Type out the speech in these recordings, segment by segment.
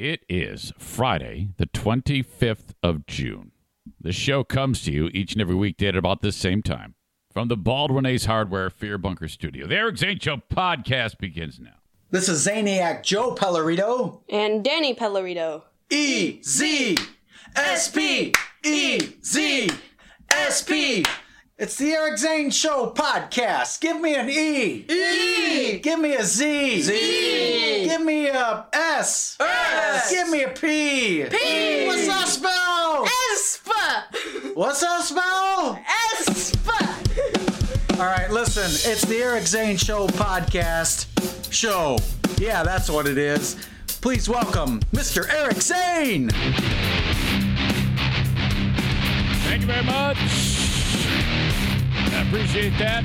It is Friday, the 25th of June. The show comes to you each and every weekday at about this same time from the Baldwin Ace Hardware Fear Bunker Studio. The Eric Zane Show podcast begins now. This is Zaniac Joe Pellerito. And Danny Pellerito. E Z S P E Z S P. It's the Eric Zane Show podcast. Give me an E. E. Give me a Z. Z. Give me a S. S. Give me a P. P. What's that spell? Espa! What's that spell? Espa! All right, listen. It's the Eric Zane Show podcast show. Yeah, that's what it is. Please welcome Mr. Eric Zane. Thank you very much. I appreciate that.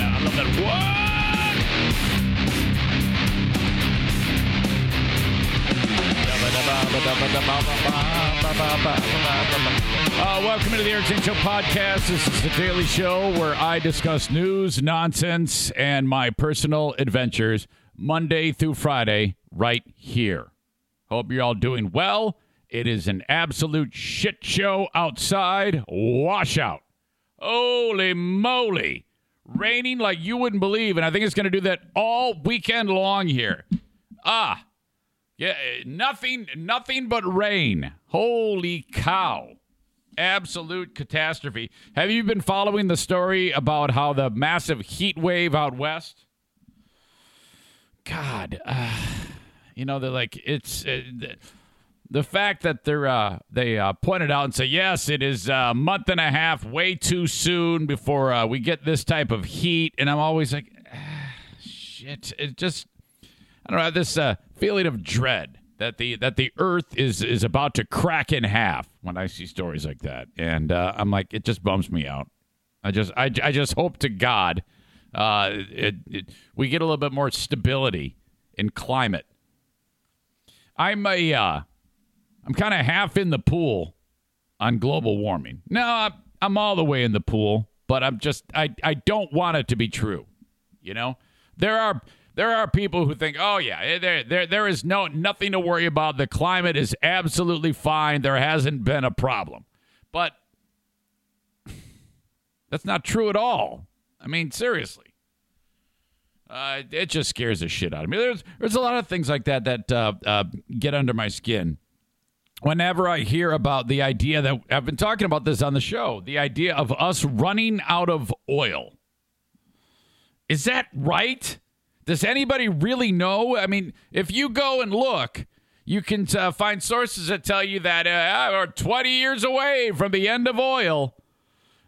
I love that. What? Uh, welcome to the Eric Zane Show podcast. This is the daily show where I discuss news, nonsense, and my personal adventures Monday through Friday right here. Hope you're all doing well. It is an absolute shit show outside. Washout. Holy moly. Raining like you wouldn't believe. And I think it's going to do that all weekend long here. Ah. Yeah, nothing nothing but rain. Holy cow. Absolute catastrophe. Have you been following the story about how the massive heat wave out west? God, uh, you know they're like it's uh, the, fact that they're uh, they uh, pointed out and say yes, it is a month and a half, way too soon before uh, we get this type of heat, and I'm always like, ah, shit. It just I don't know this uh, feeling of dread that the that the Earth is is about to crack in half when I see stories like that, and uh, I'm like, it just bums me out. I just I, I just hope to God uh, it, it, we get a little bit more stability in climate. I'm a uh, I'm kind of half in the pool on global warming. No, I'm, all the way in the pool, but I'm just I I don't want it to be true. You know, there are there are people who think, oh yeah, there there there is no nothing to worry about. The climate is absolutely fine. There hasn't been a problem, but that's not true at all. I mean, seriously. Uh, it just scares the shit out of me. There's there's a lot of things like that that uh, uh, get under my skin. Whenever I hear about the idea that I've been talking about this on the show, the idea of us running out of oil. Is that right? Does anybody really know? I mean, if you go and look, you can uh, find sources that tell you that uh, we're 20 years away from the end of oil.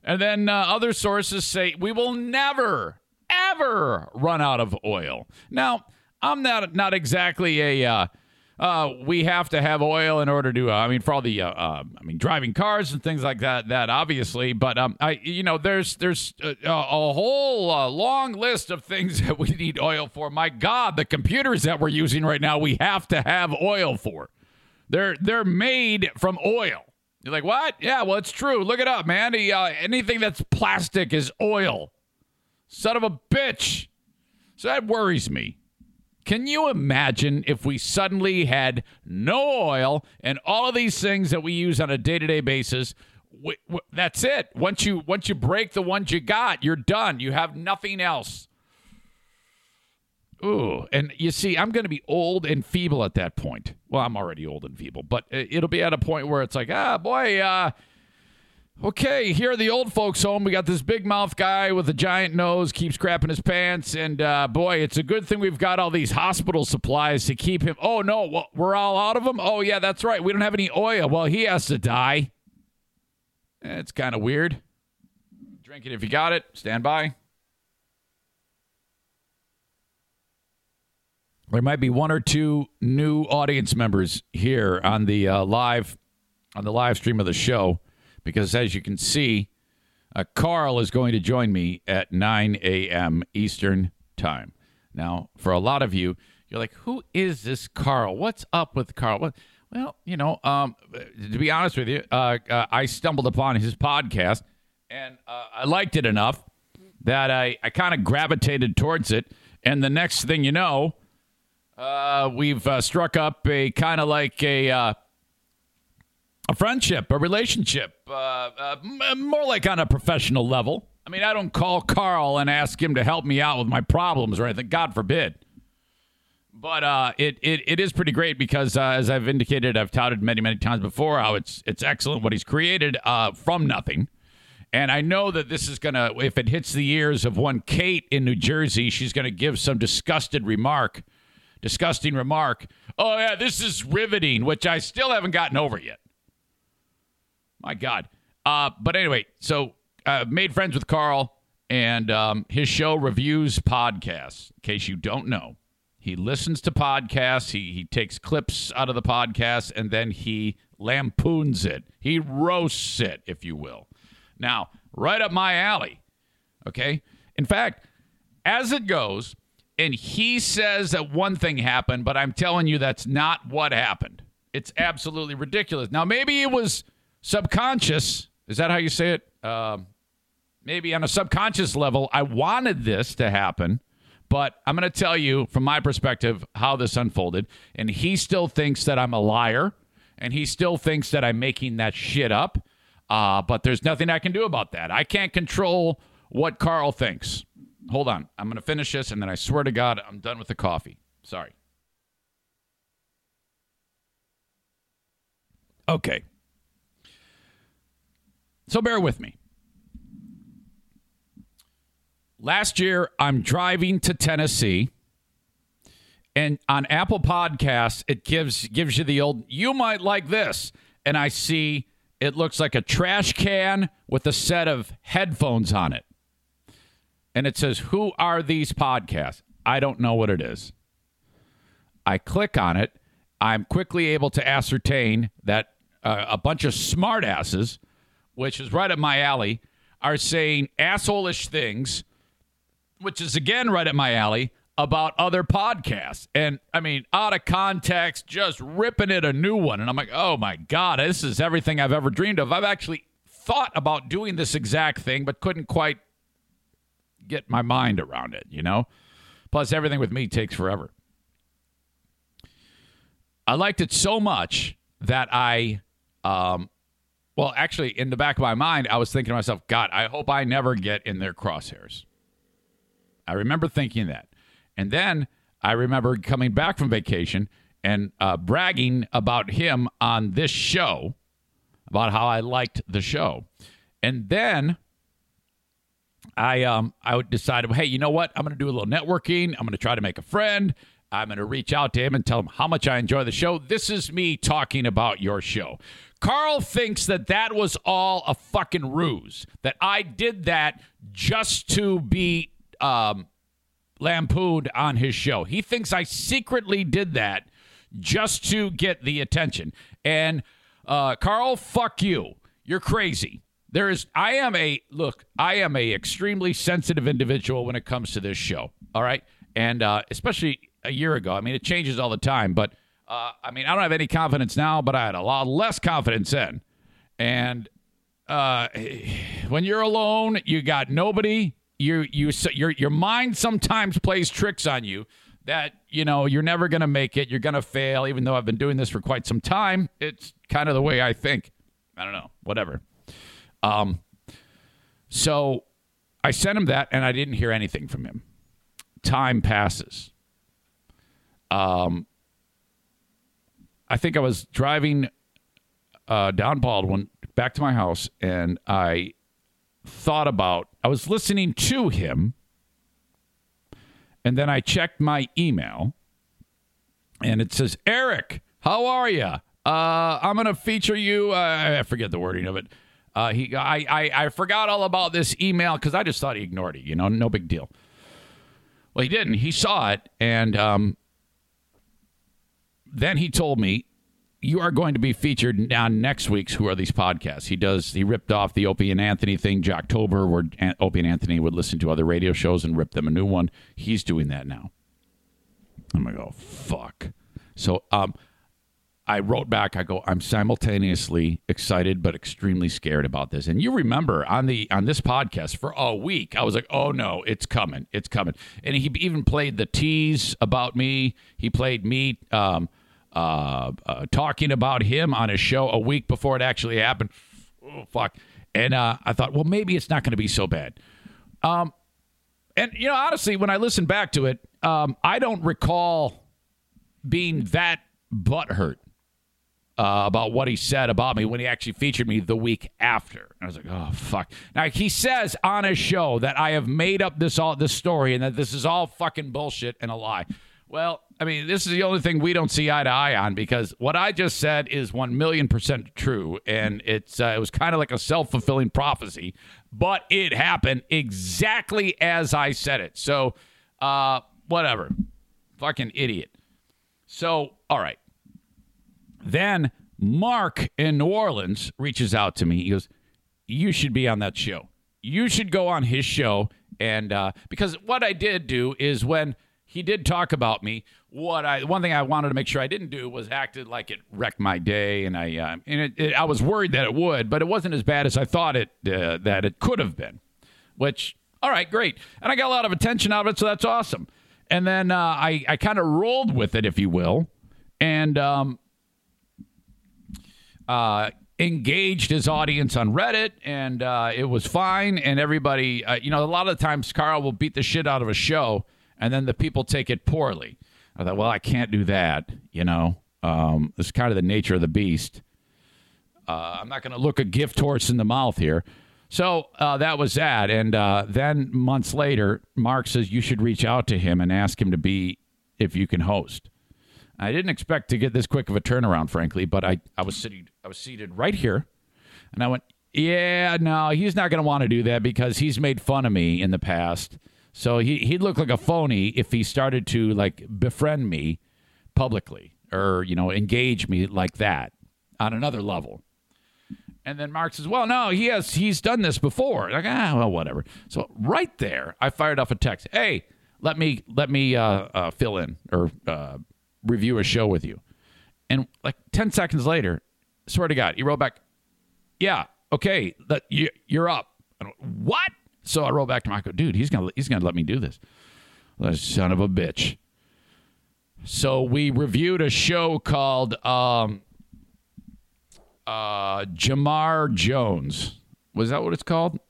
And then uh, other sources say we will never, ever run out of oil. Now, I'm not not exactly a uh, uh, we have to have oil in order to. Uh, I mean, for all the uh, uh, I mean, driving cars and things like that. That obviously, but um, I you know, there's there's a, a whole uh, long list of things that we need oil for. My God, the computers that we're using right now, we have to have oil for. They're they're made from oil. You're like, what? Yeah, well, it's true. Look it up, man. Uh, anything that's plastic is oil. Son of a bitch. So that worries me. Can you imagine if we suddenly had no oil and all of these things that we use on a day-to-day basis? W- w- that's it. Once you once you break the ones you got, you're done. You have nothing else. Ooh, and you see, I'm going to be old and feeble at that point. Well, I'm already old and feeble, but it'll be at a point where it's like, ah, boy, uh, Okay, here at the old folks' home, we got this big mouth guy with a giant nose, keeps crapping his pants, and uh, boy, it's a good thing we've got all these hospital supplies to keep him. Oh no, we're all out of them. Oh yeah, that's right. We don't have any oil. Well, he has to die. It's kind of weird. Drink it if you got it. Stand by. there might be one or two new audience members here on the uh, live on the live stream of the show because as you can see uh, carl is going to join me at 9 a.m eastern time. Now for a lot of you you're like who is this carl? What's up with carl? Well you know um, to be honest with you uh, uh, i stumbled upon his podcast and uh, i liked it enough that i, I kind of gravitated towards it and the next thing you know uh, we've uh, struck up a kind of like a a friendship, a relationship, uh, uh, more like on a professional level. I mean, I don't call Carl and ask him to help me out with my problems or anything. God forbid. But uh, it, it it is pretty great because, uh, as I've indicated, I've touted many many times before how it's it's excellent what he's created uh, from nothing. And I know that this is gonna, if it hits the ears of one Kate in New Jersey, she's gonna give some disgusted remark disgusting remark. Oh, yeah, this is riveting, which I still haven't gotten over yet. My God. Uh, but anyway, so uh, made friends with Carl and um, his show reviews podcasts. In case you don't know, he listens to podcasts. He he takes clips out of the podcast and then he lampoons it. He roasts it, if you will. Now, right up my alley. Okay. In fact, as it goes, and he says that one thing happened, but I'm telling you that's not what happened. It's absolutely ridiculous. Now, maybe it was subconscious. Is that how you say it? Um, maybe on a subconscious level, I wanted this to happen, but I'm going to tell you from my perspective how this unfolded. And he still thinks that I'm a liar, and he still thinks that I'm making that shit up. Uh, but there's nothing I can do about that. I can't control what Carl thinks. Hold on. I'm going to finish this, and then I swear to God, I'm done with the coffee. Sorry. Okay. So bear with me. Last year, I'm driving to Tennessee, and on Apple Podcasts, it gives gives you the old "you might like this," and I see it looks like a trash can with a set of headphones on it, and it says, "Who are these podcasts?" I don't know what it is. I click on it. I'm quickly able to ascertain that uh, a bunch of smartasses, which is right up my alley, are saying assholish things, which is again right up my alley about other podcasts. And I mean, out of context, just ripping it a new one. And I'm like, oh my God, this is everything I've ever dreamed of. I've actually thought about doing this exact thing, but couldn't quite get my mind around it, you know? Plus, everything with me takes forever. I liked it so much that I, um, well, actually, in the back of my mind, I was thinking to myself, God, I hope I never get in their crosshairs. I remember thinking that. And then I remember coming back from vacation and uh, bragging about him on this show, about how I liked the show. And then I um I decided, hey, you know what? I'm going to do a little networking. I'm going to try to make a friend. I'm going to reach out to him and tell him how much I enjoy the show. This is me talking about your show. Carl thinks that that was all a fucking ruse. That I did that just to be um, lampooned on his show. He thinks I secretly did that just to get the attention. And uh, Carl, fuck you. You're crazy. There is. I am a look. I am a extremely sensitive individual when it comes to this show. All right, and uh, especially a year ago. I mean, it changes all the time, but uh, I mean, I don't have any confidence now, but I had a lot less confidence then. And uh, when you're alone, you got nobody. You you your your mind sometimes plays tricks on you that you know you're never going to make it. You're going to fail, even though I've been doing this for quite some time. It's kind of the way I think. I don't know, whatever. Um, so I sent him that, and I didn't hear anything from him. Time passes. Um, I think I was driving uh, down Baldwin back to my house, and I thought about. I was listening to him, and then I checked my email, and it says, "Eric, how are you? Uh, I'm going to feature you. Uh, I forget the wording of it. Uh, he, I, I, I forgot all about this email because I just thought he ignored it. You know, no big deal. Well, he didn't. He saw it, and um, then he told me you are going to be featured on next week's Who Are These Podcasts. He does. He ripped off the Opie and Anthony thing, October, where An- Opie and Anthony would listen to other radio shows and rip them a new one. He's doing that now. I'm like, oh fuck. So um, I wrote back. I go, I'm simultaneously excited but extremely scared about this. And you remember on the on this podcast for a week, I was like, oh no, it's coming, it's coming. And he even played the tease about me. He played me. Um, uh, uh, talking about him on his show a week before it actually happened. Oh, fuck. And uh, I thought, well, maybe it's not going to be so bad. Um, and, you know, honestly, when I listen back to it, um, I don't recall being that butthurt uh, about what he said about me when he actually featured me the week after. I was like, oh fuck. Now he says on his show that I have made up this all this story and that this is all fucking bullshit and a lie. Well, I mean, this is the only thing we don't see eye to eye on because what I just said is one million percent true, and it's uh, it was kind of like a self fulfilling prophecy, but it happened exactly as I said it. So, uh, whatever, fucking idiot. So, all right. Then Mark in New Orleans reaches out to me. He goes, "You should be on that show. You should go on his show." And uh, because what I did do is when he did talk about me. What I one thing I wanted to make sure I didn't do was acted like it wrecked my day, and I uh, and it, it, I was worried that it would, but it wasn't as bad as I thought it uh, that it could have been. Which all right, great, and I got a lot of attention out of it, so that's awesome. And then uh, I I kind of rolled with it, if you will, and um, uh, engaged his audience on Reddit, and uh, it was fine. And everybody, uh, you know, a lot of times Carl will beat the shit out of a show and then the people take it poorly. I thought, well, I can't do that. You know, um, it's kind of the nature of the beast. Uh, I'm not going to look a gift horse in the mouth here. So uh, that was that. And uh, then months later, Mark says you should reach out to him and ask him to be if you can host. I didn't expect to get this quick of a turnaround, frankly, but I, I was sitting I was seated right here, and I went, yeah, no, he's not going to want to do that because he's made fun of me in the past so he he'd look like a phony if he started to like befriend me publicly or you know engage me like that on another level. And then Mark says, "Well, no, he has he's done this before." Like ah, well, whatever. So right there, I fired off a text. Hey, let me let me uh, uh, fill in or uh, review a show with you. And like ten seconds later, swear to God, he wrote back, "Yeah, okay, that you, you're up." what? So I wrote back to Michael, dude, he's gonna he's gonna let me do this. Son of a bitch. So we reviewed a show called um, uh, Jamar Jones. Was that what it's called?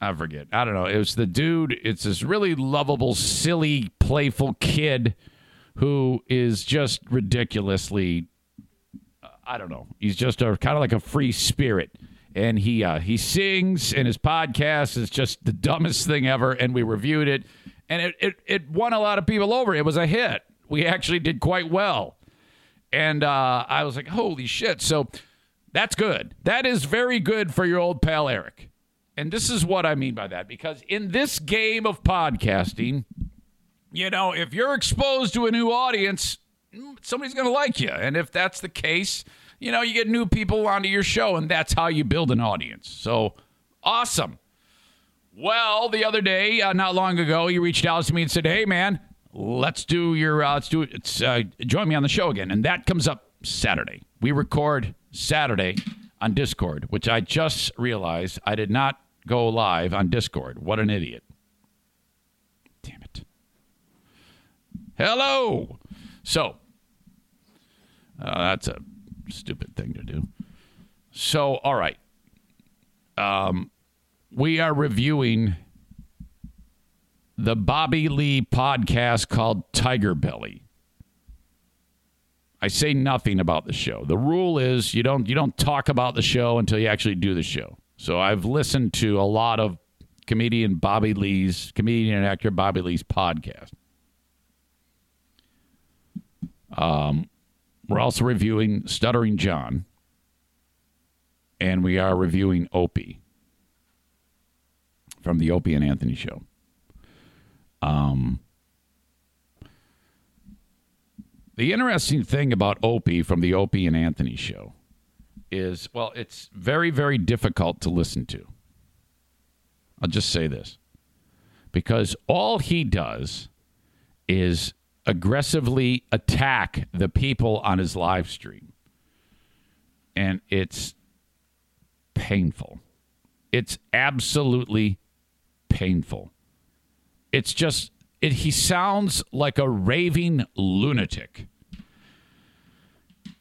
I forget. I don't know. It was the dude. It's this really lovable, silly, playful kid who is just ridiculously. I don't know. He's just a kind of like a free spirit and he uh, he sings, and his podcast is just the dumbest thing ever. And we reviewed it, and it, it it won a lot of people over. It was a hit. We actually did quite well, and uh, I was like, holy shit! So that's good. That is very good for your old pal Eric. And this is what I mean by that, because in this game of podcasting, you know, if you're exposed to a new audience, somebody's going to like you, and if that's the case you know, you get new people onto your show, and that's how you build an audience. So awesome. Well, the other day, uh, not long ago, you reached out to me and said, "Hey, man, let's do your uh, let's do it. It's, uh, join me on the show again." And that comes up Saturday. We record Saturday on Discord, which I just realized I did not go live on Discord. What an idiot! Damn it. Hello. So uh, that's a stupid thing to do. So, all right. Um, we are reviewing the Bobby Lee podcast called Tiger Belly. I say nothing about the show. The rule is you don't you don't talk about the show until you actually do the show. So I've listened to a lot of comedian Bobby Lee's comedian and actor Bobby Lee's podcast. Um, we're also reviewing Stuttering John, and we are reviewing Opie from the Opie and Anthony show. Um, The interesting thing about Opie from the Opie and Anthony show is, well, it's very, very difficult to listen to. I'll just say this because all he does is aggressively attack the people on his live stream. And it's painful. It's absolutely painful. It's just, it, he sounds like a raving lunatic.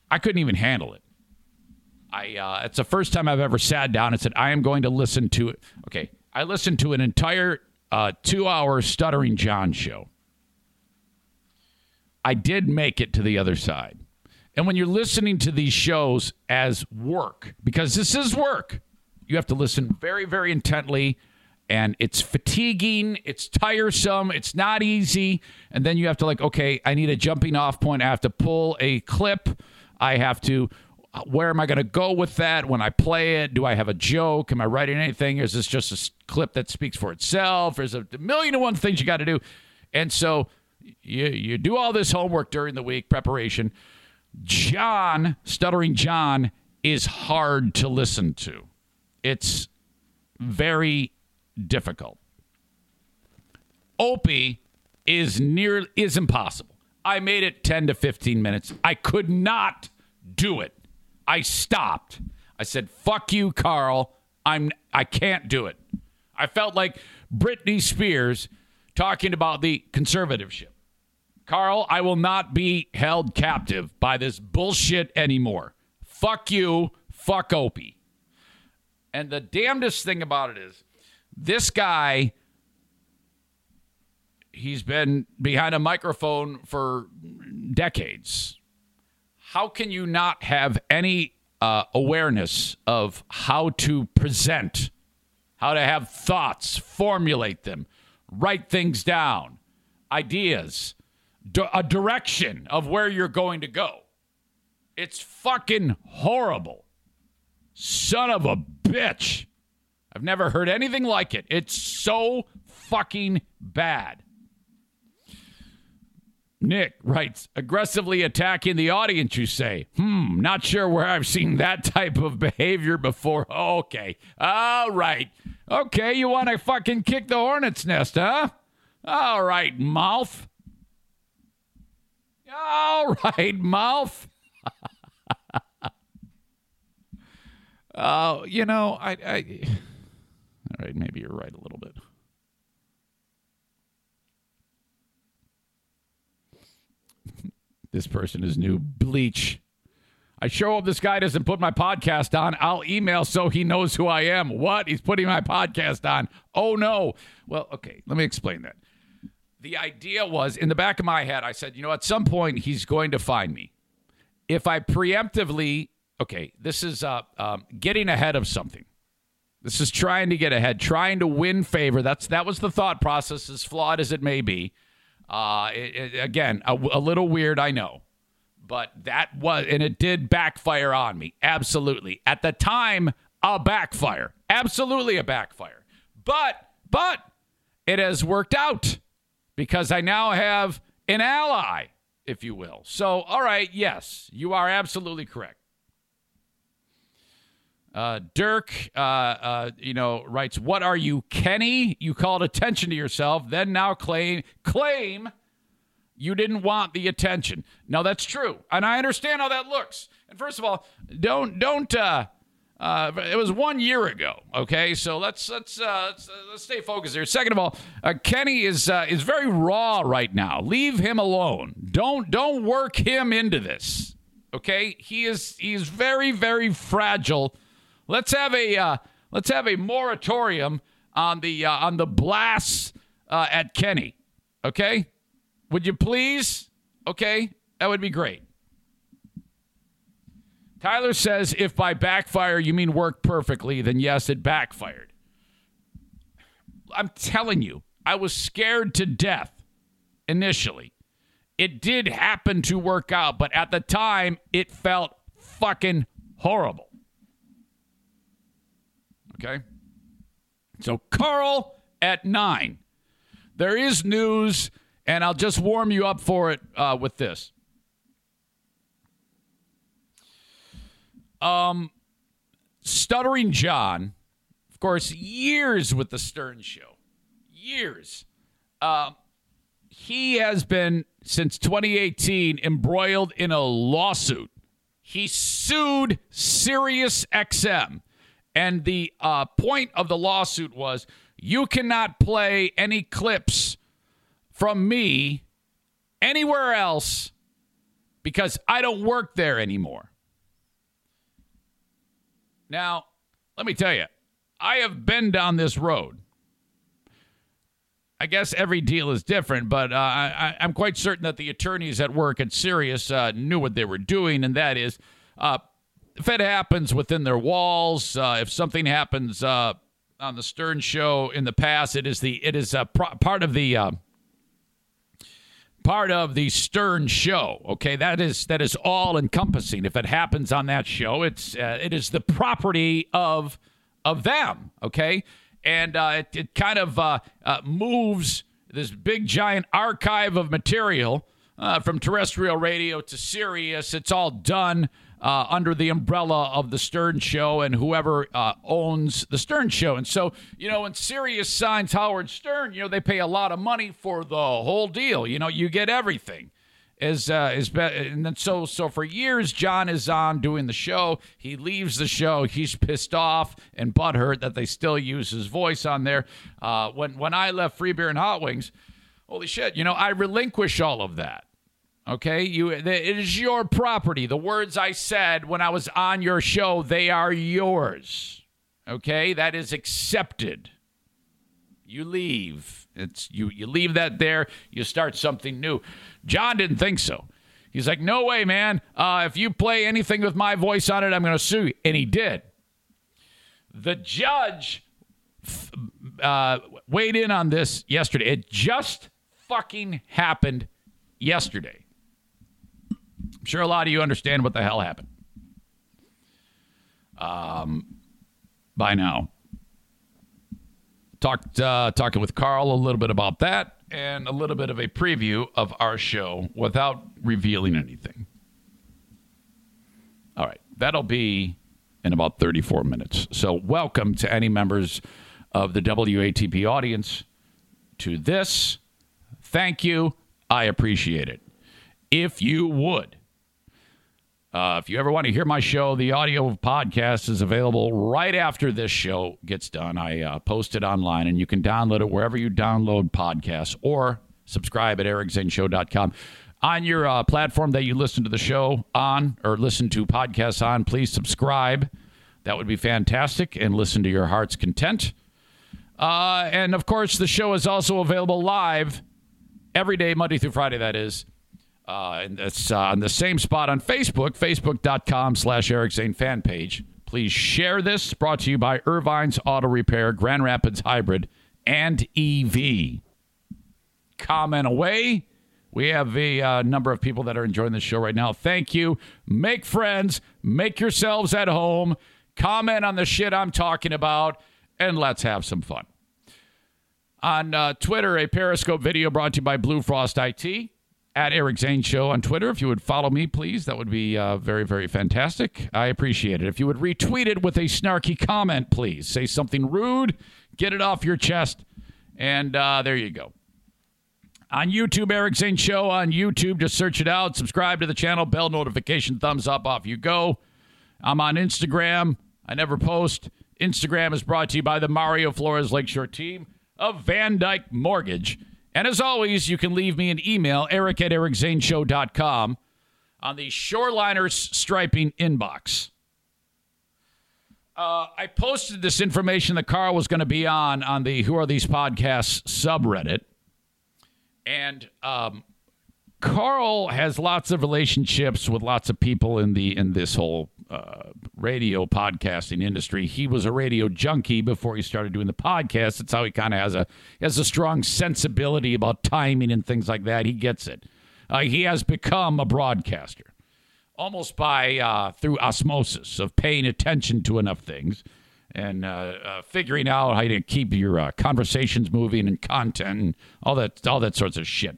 I couldn't even handle it. I uh, it's the first time I've ever sat down and said I am going to listen to it. Okay, I listened to an entire uh, two-hour stuttering John show. I did make it to the other side, and when you're listening to these shows as work, because this is work, you have to listen very, very intently. And it's fatiguing, it's tiresome, it's not easy. And then you have to, like, okay, I need a jumping off point. I have to pull a clip. I have to where am I going to go with that when I play it? Do I have a joke? Am I writing anything? Is this just a clip that speaks for itself? There's a million and one things you got to do. And so you, you do all this homework during the week, preparation. John, stuttering John, is hard to listen to. It's very difficult. Opie is near is impossible. I made it 10 to 15 minutes. I could not do it. I stopped. I said, "Fuck you, Carl. I'm I can't do it." I felt like Britney Spears talking about the conservativeship. Carl, I will not be held captive by this bullshit anymore. Fuck you. Fuck Opie. And the damnedest thing about it is this guy, he's been behind a microphone for decades. How can you not have any uh, awareness of how to present, how to have thoughts, formulate them, write things down, ideas, a direction of where you're going to go? It's fucking horrible. Son of a bitch. I've never heard anything like it. It's so fucking bad. Nick writes, aggressively attacking the audience, you say. Hmm, not sure where I've seen that type of behavior before. Okay. All right. Okay, you want to fucking kick the hornet's nest, huh? All right, mouth. All right, mouth. Oh, uh, you know, I, I. All right, maybe you're right a little bit. this person is new. Bleach. I show up. This guy doesn't put my podcast on. I'll email so he knows who I am. What? He's putting my podcast on. Oh, no. Well, okay. Let me explain that. The idea was in the back of my head, I said, you know, at some point he's going to find me. If I preemptively okay, this is uh, um, getting ahead of something. This is trying to get ahead, trying to win favor. That's that was the thought process, as flawed as it may be. Uh, it, it, again, a, a little weird, I know, but that was, and it did backfire on me. Absolutely, at the time, a backfire, absolutely a backfire. But but it has worked out because I now have an ally, if you will. So, all right, yes, you are absolutely correct. Uh, Dirk, uh, uh, you know, writes, "What are you, Kenny? You called attention to yourself, then now claim claim you didn't want the attention." Now that's true, and I understand how that looks. And first of all, don't don't. Uh, uh, it was one year ago. Okay, so let's let's uh, let's, uh, let's stay focused here. Second of all, uh, Kenny is uh, is very raw right now. Leave him alone. Don't don't work him into this. Okay, he is he is very very fragile Let's have a uh, let's have a moratorium on the on the blasts uh, at Kenny. Okay, would you please? Okay, that would be great. Tyler says if by backfire you mean work perfectly, then yes, it backfired. I'm telling you, I was scared to death initially. It did happen to work out, but at the time, it felt fucking horrible. Okay. So, Carl at nine. There is news, and I'll just warm you up for it uh, with this. Um, Stuttering John, of course, years with the Stern Show, years. Uh, he has been since 2018 embroiled in a lawsuit. He sued Sirius XM, and the uh, point of the lawsuit was you cannot play any clips from me anywhere else because I don't work there anymore. Now, let me tell you, I have been down this road. I guess every deal is different, but uh, I, I'm quite certain that the attorneys at work at Sirius uh, knew what they were doing, and that is, uh, if it happens within their walls, uh, if something happens uh, on the Stern Show in the past, it is the it is a pro- part of the uh, part of the Stern Show. Okay, that is that is all encompassing. If it happens on that show, it's uh, it is the property of of them. Okay, and uh, it, it kind of uh, uh, moves this big giant archive of material uh, from terrestrial radio to Sirius. It's all done. Uh, under the umbrella of the Stern Show and whoever uh, owns the Stern Show. And so, you know, when Sirius signs Howard Stern, you know, they pay a lot of money for the whole deal. You know, you get everything. Is uh, is be- and then so so for years John is on doing the show. He leaves the show. He's pissed off and butthurt that they still use his voice on there. Uh, when when I left Free Beer and Hot Wings, holy shit, you know I relinquish all of that. Okay, you it is your property. The words I said when I was on your show, they are yours. Okay, that is accepted. You leave. It's you you leave that there, you start something new. John didn't think so. He's like, "No way, man. Uh, if you play anything with my voice on it, I'm going to sue you." And he did. The judge uh, weighed in on this yesterday. It just fucking happened yesterday. Sure a lot of you understand what the hell happened. Um, by now, talked uh, talking with Carl a little bit about that and a little bit of a preview of our show without revealing anything. All right, that'll be in about 34 minutes. So, welcome to any members of the WATP audience to this. Thank you. I appreciate it. If you would, uh, if you ever want to hear my show, the audio podcast is available right after this show gets done. I uh, post it online, and you can download it wherever you download podcasts or subscribe at ericzaneshow.com. On your uh, platform that you listen to the show on or listen to podcasts on, please subscribe. That would be fantastic, and listen to your heart's content. Uh, and of course, the show is also available live every day, Monday through Friday, that is. Uh, and it's uh, on the same spot on Facebook, facebook.com slash Eric Zane fan page. Please share this. Brought to you by Irvine's Auto Repair, Grand Rapids Hybrid, and EV. Comment away. We have a uh, number of people that are enjoying the show right now. Thank you. Make friends. Make yourselves at home. Comment on the shit I'm talking about, and let's have some fun. On uh, Twitter, a Periscope video brought to you by Blue Frost IT at Eric Zane Show on Twitter. If you would follow me, please, that would be uh, very, very fantastic. I appreciate it. If you would retweet it with a snarky comment, please say something rude, get it off your chest, and uh, there you go. On YouTube, Eric Zane Show on YouTube. Just search it out. Subscribe to the channel. Bell notification. Thumbs up. Off you go. I'm on Instagram. I never post. Instagram is brought to you by the Mario Flores Lakeshore team of Van Dyke Mortgage. And as always, you can leave me an email, eric at ericzaneshow.com, on the Shoreliners Striping inbox. Uh, I posted this information that Carl was going to be on on the Who Are These Podcasts subreddit. And um, Carl has lots of relationships with lots of people in the in this whole uh, radio podcasting industry. He was a radio junkie before he started doing the podcast. That's how he kind of has a has a strong sensibility about timing and things like that. He gets it. Uh, he has become a broadcaster, almost by uh, through osmosis of paying attention to enough things and uh, uh, figuring out how to keep your conversations moving and content and all that all that sorts of shit.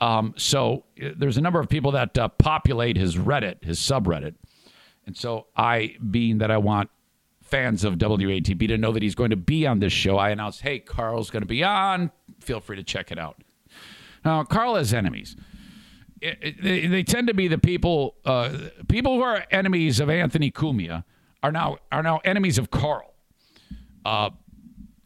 Um, so there's a number of people that populate his Reddit, his subreddit, And so I, being that I want fans of WATP to know that he's going to be on this show, I announced, hey, Carl's going to be on. Feel free to check it out. Now, Carl has enemies. It, it, they, they tend to be the people, uh, people who are enemies of Anthony Cumia are now are now enemies of Carl. Uh,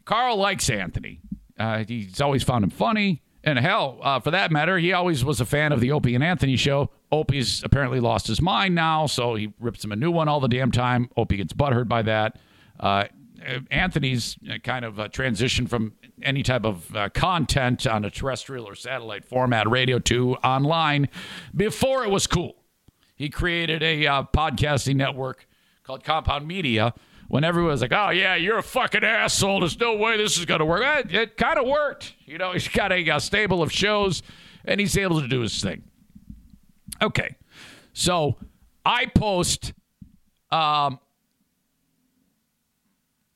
Carl likes Anthony. Uh, he's always found him funny. And hell, uh, for that matter, he always was a fan of the Opie and Anthony show. Opie's apparently lost his mind now, so he rips him a new one all the damn time. Opie gets butthurt by that. Uh, Anthony's kind of transition from any type of uh, content on a terrestrial or satellite format, radio to online, before it was cool. He created a uh, podcasting network called Compound Media when everyone was like, "Oh yeah, you're a fucking asshole. There's no way this is going to work." It, it kind of worked. You know, he's got a, a, stable of shows, and he's able to do his thing. Okay, so I post. Um,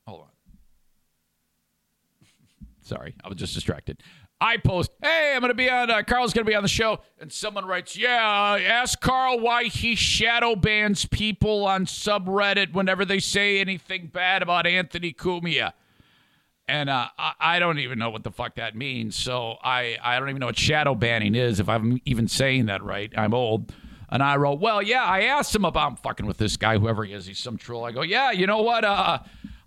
hold on. Sorry, I was just distracted. I post, hey, I'm going to be on, uh, Carl's going to be on the show. And someone writes, yeah, ask Carl why he shadow bans people on subreddit whenever they say anything bad about Anthony Cumia. And uh, I, I, don't even know what the fuck that means. So I, I don't even know what shadow banning is, if I'm even saying that right. I'm old. And I wrote, well, yeah, I asked him about I'm fucking with this guy, whoever he is. He's some troll. I go, yeah, you know what? Uh,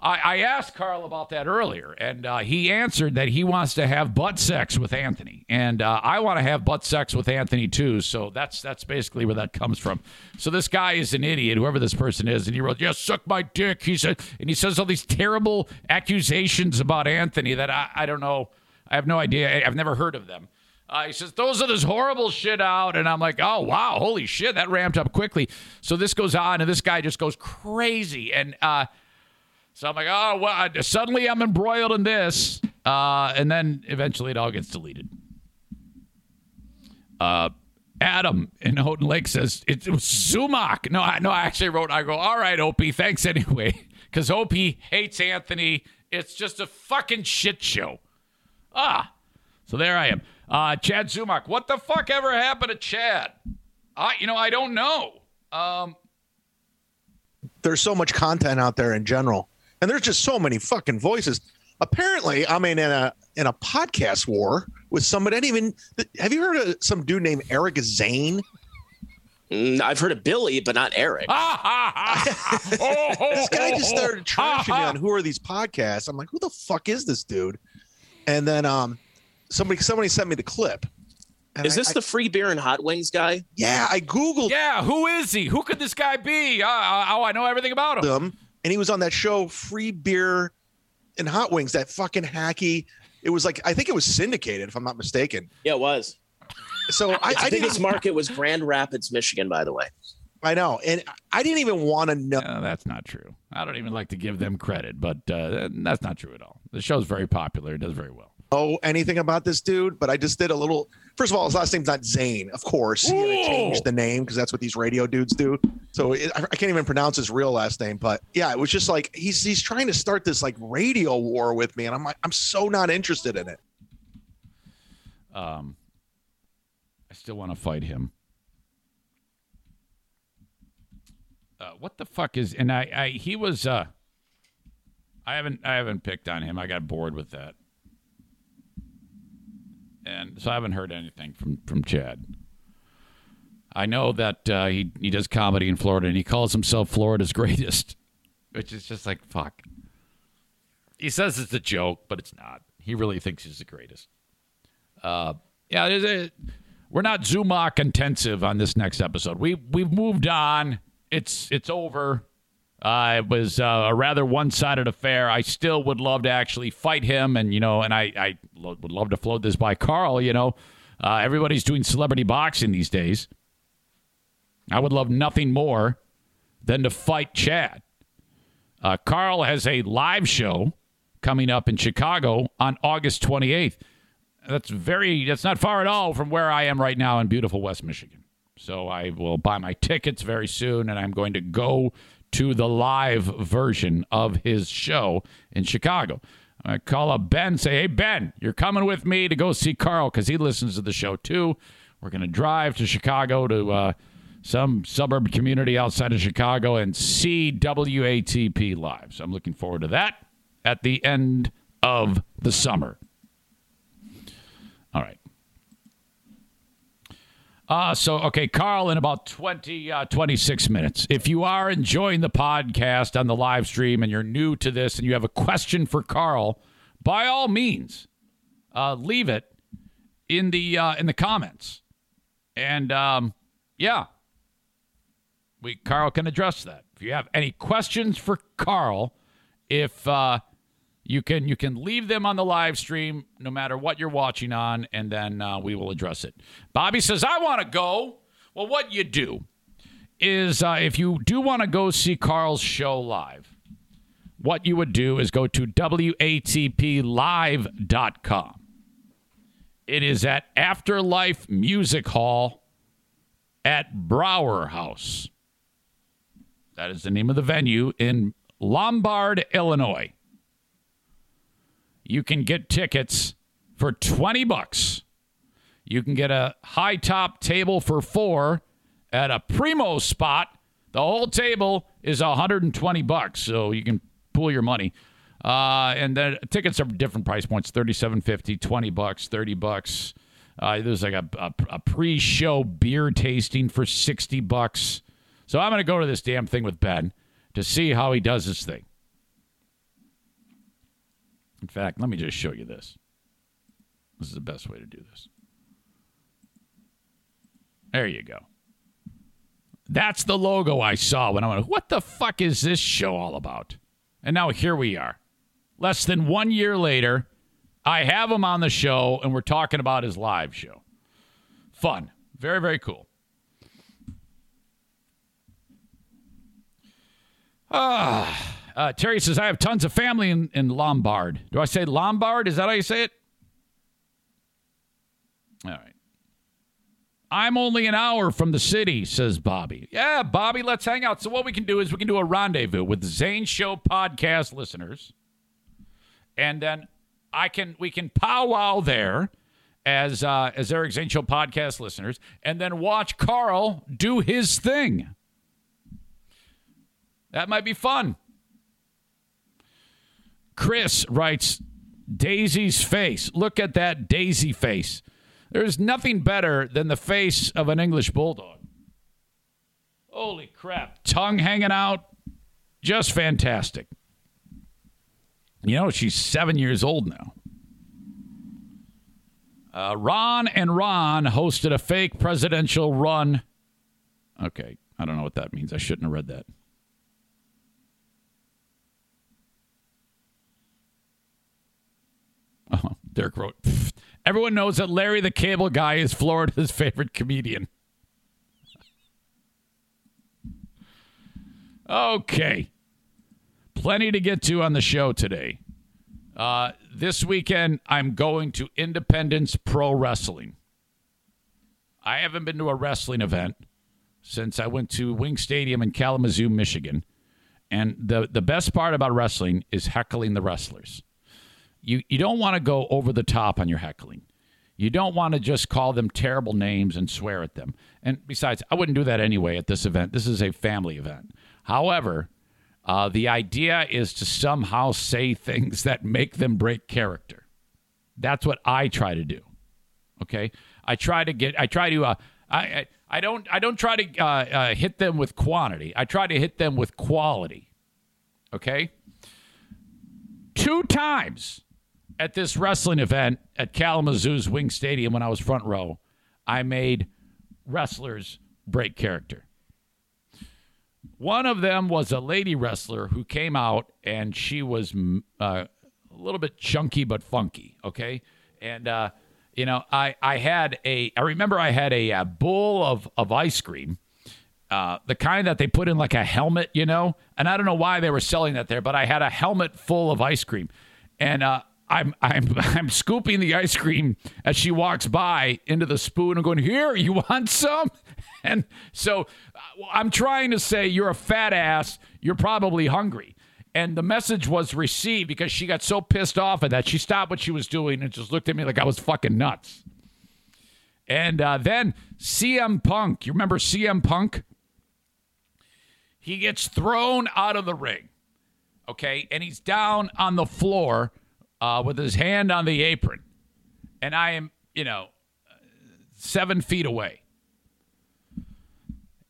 I, I asked Carl about that earlier, and uh, he answered that he wants to have butt sex with Anthony, and uh, I want to have butt sex with Anthony too. So that's that's basically where that comes from. So this guy is an idiot, whoever this person is, and he wrote, "Yeah, suck my dick." He said, and he says all these terrible accusations about Anthony that I, I don't know. I have no idea. I've never heard of them. Uh, he says, those are this horrible shit out. And I'm like, oh, wow, holy shit, that ramped up quickly. So this goes on, and this guy just goes crazy. And uh, so I'm like, oh, well, suddenly I'm embroiled in this. Uh, and then eventually it all gets deleted. Uh, Adam in Houghton Lake says it, was Zumock. No, I, no, I actually wrote, I go, all right, Opie, thanks anyway. Because Opie hates Anthony. It's just a fucking shit show. Ah, so there I am. Uh, Chad Zumock, what the fuck ever happened to Chad? I, you know, I don't know. Um, There's so much content out there in general and there's just so many fucking voices. Apparently, I mean, in a in a podcast war with somebody. I didn't even have you heard of some dude named Eric Zane? Mm, I've heard of Billy, but not Eric. this guy just started trashing me on who are these podcasts. I'm like, who the fuck is this dude? And then um, somebody somebody sent me the clip. Is this I, the free beer and hot wings guy? Yeah, I googled. Yeah, who is he? Who could this guy be? Uh, oh, I know everything about him and he was on that show Free Beer and Hot Wings, that fucking hacky. It was like I think it was syndicated, if I'm not mistaken. Yeah, it was. So I, I, I think its market was Grand Rapids, Michigan, by the way. I know, and I didn't even want to know. No, that's not true. I don't even like to give them credit, but uh, that's not true at all. The show's very popular; it does very well Oh, anything about this dude, but I just did a little. First of all, his last name's not Zane, of course. He changed the name because that's what these radio dudes do. So it, I, I can't even pronounce his real last name. But yeah, it was just like he's he's trying to start this like radio war with me, and I'm like, I'm so not interested in it. Um, I still want to fight him. Uh, what the fuck is? And I, I he was. uh I haven't I haven't picked on him. I got bored with that and so I haven't heard anything from from Chad. I know that uh, he he does comedy in Florida, and he calls himself Florida's greatest, which is just like fuck. He says it's a joke, but it's not. He really thinks he's the greatest. Uh, yeah, a, we're not Zumock intensive on this next episode. We we've moved on. It's it's over. Uh, it was uh, a rather one-sided affair. I still would love to actually fight him, and you know, and I, I lo- would love to float this by Carl. You know, uh, everybody's doing celebrity boxing these days. I would love nothing more than to fight Chad. Uh, Carl has a live show coming up in Chicago on August 28th. That's very. That's not far at all from where I am right now in beautiful West Michigan. So I will buy my tickets very soon, and I'm going to go to the live version of his show in Chicago. I call up Ben, say, Hey, Ben, you're coming with me to go see Carl because he listens to the show too. We're going to drive to Chicago to uh, some suburb community outside of Chicago and see WATP live. So I'm looking forward to that at the end of the summer. All right. Uh, so, okay, Karl, in about 20, uh, 26 minutes. If you are enjoying the podcast on the live stream and you're new to this and you have a question for Karl, by all means, uh, leave it in the uh, in the comments. And um, yeah, we Karl can address that. If you have any questions for Karl, if uh, you can you can leave them on the live stream no matter what you're watching on and then uh, we will address it. Bobby says i want to go. Well what you do is uh, if you do want to go see karl's show live what you would do is go to watplive.com it is at afterlife music hall at Brauer house. That is the name of the venue in lombard illinois you can get tickets for 20 bucks. You can get a high top table for 4 at a primo spot. The whole table is 120 bucks, so you can pool your money. Uh, and then tickets are different price points 37.50 20 bucks 30 bucks uh, there's like a, a, a pre-show beer tasting for 60 bucks so i'm going to go to this damn thing with ben to see how he does his thing in fact, let me just show you this. This is the best way to do this. There you go. That's the logo I saw when I went, what the fuck is this show all about? And now here we are. Less than one year later, I have him on the show and we're talking about his live show. Fun. Very, very cool. Ah. Uh, Terry says, I have tons of family in, in Lombard. Do I say Lombard? Is that how you say it? All right. I'm only an hour from the city, says Bobby. Yeah, Bobby, let's hang out. So, what we can do is we can do a rendezvous with Zane Show podcast listeners. And then I can we can powwow there as uh, as Eric Zane Show podcast listeners, and then watch Karl do his thing. That might be fun. Chris writes, Daisy's face. Look at that Daisy face. There's nothing better than the face of an English bulldog. Holy crap. Tongue hanging out. Just fantastic. You know, she's seven years old now. Uh, Ron and Ron hosted a fake presidential run. Okay, I don't know what that means. I shouldn't have read that. Derek wrote, everyone knows that Larry the Cable Guy is Florida's favorite comedian. Okay. Plenty to get to on the show today. Uh, this weekend, I'm going to Independence Pro Wrestling. I haven't been to a wrestling event since I went to Wing Stadium in Kalamazoo, Michigan. And the, the best part about wrestling is heckling the wrestlers. You, you don't want to go over the top on your heckling. You don't want to just call them terrible names and swear at them. And besides, I wouldn't do that anyway at this event. This is a family event. However, uh, the idea is to somehow say things that make them break character. That's what I try to do. Okay, I try to get. I try to. Uh, I, I I don't. I don't try to uh, uh, hit them with quantity. I try to hit them with quality. Okay. Two times at this wrestling event at Kalamazoo's Wing Stadium when I was front row, I made wrestlers break character. One of them was a lady wrestler who came out and she was uh, a little bit chunky but funky. Okay, and uh, you know I I had a I remember I had a, a bowl of of ice cream. Uh, the kind that they put in like a helmet, you know, and I don't know why they were selling that there, but I had a helmet full of ice cream, and uh, I'm I'm I'm scooping the ice cream as she walks by into the spoon and going, "Here, you want some?" And so uh, I'm trying to say you're a fat ass, you're probably hungry. And the message was received because she got so pissed off at that she stopped what she was doing and just looked at me like I was fucking nuts. And uh, then CM Punk, you remember CM Punk? He gets thrown out of the ring, okay? And he's down on the floor uh, with his hand on the apron. And I am, you know, seven feet away.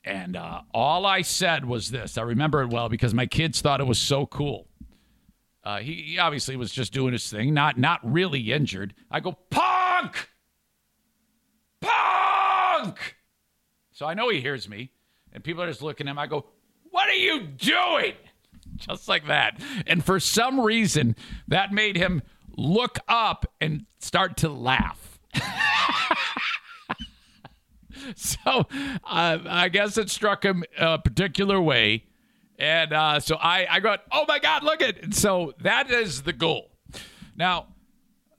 And uh, all I said was this. I remember it well because my kids thought it was so cool. Uh, he, he obviously was just doing his thing, not not really injured. I go, Punk! Punk! So I know he hears me, and people are just looking at him. I go, What are you doing? Just like that. And for some reason, that made him look up and start to laugh. so uh, I guess it struck him a particular way. And uh, so I, I got, oh my God, look at it. So that is the goal. Now,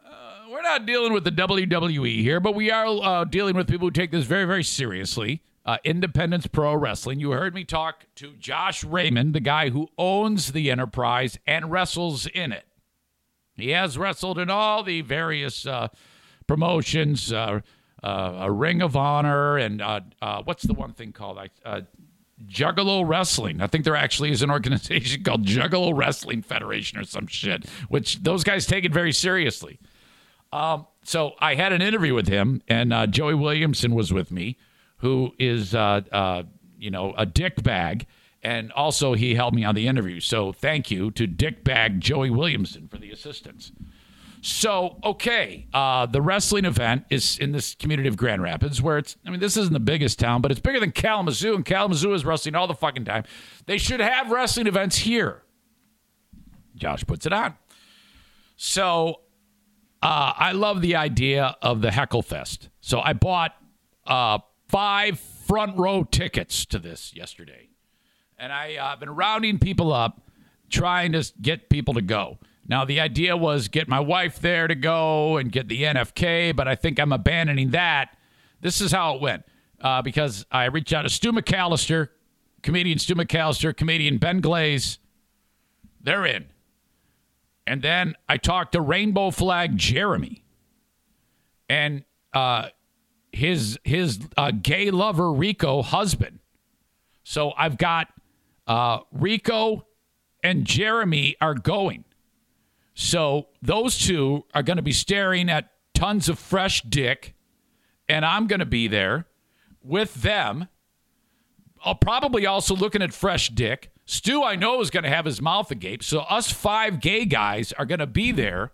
uh, we're not dealing with the WWE here, but we are uh, dealing with people who take this very, very seriously. Uh, Independence Pro Wrestling. You heard me talk to Josh Raymond, the guy who owns the enterprise and wrestles in it. He has wrestled in all the various uh, promotions, uh, uh, a Ring of Honor, and uh, uh, what's the one thing called? Juggalo Wrestling. I think there actually is an organization called Juggalo Wrestling Federation or some shit, which those guys take it very seriously. Um, so I had an interview with him, and Joey Williamson was with me, who is, uh, uh, you know, a dick bag. And also, he helped me on the interview. So thank you to dick bag Joey Williamson for the assistance. So, okay, uh, the wrestling event is in this community of Grand Rapids, where it's, I mean, this isn't the biggest town, but it's bigger than Kalamazoo, and Kalamazoo is wrestling all the fucking time. They should have wrestling events here. Josh puts it on. So, uh, I love the idea of the Heckle Fest. So, I bought uh, five front row tickets to this yesterday. And I've uh, been rounding people up, trying to get people to go. Now, the idea was get my wife there to go and get the NFK, but I think I'm abandoning that. This is how it went uh, because I reached out to Stu McAllister, comedian Stu McAllister, comedian Ben Glaze. They're in. And then I talked to Rainbow Flag Jeremy and uh, his his uh, gay lover Rico husband. So I've got uh, Rico and Jeremy are going. So those two are going to be staring at tons of fresh dick, and I'm going to be there with them. I'll probably also looking at fresh dick. Stu, I know, is going to have his mouth agape. So us five gay guys are going to be there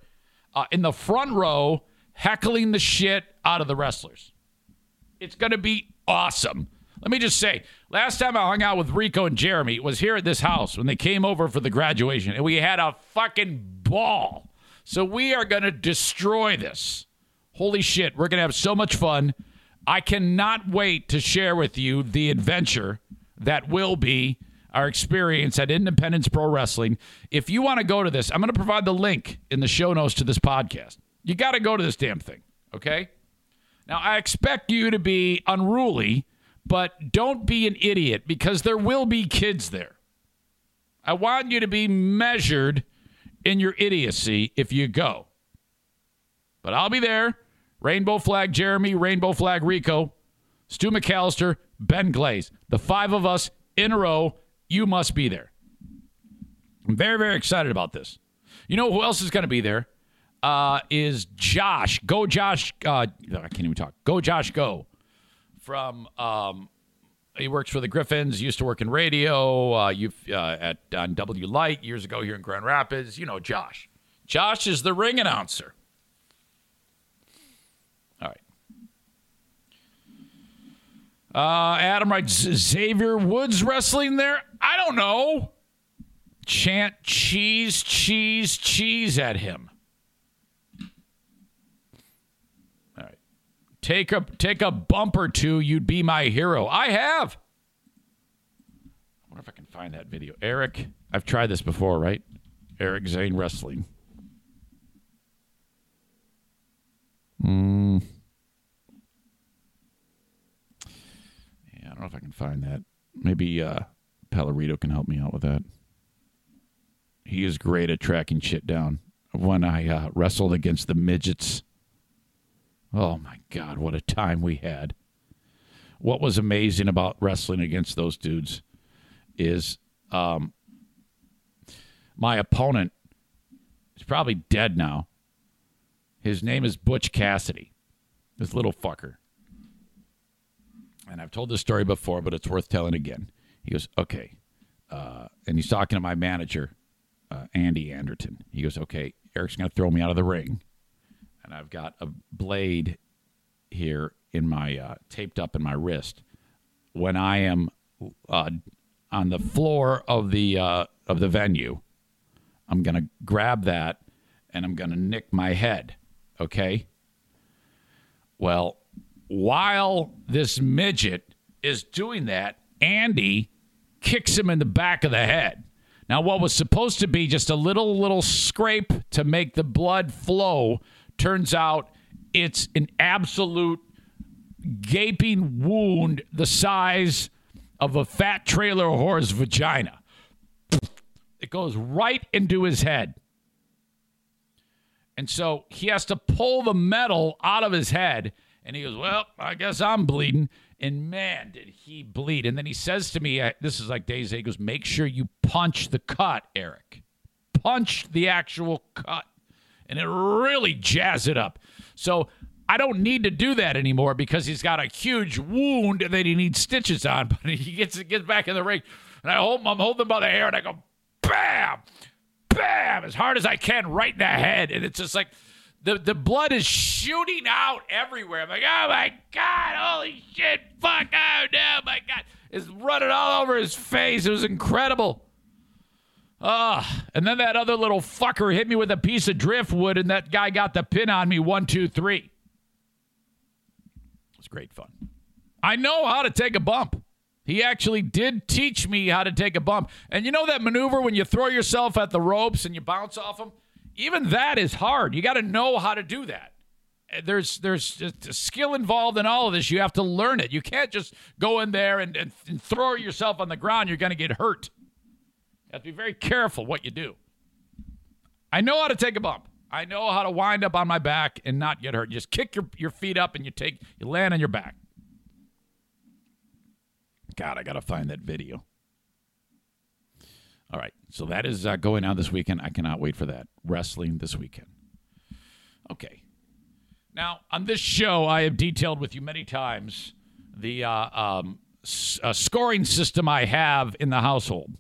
uh, in the front row, heckling the shit out of the wrestlers. It's going to be awesome. Let me just say, last time I hung out with Rico and Jeremy was here at this house when they came over for the graduation, and we had a fucking ball. So we are going to destroy this. Holy shit, we're going to have so much fun. I cannot wait to share with you the adventure that will be our experience at Independence Pro Wrestling. If you want to go to this, I'm going to provide the link in the show notes to this podcast. You got to go to this damn thing, okay? Now, I expect you to be unruly but don't be an idiot because there will be kids there. I want you to be measured in your idiocy if you go. But I'll be there. Rainbow Flag Jeremy, Rainbow Flag Rico, Stu McAllister, Ben Glaze. The five of us in a row. You must be there. I'm very, very excited about this. You know who else is going to be there? Uh, is Josh. Go, Josh. Uh, I can't even talk. Go, Josh, go from um, he works for the Griffins. Used to work in radio. Uh, you uh, at on W Light years ago here in Grand Rapids. You know Josh. Josh is the ring announcer. All right. Uh, Adam writes Xavier Woods wrestling there. I don't know. Chant cheese, cheese, cheese at him. Take a take a bump or two, you'd be my hero. I have. I wonder if I can find that video. Eric, I've tried this before, right? Eric Zane Wrestling. Mm. Yeah, I don't know if I can find that. Maybe uh Pellerito can help me out with that. He is great at tracking shit down. When I uh, wrestled against the midgets Oh my God, what a time we had. What was amazing about wrestling against those dudes is um, my opponent is probably dead now. His name is Butch Cassidy, this little fucker. And I've told this story before, but it's worth telling again. He goes, okay. Uh, and he's talking to my manager, uh, Andy Anderton. He goes, okay, Eric's going to throw me out of the ring. And I've got a blade here in my, uh, taped up in my wrist. When I am uh, on the floor of the, uh, of the venue, I'm to grab that and I'm to nick my head. Okay. Well, while this midget is doing that, Andy kicks him in the back of the head. Now, what was supposed to be just a little, little scrape to make the blood flow turns out it's an absolute gaping wound the size of a fat trailer horse vagina. It goes right into his head. And so he has to pull the metal out of his head. And he goes, Well, I guess I'm bleeding. And man, did he bleed. And then he says to me, This is like days, he goes, Make sure you punch the cut, Eric. Punch the actual cut. And it really jazz it up. So I don't need to do that anymore because he's got a huge wound that he needs stitches on. But he gets gets back in the ring. And I hold him, I'm holding him by the hair and I go, Bam! bam, as hard as I can, right in the head. And it's just like the, the blood is shooting out everywhere. I'm like, oh my God, holy shit, fuck, oh no, my God. It's running all over his face. It was incredible. Ah, and then that other little fucker hit me with a piece of driftwood, and that guy got the pin on me one, two, three. It was great fun. I know how to take a bump. He actually did teach me how to take a bump. And you know that maneuver when you throw yourself at the ropes and you bounce off them? Even that is hard. You got to know how to do that. There's there's a skill involved in all of this. You have to learn it. You can't just go in there and, and, and throw yourself on the ground. You're going to get hurt. You have to be very careful what you do. I know how to take a bump. I know how to wind up on my back and not get hurt. Just kick your, your feet up and you take you land on your back. God, I got to find that video. All right. So that is uh, going on this weekend. I cannot wait for that. Wrestling this weekend. Okay. Now, on this show, I have detailed with you many times the uh, um, s- uh, scoring system I have in the household.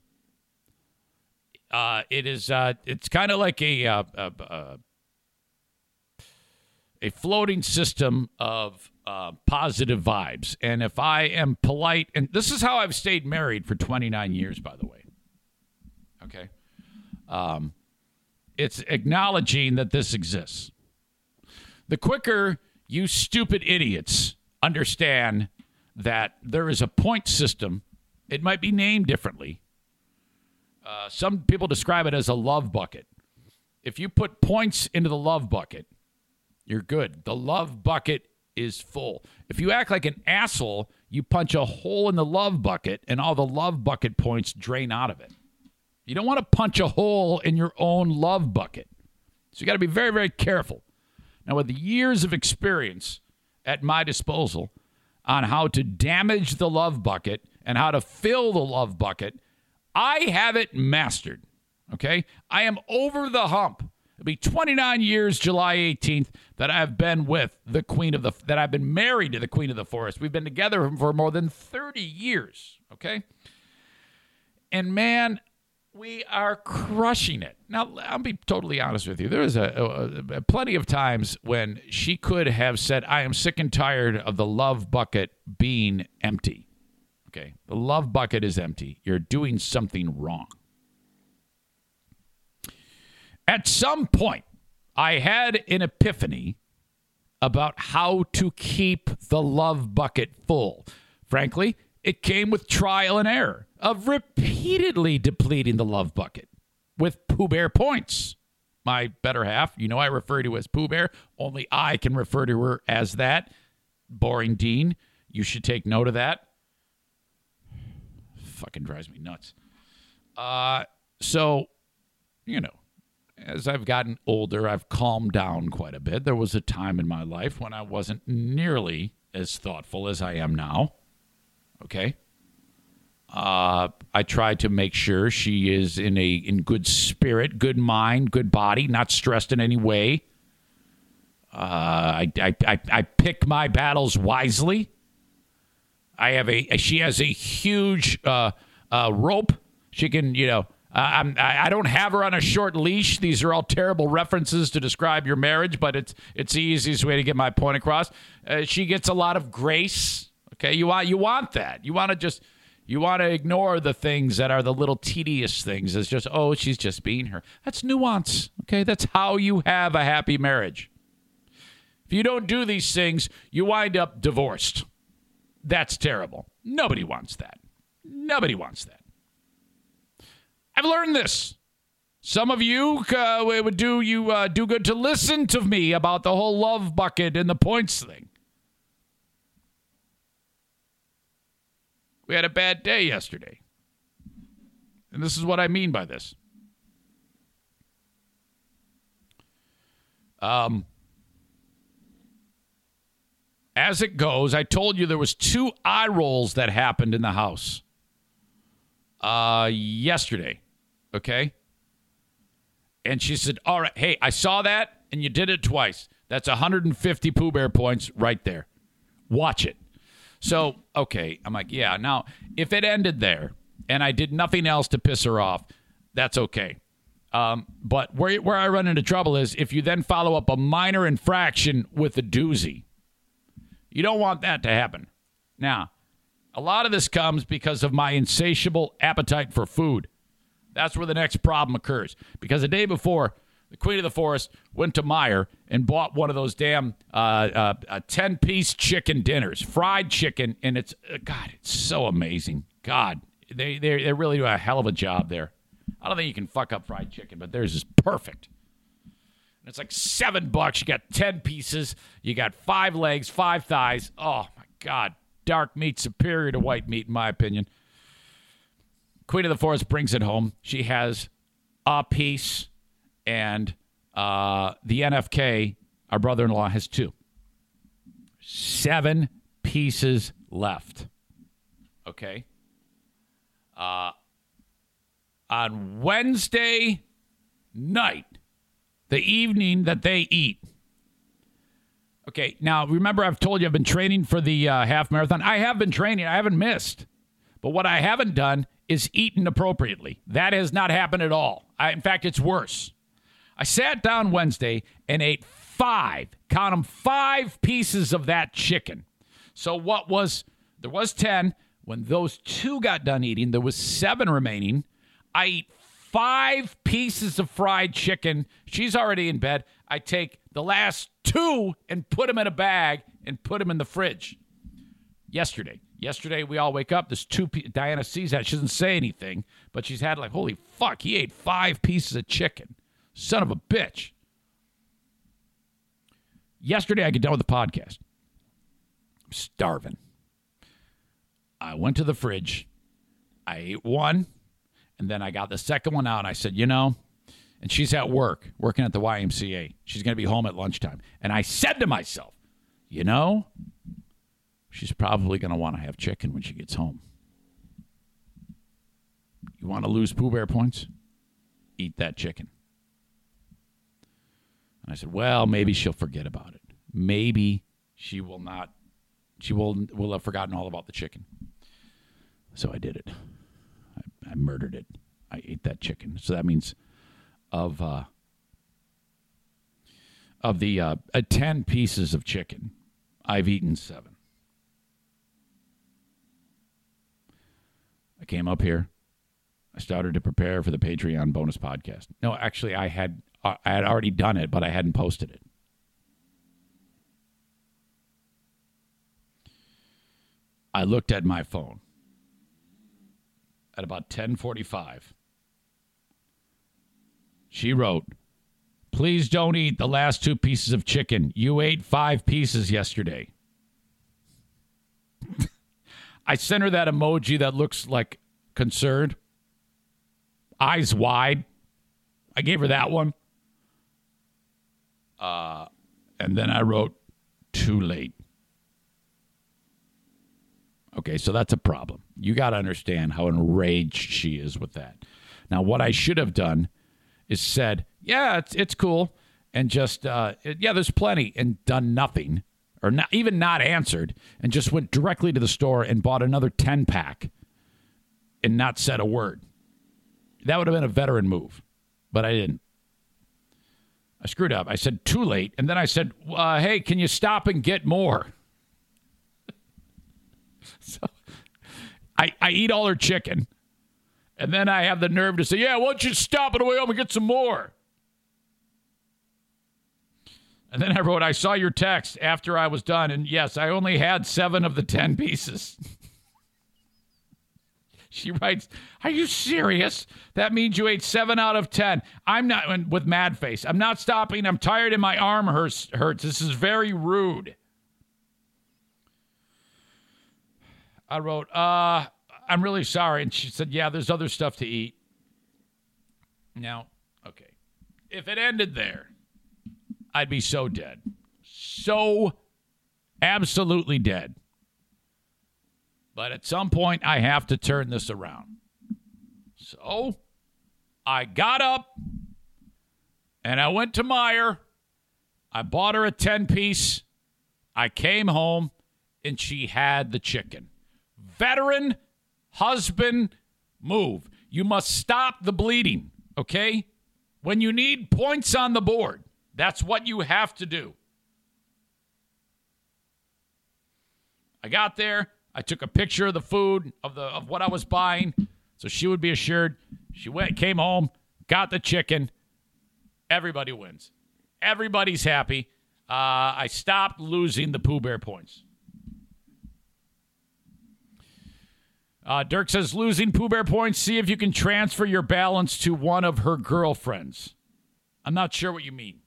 Uh, it is uh, it's kind of like a, uh, a, a a floating system of uh, positive vibes. And if I am polite, and this is how I've stayed married for 29 years, by the way. Okay. Um, it's acknowledging that this exists. The quicker you stupid idiots understand that there is a point system, it might be named differently. Uh, some people describe it as a love bucket. If you put points into the love bucket, you're good. The love bucket is full. If you act like an asshole, you punch a hole in the love bucket and all the love bucket points drain out of it. You don't want to punch a hole in your own love bucket. So you got to be very, very careful. Now, with years of experience at my disposal on how to damage the love bucket and how to fill the love bucket, I have it mastered. Okay? I am over the hump. It'll be 29 years, July 18th, that I've been with the Queen of the, that I've been married to the Queen of the Forest. We've been together for more than 30 years. Okay? And man, we are crushing it. Now, I'll be totally honest with you. There was a, a, a, plenty of times when she could have said, "I am sick and tired of the love bucket being empty." Okay, the love bucket is empty. You're doing something wrong. At some point, I had an epiphany about how to keep the love bucket full. Frankly, it came with trial and error of repeatedly depleting the love bucket with Pooh Bear points. My better half, you know, I refer to as Pooh Bear. Only I can refer to her as that. Boring Dean. You should take note of that. Fucking drives me nuts. Uh, so, you know, as I've gotten older, I've calmed down quite a bit. There was a time in my life when I wasn't nearly as thoughtful as I am now. Okay. Uh, I try to make sure she is in a in good spirit, good mind, good body, not stressed in any way. Uh, I, I, I, I pick my battles wisely. I have a she has a huge uh, uh, rope. She can you know I'm, I don't have her on a short leash. These are all terrible references to describe your marriage, but it's it's the easiest way to get my point across. Uh, she gets a lot of grace. Okay, you want you want that. You want to just you want to ignore the things that are the little tedious things. It's just oh, she's just being her. That's nuance. Okay, that's how you have a happy marriage. If you don't do these things, you wind up divorced. That's terrible. Nobody wants that. Nobody wants that. I've learned this. Some of you uh, it would do you uh, do good to listen to me about the whole love bucket and the points thing. We had a bad day yesterday. And this is what I mean by this. Um, as it goes, I told you there was two eye rolls that happened in the house uh, yesterday. Okay. And she said, All right, hey, I saw that and you did it twice. That's 150 Pooh Bear points right there. Watch it. So, okay. I'm like, Yeah. Now, if it ended there and I did nothing else to piss her off, that's okay. Um, but where, where I run into trouble is if you then follow up a minor infraction with a doozy. You don't want that to happen. Now, a lot of this comes because of my insatiable appetite for food. That's where the next problem occurs. Because the day before, the Queen of the Forest went to Meijer and bought one of those damn uh, uh, uh, 10 piece chicken dinners, fried chicken. And it's, uh, God, it's so amazing. God, they, they, they really do a hell of a job there. I don't think you can fuck up fried chicken, but theirs is perfect. And it's like seven bucks. You got 10 pieces, you got five legs, five thighs. Oh, my God. Dark meat superior to white meat, in my opinion. Queen of the Forest brings it home. She has a piece, and uh, the NFK, our brother in law, has two. Seven pieces left. Okay. Uh, on Wednesday night, the evening that they eat. Okay, now remember, I've told you I've been training for the uh, half marathon. I have been training, I haven't missed. But what I haven't done is eaten appropriately. That has not happened at all. I, in fact, it's worse. I sat down Wednesday and ate five, count them, five pieces of that chicken. So what was, there was 10. When those two got done eating, there was seven remaining. I eat five pieces of fried chicken. She's already in bed. I take the last two and put them in a bag and put them in the fridge. Yesterday, yesterday we all wake up. There's two. Diana sees that. She doesn't say anything, but she's had like, holy fuck, he ate five pieces of chicken. Son of a bitch. Yesterday, I get done with the podcast. I'm starving. I went to the fridge. I ate one, and then I got the second one out. And I said, you know, and she's at work, working at the YMCA. She's going to be home at lunchtime. And I said to myself, you know, she's probably going to want to have chicken when she gets home. You want to lose Pooh Bear points? Eat that chicken. And I said, well, maybe she'll forget about it. Maybe she will not. She will will have forgotten all about the chicken. So I did it. I, murdered it. I ate that chicken. So that means of uh, of the uh, uh, ten pieces of chicken, I've eaten seven. I came up here. I started to prepare for the Patreon bonus podcast. No, actually, I had uh, I had already done it, but I hadn't posted it. I looked at my phone at about 1045 she wrote, Please don't eat the last two pieces of chicken. You ate five pieces yesterday. I sent her that emoji that looks like concerned, eyes wide. I gave her that one. Uh, and then I wrote, too late. Okay, so that's a problem. You got to understand how enraged she is with that. Now, what I should have done is said, yeah, it's, it's cool. And just, uh, yeah, there's plenty, and done nothing, or not, even not answered, and just went directly to the store and bought another 10 pack and not said a word. That would have been a veteran move, but I didn't. I screwed up. I said too late, and then I said, uh, "Hey, can you stop and get more?" so I I eat all her chicken, and then I have the nerve to say, "Yeah, why don't you stop it away home and get some more?" And then I wrote, "I saw your text after I was done, and yes, I only had seven of the ten pieces." She writes, Are you serious? That means you ate seven out of 10. I'm not, with mad face, I'm not stopping. I'm tired and my arm hurts. This is very rude. I wrote, uh, I'm really sorry. And she said, Yeah, there's other stuff to eat. Now, okay. If it ended there, I'd be so dead. So absolutely dead. But at some point, I have to turn this around. So I got up and I went to Meijer. I bought her a 10 piece. I came home and she had the chicken. Veteran husband move. You must stop the bleeding, okay? When you need points on the board, that's what you have to do. I got there. I took a picture of the food of the of what I was buying, so she would be assured. She went, came home, got the chicken. Everybody wins. Everybody's happy. Uh, I stopped losing the Pooh Bear points. Uh, Dirk says losing Pooh Bear points. See if you can transfer your balance to one of her girlfriends. I'm not sure what you mean.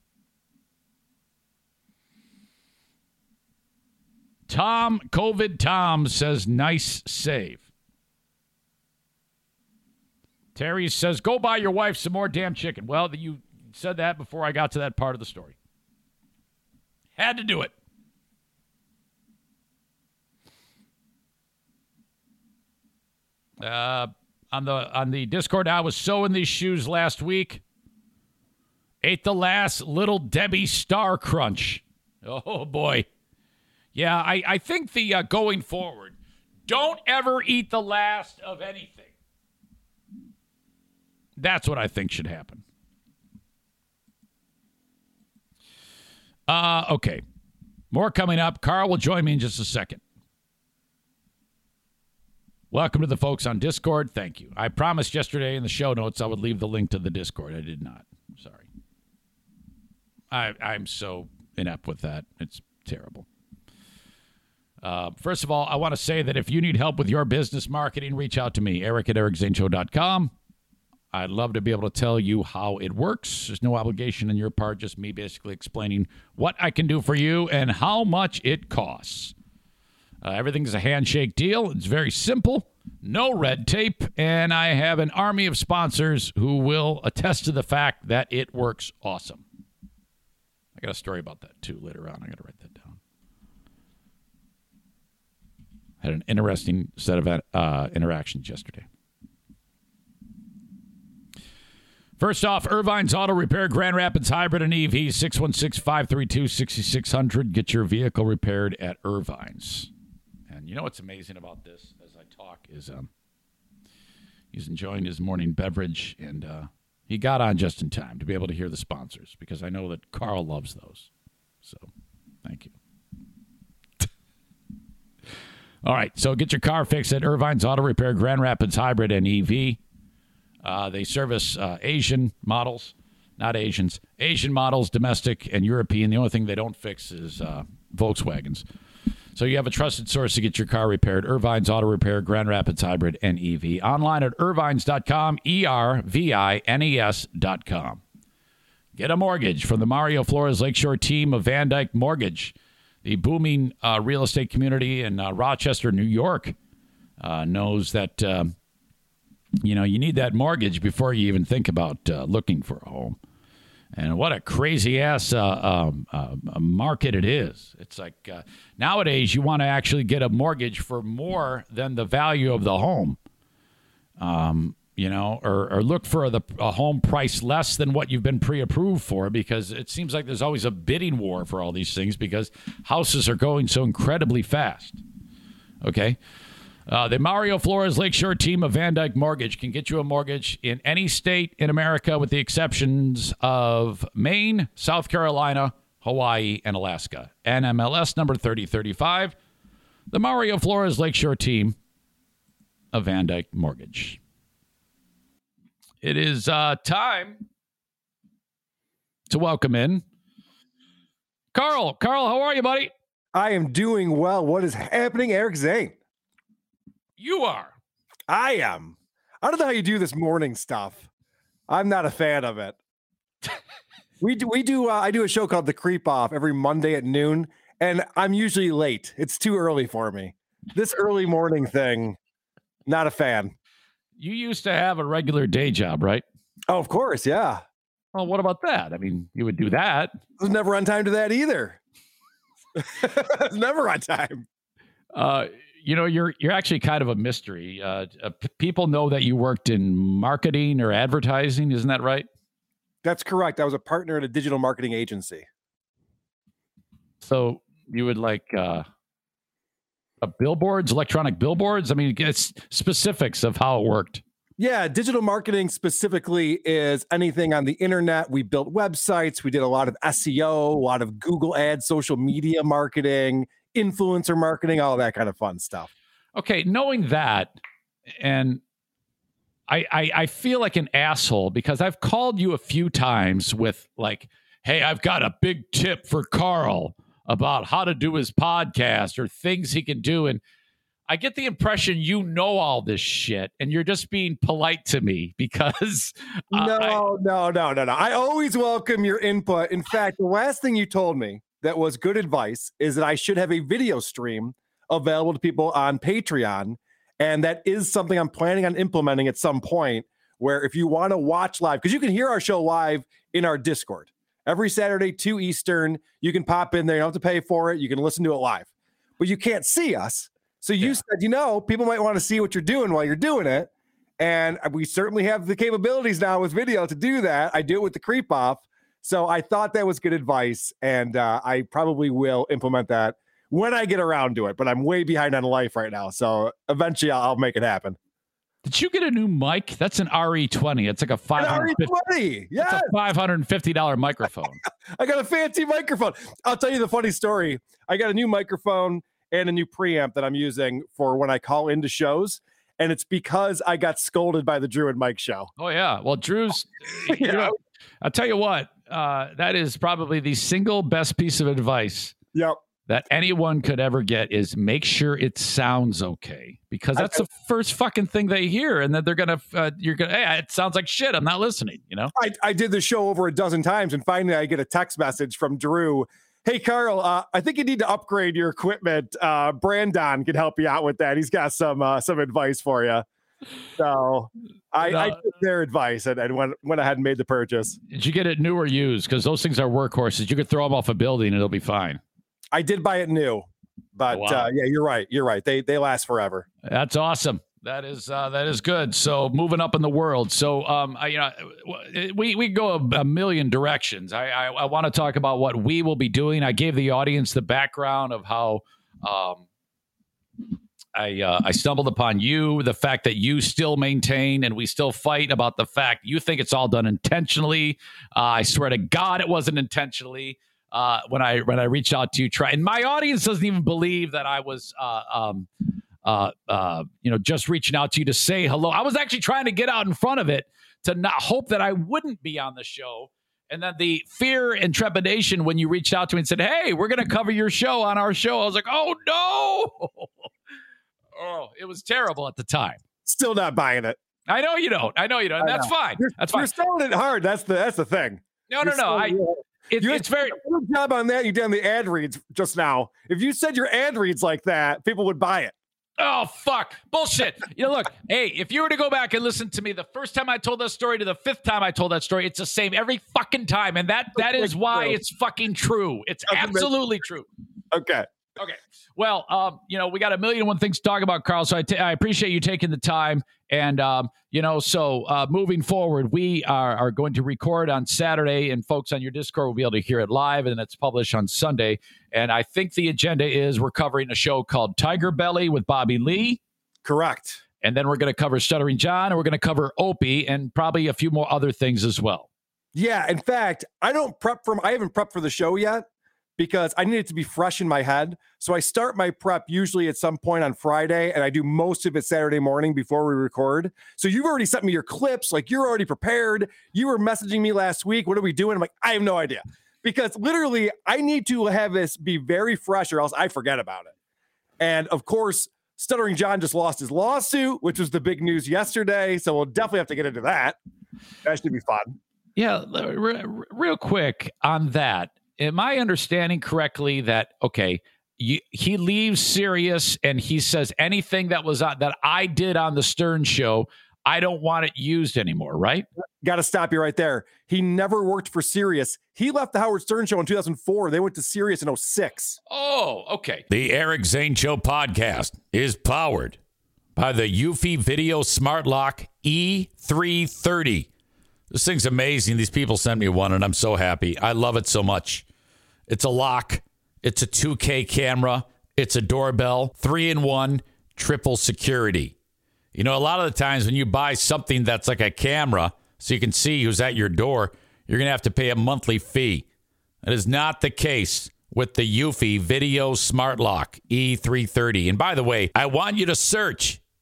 Tom, COVID Tom says, nice save. Terry says, go buy your wife some more damn chicken. Well, you said that before I got to that part of the story. Had to do it. Uh, on the on the Discord, I was sewing these shoes last week. Ate the last little Debbie Star Crunch. Oh boy. Yeah, I, I think the uh, going forward, don't ever eat the last of anything. That's what I think should happen. Uh, okay. More coming up. Karl will join me in just a second. Welcome to the folks on Discord. Thank you. I promised yesterday in the show notes I would leave the link to the Discord. I did not. Sorry. I, I'm so inept with that. It's terrible. Uh, first of all, I want to say that if you need help with your business marketing, reach out to me, Eric at ericzaneshow.com. I'd love to be able to tell you how it works. There's no obligation on your part, just me basically explaining what I can do for you and how much it costs. Uh, everything's a handshake deal. It's very simple, no red tape, and I have an army of sponsors who will attest to the fact that it works awesome. I got a story about that too later on. I got to write that down. Had an interesting set of uh, interactions yesterday. First off, Ervine's Auto Repair, Grand Rapids Hybrid and EV, 616 532 6600. Get your vehicle repaired at Ervine's. And you know what's amazing about this as I talk is um, he's enjoying his morning beverage and uh, he got on just in time to be able to hear the sponsors because I know that Karl loves those. So thank you. All right, so get your car fixed at Ervine's Auto Repair, Grand Rapids Hybrid and EV. Uh, they service uh, Asian models, not Asians, Asian models, domestic and European. The only thing they don't fix is uh, Volkswagens. So you have a trusted source to get your car repaired. Ervine's Auto Repair, Grand Rapids Hybrid and EV. Online at ervines.com, E R V I N E S.com. Get a mortgage from the Mario Flores Lakeshore team of Van Dyke Mortgage the booming uh, real estate community in uh, Rochester, New York, uh, knows that uh, you know you need that mortgage before you even think about uh, looking for a home. And what a crazy ass uh, um, uh, market it is. It's like uh, nowadays you want to actually get a mortgage for more than the value of the home. Um, you know, or, or look for the, a home price less than what you've been pre approved for because it seems like there's always a bidding war for all these things because houses are going so incredibly fast. Okay. Uh, the Mario Flores Lakeshore team of Van Dyke Mortgage can get you a mortgage in any state in America with the exceptions of Maine, South Carolina, Hawaii, and Alaska. NMLS number 3035. The Mario Flores Lakeshore team of Van Dyke Mortgage. It is uh, time to welcome in Karl. Karl, how are you, buddy? I am doing well. What is happening, Eric Zane? You are. I am. I don't know how you do this morning stuff. I'm not a fan of it. we do. We do. Uh, I do a show called The Creep Off every Monday at noon, and I'm usually late. It's too early for me. This early morning thing, not a fan. You used to have a regular day job, right? Oh, of course, yeah. Well, what about that? I mean, you would do that. I was never on time to that either. I was never on time. Uh, you know, you're you're actually kind of a mystery. Uh, uh, people know that you worked in marketing or advertising, isn't that right? That's correct. I was a partner at a digital marketing agency. So you would like uh, a billboards, electronic billboards. I mean, it's specifics of how it worked. Yeah, digital marketing specifically is anything on the internet. We built websites, we did a lot of SEO, a lot of Google ads, social media marketing, influencer marketing, all that kind of fun stuff. Okay, knowing that, and I, I I feel like an asshole because I've called you a few times with like, hey, I've got a big tip for Karl about how to do his podcast or things he can do. And I get the impression you know all this shit and you're just being polite to me because uh, No, I- no, no, no, no. I always welcome your input. In fact, the last thing you told me that was good advice is that I should have a video stream available to people on Patreon. And that is something I'm planning on implementing at some point where if you want to watch live, because you can hear our show live in our Discord every Saturday, 2 Eastern. You can pop in there, you don't have to pay for it. You can listen to it live, but you can't see us. So you Yeah. said, you know, people might want to see what you're doing while you're doing it. And uh, we certainly have the capabilities now with video to do that. I do it with the creep off. So I thought that was good advice. And uh, I probably will implement that when I get around to it. But I'm way behind on life right now. So eventually I'll, make it happen. did you get a new mic? That's an RE20. It's like a 550 RE20. it's Yes. a $550 microphone. I got a fancy microphone. I'll tell you the funny story. I got a new microphone and a new preamp that I'm using for when I call into shows. And it's because I got scolded by the Drew and Mike show. Oh yeah. Well, Drew's. you know, I'll tell you what. Uh, that is probably the single best piece of advice Yep. that anyone could ever get is make sure it sounds okay because I- that's the first fucking thing they hear, and then they're gonna. Uh, you're gonna. Hey, it sounds like shit. I'm not listening. You know. I, I did the show over a dozen times, and finally I get a text message from Drew. Hey, Karl, uh, I think you need to upgrade your equipment. Uh, Brandon can help you out with that. He's got some uh, some advice for you. So I, I took their advice and, and went, went ahead and made the purchase. Did you get it new or used? Because those things are workhorses. You could throw them off a building and it'll be fine. I did buy it new, but Oh, wow. uh, yeah, you're right. You're right. They they last forever. That's awesome. That is uh, that is good. So moving up in the world. So um, I, you know, we we go a, a million directions. I I, I want to talk about what we will be doing. I gave the audience the background of how um, I uh, I stumbled upon you, the fact that you still maintain and we still fight about the fact you think it's all done intentionally. Uh, I swear to God, it wasn't intentionally. Uh, when I when I reached out to you, try and my audience doesn't even believe that I was uh, um, uh, uh, you know, just reaching out to you to say hello. I was actually trying to get out in front of it to not hope that I wouldn't be on the show. And then the fear and trepidation when you reached out to me and said, Hey, we're going to cover your show on our show. I was like, Oh, no. oh, it was terrible at the time. Still not buying it. I know you don't. I know you don't. And that's fine. You're, That's fine. you're selling it hard. That's the that's the thing. No, no, You're no. I, selling it You it's very, Good job on that. You did on the ad reads just now. If you said your ad reads like that, people would buy it. Oh fuck. Bullshit. you know, look, hey, if you were to go back and listen to me the first time I told that story to the fifth time I told that story, it's the same every fucking time. And that that is why it's fucking true. It's absolutely true. Okay. Okay. Well, um, you know, we got a million and one things to talk about, Karl. So I, t- I appreciate you taking the time. And, um, you know, so uh, moving forward, we are, are going to record on Saturday, and folks on your Discord will be able to hear it live, and then it's published on Sunday. And I think the agenda is we're covering a show called Tiger Belly with Bobby Lee. Correct. And then we're going to cover Stuttering John, and we're going to cover Opie, and probably a few more other things as well. Yeah. In fact, I don't prep for, I haven't prepped for the show yet because I need it to be fresh in my head. So I start my prep usually at some point on Friday and I do most of it Saturday morning before we record. So you've already sent me your clips, like you're already prepared. You were messaging me last week. What are we doing? I'm like, I have no idea. Because literally, I need to have this be very fresh or else I forget about it. And of course, Stuttering John just lost his lawsuit, which was the big news yesterday. So we'll definitely have to get into that. That should be fun. Yeah, re- real quick on that am I understanding correctly that okay, you, he leaves Sirius and he says anything that was on, that I did on the Stern show, I don't want it used anymore, right? Got to stop you right there. He never worked for Sirius. He left the Howard Stern show in 2004. They went to Sirius in 06. Oh, okay. The Eric Zane Show podcast is powered by the Eufy Video Smart Lock E330. This thing's amazing. These people sent me one, and I'm so happy. I love it so much. It's a lock, it's a 2K camera, it's a doorbell, three in one, triple security. You know, a lot of the times when you buy something that's like a camera, so you can see who's at your door, you're going to have to pay a monthly fee. That is not the case with the Eufy Video Smart Lock E330. And by the way, I want you to search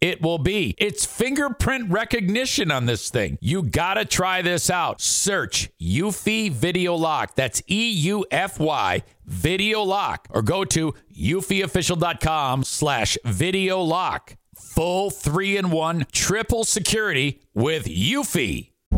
it will be. It's fingerprint recognition on this thing. You gotta try this out. Search Eufy Video Lock. That's E U F Y Video Lock. Or go to eufyofficial.com slash video lock. Full three in one triple security with Eufy.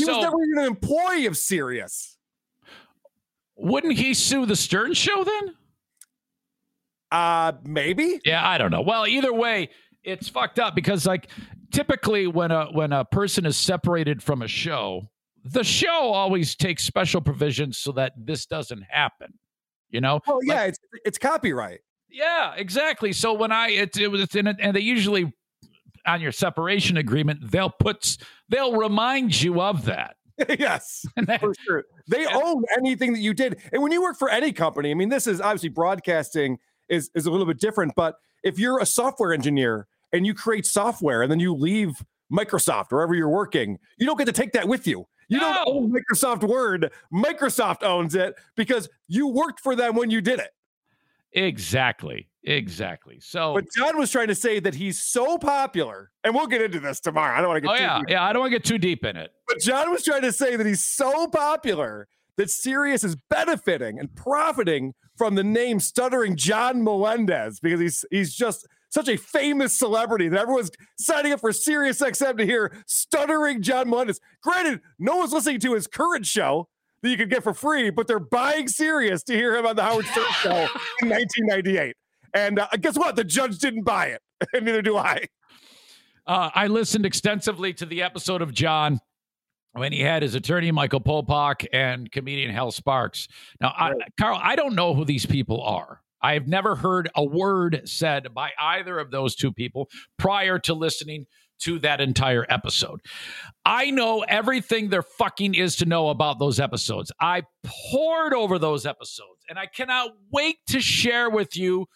He so was never even an employee of Sirius. wouldn't he sue the Stern show then? Uh, maybe. Yeah, I don't know. Well, either way, it's fucked up because like typically when a when a person is separated from a show, the show always takes special provisions so that this doesn't happen. You know? Well, yeah, Like- it's it's copyright. yeah, exactly. So when I it, it was in it, and they usually on your separation agreement they'll put they'll remind you of that. yes, that- for sure. They own anything that you did. And when you work for any company, I mean, this is obviously broadcasting is is a little bit different. But if you're a software engineer and you create software and then you leave Microsoft wherever you're working, you don't get to take that with you. You No. don't own Microsoft Word. Microsoft owns it because you worked for them when you did it. exactly. Exactly. So But John was trying to say that he's so popular, and we'll get into this tomorrow. I don't want to get Oh too yeah, deep. yeah. I don't want to get too deep in it. But John was trying to say that he's so popular that Sirius is benefiting and profiting from the name Stuttering John Melendez because he's he's just such a famous celebrity that everyone's signing up for Sirius XM to hear Stuttering John Melendez. Granted, no one's listening to his current show that you could get for free, but they're buying Sirius to hear him on the Howard Stern show in 1998. And uh, guess what? The judge didn't buy it, and neither do I. Uh, I listened extensively to the episode of John when he had his attorney Michael Popok and comedian Hal Sparks. Now, I, Karl, I don't know who these people are. I've never heard a word said by either of those two people prior to listening to that entire episode. I know everything there fucking is to know about those episodes. I poured over those episodes and I cannot wait to share with you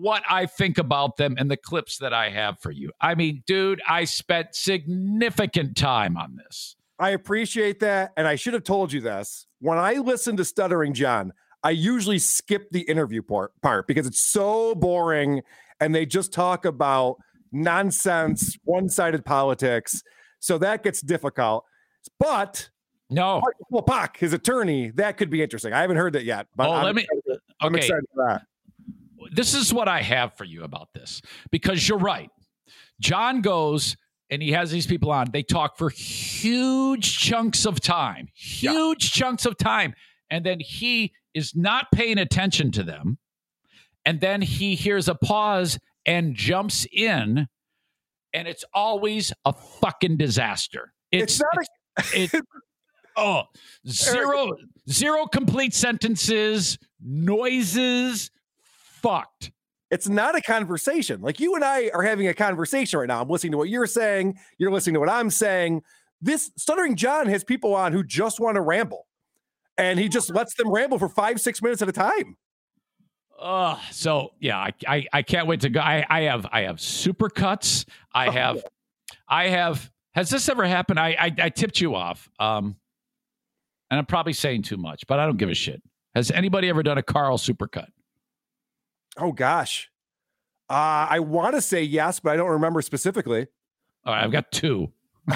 what I think about them and the clips that I have for you. I mean, dude, I spent significant time on this. I appreciate that. And I should have told you this. When I listen to Stuttering John, I usually skip the interview part, part because it's so boring and they just talk about nonsense, one sided politics. So that gets difficult. But No. well, Pac, his attorney, that could be interesting. I haven't heard that yet. But Oh, I'm, let me- excited, I'm excited for that. This is what I have for you about this because you're right. John goes and he has these people on. They talk for huge chunks of time, huge chunks of time. And then he is not paying attention to them. And then he hears a pause and jumps in. And it's always a fucking disaster. It's, It's not a- it, oh, zero, zero complete sentences, noises, fucked. It's not a conversation. Like you and I are having a conversation right now. I'm listening to what you're saying. You're listening to what I'm saying. This Stuttering John has people on who just want to ramble. And he just lets them ramble for five, six minutes at a time. Uh, so yeah, I, I I can't wait to go. I, I have I have super cuts. I have I have has this ever happened? I, I I tipped you off. Um and I'm probably saying too much, but I don't give a shit. Has anybody ever done a Karl supercut? Oh gosh. Uh, I want to say yes, but I don't remember specifically. All right, I've got two.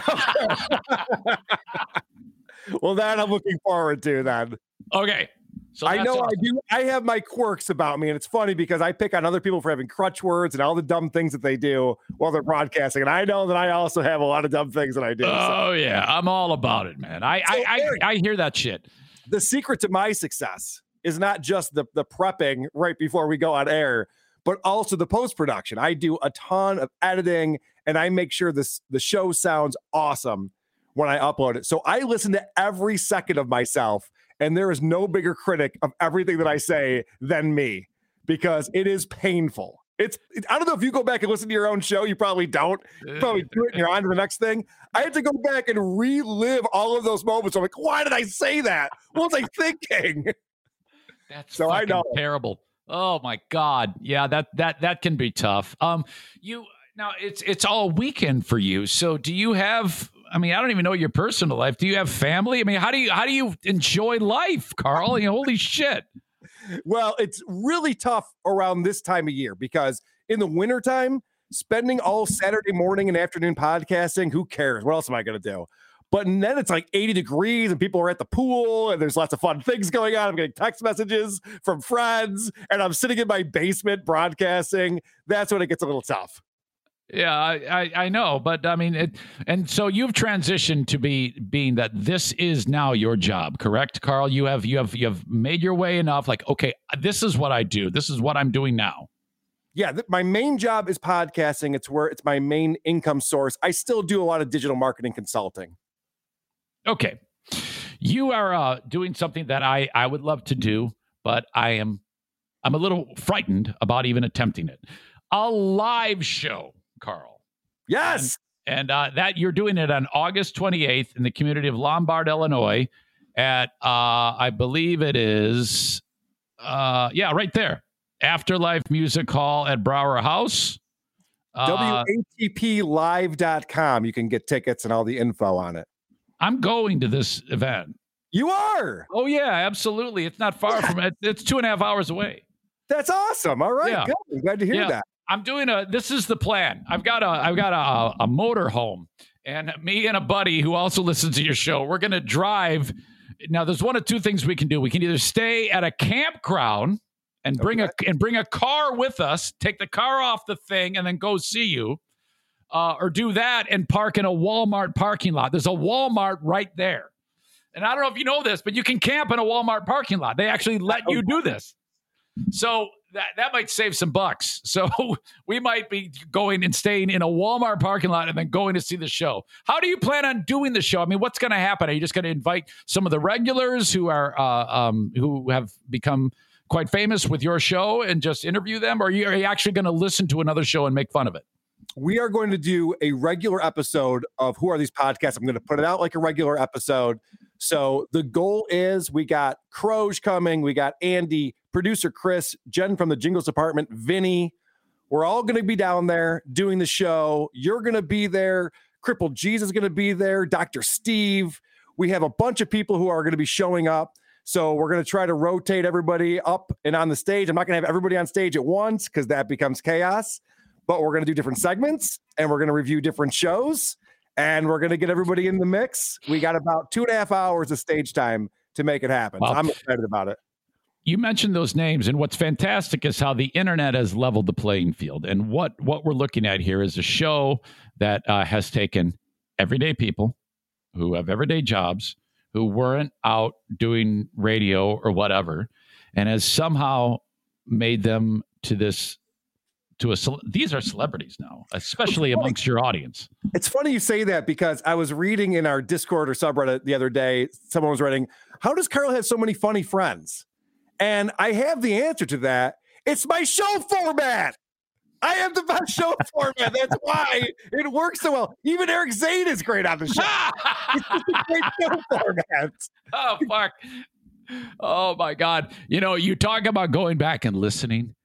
Well, that I'm looking forward to then. Okay. So I know I do. I have my quirks about me, and it's funny because I pick on other people for having crutch words and all the dumb things that they do while they're broadcasting. And I know that I also have a lot of dumb things that I do. So Oh yeah, I'm all about it, man. I I, I I hear that shit. the secret to my success is not just the the prepping right before we go on air, but also the post production. I do a ton of editing, and I make sure this the show sounds awesome when I upload it. So I listen to every second of myself, and there is no bigger critic of everything that I say than me because it is painful. It's I don't know if you go back and listen to your own show, you probably don't. You probably do it and you're on to the next thing. I had to go back and relive all of those moments. I'm like, why did I say that? What was I thinking? That's So I know. terrible. Oh my god. Yeah, that that that can be tough. Um you now it's it's all weekend for you. So do you have I mean, I don't even know your personal life. Do you have family? I mean, how do you how do you enjoy life, Karl? Holy shit. Well, it's really tough around this time of year because in the wintertime, spending all Saturday morning and afternoon podcasting, who cares? What else am I going to do? But then it's like 80 degrees and people are at the pool and there's lots of fun things going on. I'm getting text messages from friends and I'm sitting in my basement broadcasting. That's when it gets a little tough. Yeah, I, I, I know, but I mean, it, and so you've transitioned to be being that this is now your job, correct, Karl? You have you have you have made your way enough. Like, okay, this is what I do. This is what I'm doing now. Yeah, th- my main job is podcasting. It's where it's my main income source. I still do a lot of digital marketing consulting. Okay, you are uh, doing something that I I would love to do, but I am I'm a little frightened about even attempting it. A live show, Karl. Yes. and uh, that you're doing it on August 28th in the community of Lombard, Illinois, at uh, I believe it is, uh, yeah, right there, Afterlife Music Hall at Brauer House. Uh, WATPlive.com. You can get tickets and all the info on it. I'm going to this event. You are. Oh yeah, absolutely. It's not far from it. It's two and a half hours away. That's awesome. All right. Yeah. Good. I'm glad to hear Yeah. that. I'm doing a. This is the plan. I've got a. I've got a, a motor home, and me and a buddy who also listens to your show. We're gonna drive. Now, there's one of two things we can do. We can either stay at a campground and bring a and bring a car with us, take the car off the thing, and then go see you, uh, or do that and park in a Walmart parking lot. There's a Walmart right there, and I don't know if you know this, but you can camp in a Walmart parking lot. They actually let you do this. So that that might save some bucks. So we might be going and staying in a Walmart parking lot and then going to see the show. How do you plan on doing the show? I mean, what's going to happen? Are you just going to invite some of the regulars who are uh, um, who have become quite famous with your show and just interview them, or are you, are you actually going to listen to another show and make fun of it? We are going to do a regular episode of Who Are These Podcasts. I'm going to put it out like a regular episode. So the goal is we got Croge coming, we got Andy, producer Chris, Jen from the Jingles department, Vinny. We're all going to be down there doing the show. You're going to be there. Crippled Jesus is going to be there. Dr. Steve. We have a bunch of people who are going to be showing up. So we're going to try to rotate everybody up and on the stage. I'm not going to have everybody on stage at once because that becomes chaos but we're going to do different segments and we're going to review different shows and we're going to get everybody in the mix. We got about two and a half hours of stage time to make it happen. Wow. So I'm excited about it. You mentioned those names, and what's fantastic is how the internet has leveled the playing field. And what what we're looking at here is a show that uh, has taken everyday people who have everyday jobs, who weren't out doing radio or whatever, and has somehow made them to this to a these are celebrities now, especially amongst your audience. It's funny you say that because I was reading in our Discord or subreddit the other day, someone was writing, How does Karl have so many funny friends? And I have the answer to that. It's my show format. I have the best show format. That's why it works so well. Even Eric Zane is great on the show. it's a great show format. oh fuck. Oh my god. You know, you talk about going back and listening.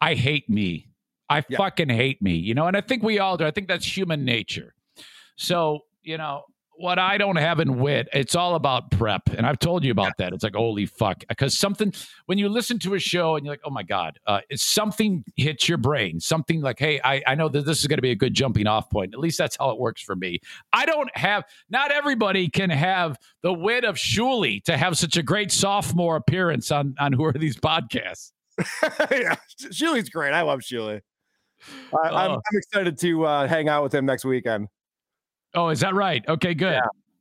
I hate me. I Yeah. fucking hate me, you know, and I think we all do. I think that's human nature. So, you know, what I don't have in wit, it's all about prep. And I've told you about that. It's like, holy fuck. Because something, when you listen to a show and you're like, oh my God, uh, it's something hits your brain. Something like, hey, I, I know that this is going to be a good jumping off point. At least that's how it works for me. I don't have, not everybody can have the wit of Shuli to have such a great sophomore appearance on, on Who Are These Podcasts. yeah, Shuli's great. I love Shuli. I, I'm, Oh. Excited to uh, hang out with him next weekend. Oh, is that right? Okay, good. Yeah.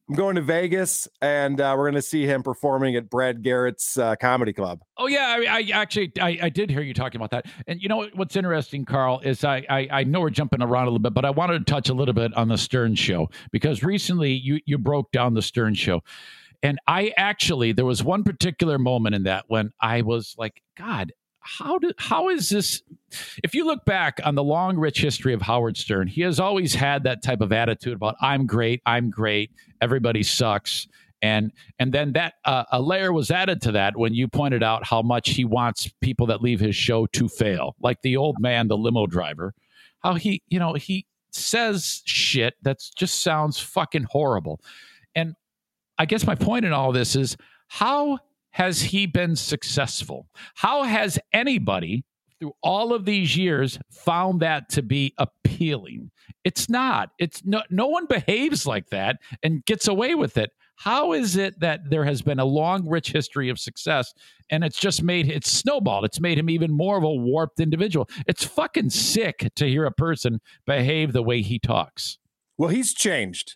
I'm going to Vegas, and uh, we're going to see him performing at Brad Garrett's uh, comedy club. Oh yeah, I, I actually I, I did hear you talking about that. And you know what's interesting, Karl, is I, I I know we're jumping around a little bit, but I wanted to touch a little bit on the Stern show because recently you you broke down the Stern show. And I actually there was one particular moment in that when I was like, God, how do how is this if you look back on the long rich history of Howard Stern, he has always had that type of attitude about I'm great, I'm great, everybody sucks. And and then that uh, a layer was added to that when you pointed out how much he wants people that leave his show to fail, like the old man, the limo driver. How he, you know, he says shit that just sounds fucking horrible. And I guess my point in all this is how has he been successful? How has anybody through all of these years found that to be appealing? It's not. It's no no one behaves like that and gets away with it. How is it that there has been a long, rich history of success and it's just made it's snowballed? It's made him even more of a warped individual. It's fucking sick to hear a person behave the way he talks. Well, he's changed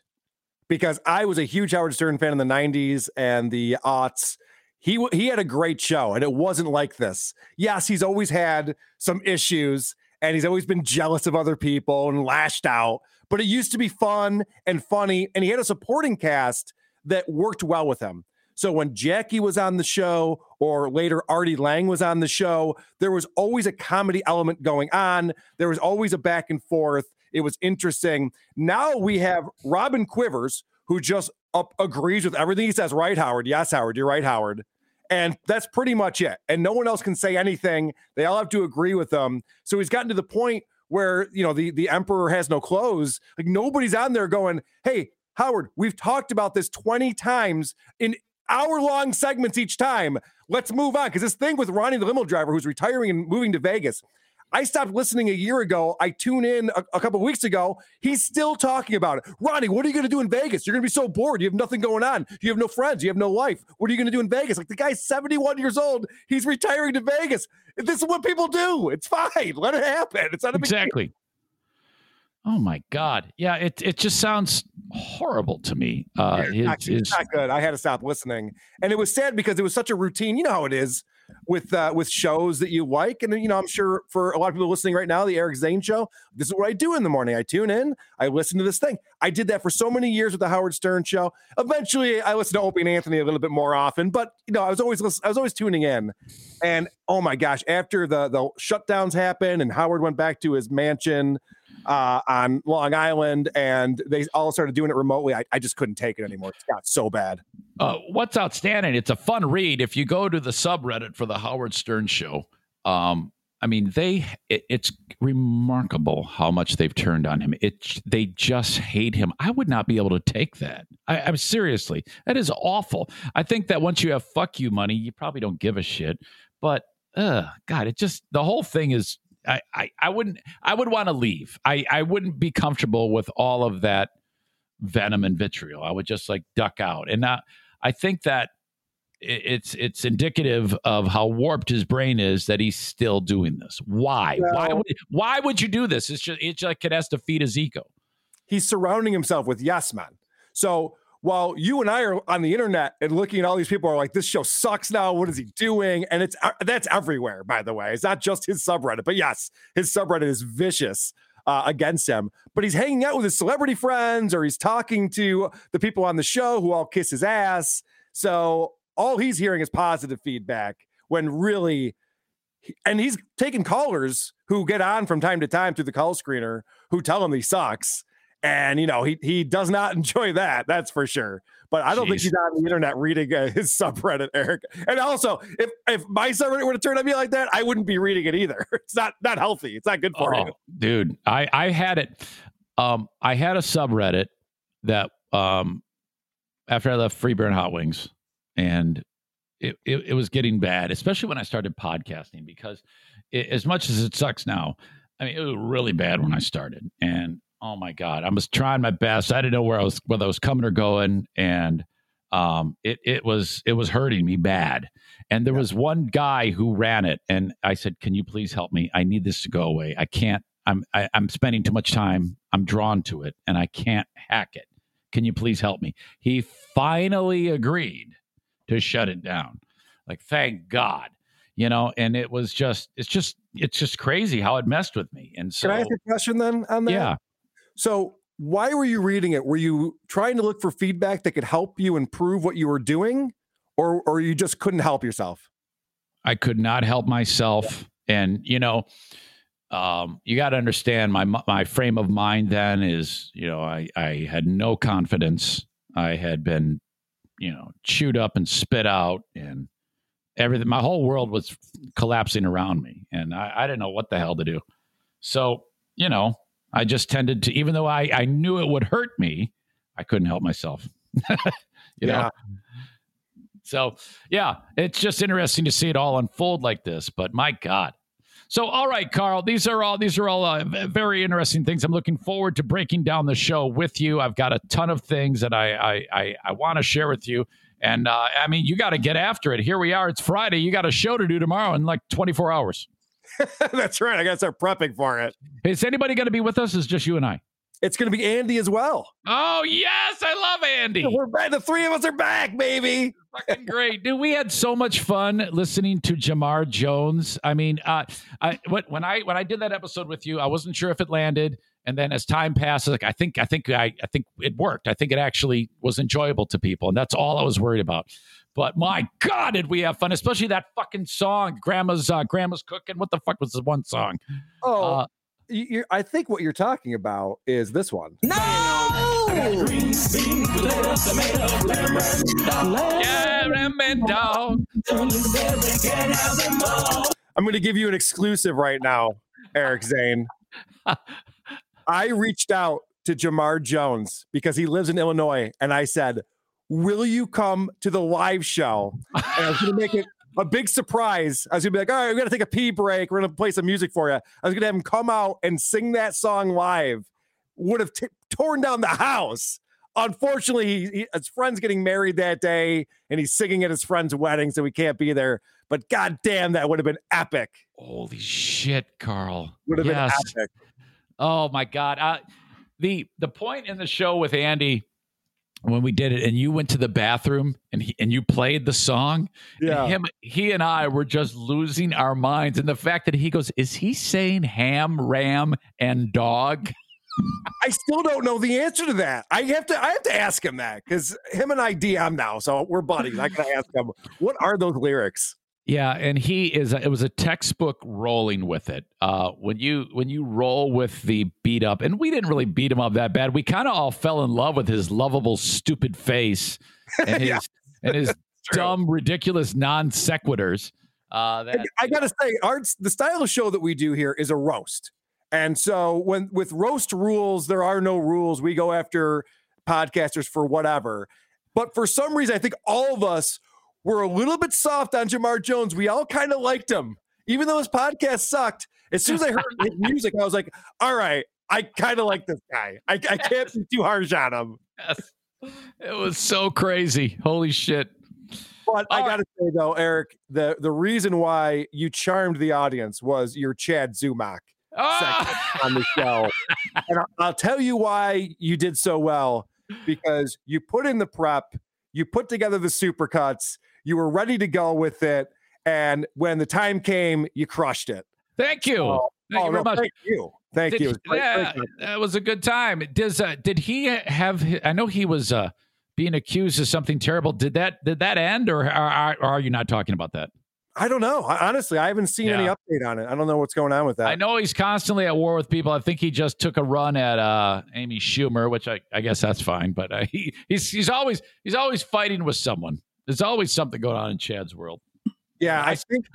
because I was a huge Howard Stern fan in the 90s and the aughts. He he had a great show and it wasn't like this. Yes, he's always had some issues and he's always been jealous of other people and lashed out, but it used to be fun and funny and he had a supporting cast that worked well with him. So when Jackie was on the show or later Artie Lange was on the show, there was always a comedy element going on. There was always a back and forth. It was interesting. Now we have Robin Quivers, who just agrees with everything he says. Right, Howard? Yes, Howard. You're right, Howard. And that's pretty much it. And no one else can say anything. They all have to agree with them. So he's gotten to the point where you know the the emperor has no clothes. Like nobody's on there going, "Hey, Howard, we've talked about this 20 times in hour long segments each time. Let's move on. Because this thing with Ronnie the limo driver who's retiring and moving to Vegas, I stopped listening a year ago. I tuned in a, a couple weeks ago. He's still talking about it. Ronnie, what are you going to do in Vegas? You're going to be so bored. You have nothing going on. You have no friends. You have no life. What are you going to do in Vegas? Like the guy's 71 years old. He's retiring to Vegas. This is what people do. It's fine. Let it happen. It's not a big deal. Exactly. Oh my God. Yeah, it it just sounds horrible to me. Uh It's his, not, his- it's not good. I had to stop listening. And it was sad because it was such a routine. You know how it is with uh, with shows that you like. And you know, I'm sure for a lot of people listening right now, the Eric Zane show, this is what I do in the morning. I tune in, I listen to this thing. I did that for so many years with the Howard Stern show. Eventually, I listened to Opie and Anthony a little bit more often, but you know, I was always I was always tuning in. And oh my gosh, after the the shutdowns happened and Howard went back to his mansion uh, on Long Island and they all started doing it remotely, I, I just couldn't take it anymore. It got so bad. Uh, what's outstanding? It's a fun read. If you go to the subreddit for the Howard Stern show, um, I mean, they it, it's remarkable how much they've turned on him. It they just hate him. I would not be able to take that. I, I'm seriously, that is awful. I think that once you have fuck you money, you probably don't give a shit. But uh, God, it just the whole thing is. I, I, I wouldn't I would want to leave. I, I wouldn't be comfortable with all of that venom and vitriol. I would just like duck out. And uh, I think that it's it's indicative of how warped his brain is that he's still doing this. Why? Why would why would you do this? It's just it's like it has to feed his ego. he's surrounding himself with yes men. So while you and I are on the internet and looking at all these people are like, this show sucks now. What is he doing? And it's uh, that's everywhere, by the way. It's not just his subreddit, but yes, his subreddit is vicious uh, against him. But he's hanging out with his celebrity friends or he's talking to the people on the show who all kiss his ass. So all he's hearing is positive feedback when really and he's taking callers who get on from time to time through the call screener who tell him he sucks. And you know he he does not enjoy that. That's for sure. But I don't think he's on the internet reading uh, his subreddit, Eric. And also, if if my subreddit were to turn on me like that, I wouldn't be reading it either. It's not not healthy. It's not good for you. Oh, dude, I I had it. Um, I had a subreddit that um, after I left Free Beer Hot Wings, and it, it it was getting bad, especially when I started podcasting because it, as much as it sucks now, I mean it was really bad when I started, and oh my god, I was trying my best. I didn't know where I was whether I was coming or going, and um, it it was it was hurting me bad. And there was one guy who ran it, and I said, "Can you please help me? I need this to go away. I can't. I'm I, I'm spending too much time. I'm drawn to it, and I can't hack it. Can you please help me?" He finally agreed to shut it down. Like, thank God, you know. And it was just, it's just, it's just crazy how it messed with me. And so, Can I ask a question then on that? yeah, So why were you reading it? Were you trying to look for feedback that could help you improve what you were doing, or or you just couldn't help yourself? I could not help myself. And you know, um, you got to understand my my frame of mind. Then is you know I I had no confidence. I had been you know chewed up and spit out, and everything. My whole world was collapsing around me, and I, I didn't know what the hell to do. So you know, I just tended to, even though I I knew it would hurt me, I couldn't help myself. you know. Yeah. So yeah, it's just interesting to see it all unfold like this. But my God. So all right, Karl, these are all these are all uh, very interesting things. I'm looking forward to breaking down the show with you. I've got a ton of things that I I I, I want to share with you. And uh, I mean, you got to get after it. Here we are. It's Friday. You got a show to do tomorrow in like 24 hours. That's right. I got to start prepping for it. Is anybody going to be with us? Is just you and I? It's going to be Andy as well. Oh yes, I love Andy. We're back. The three of us are back, baby. fucking great, dude. We had so much fun listening to Jamar Jones. I mean, uh, I what- when I when I did that episode with you, I wasn't sure if it landed, and then as time passes, like I think I think I I think it worked. I think it actually was enjoyable to people, and that's all I was worried about. But my God, did we have fun? Especially that fucking song, "Grandma's uh, Grandma's Cooking." What the fuck was the one song? Oh, Uh, you, you, I think what you're talking about is this one. Yeah, Ramen Dog. I'm going to give you an exclusive right now, Eric Zane. I reached out to Jamar Jones because he lives in Illinois, and I said, "Will you come to the live show?" And I was going to make it a big surprise. I was going to be like, "All right, we're going to take a pee break. We're going to play some music for you." I was going to have him come out and sing that song live. Would have t- torn down the house. Unfortunately, he, he, his friend's getting married that day, and he's singing at his friend's wedding, so he can't be there. But goddamn, that would have been epic. Holy shit, Karl. Would have yes. been epic. Oh my God. Uh, the the point in the show with Andy when we did it, and you went to the bathroom and he, and you played the song. and him, he and I were just losing our minds, and the fact that he goes, "Is he saying ham, ram, and dog?" I still don't know the answer to that. I have to I have to ask him that because him and I DM now, so we're buddies. I gotta ask him what are those lyrics. Yeah, and he is. It was a textbook rolling with it. Uh, when you when you roll with the beat up, and we didn't really beat him up that bad. We kind of all fell in love with his lovable, stupid face and his Yeah. and his dumb, ridiculous non sequiturs. Uh, that I gotta say, arts the style of show that we do here is a roast. And so when with roast rules, there are no rules. We go after podcasters for whatever. But for some reason, I think all of us were a little bit soft on Jamar Jones. We all kind of liked him, even though his podcast sucked. As soon as I heard his music, I was like, all right, I kind of like this guy. I, I can't be too harsh on him. Yes. It was so crazy. Holy shit. But I gotta say though, Eric, the the reason why you charmed the audience was your Chad Zumock Ah! on the show. and I'll, I'll tell you why you did so well because you put in the prep, you put together the supercuts, you were ready to go with it, and when the time came, you crushed it. Thank you. Oh, Thank oh, you no, much. Thank you. Thank Did you. Great- yeah, great that was a good time. Does uh, did he have? I know he was uh, being accused of something terrible. Did that did that end, or are, are you not talking about that? I don't know. I, honestly, I haven't seen any update on it. I don't know what's going on with that. I know he's constantly at war with people. I think he just took a run at uh, Amy Schumer, which I, I guess that's fine. But uh, he he's he's always he's always fighting with someone. There's always something going on in Chad's world. Yeah, I think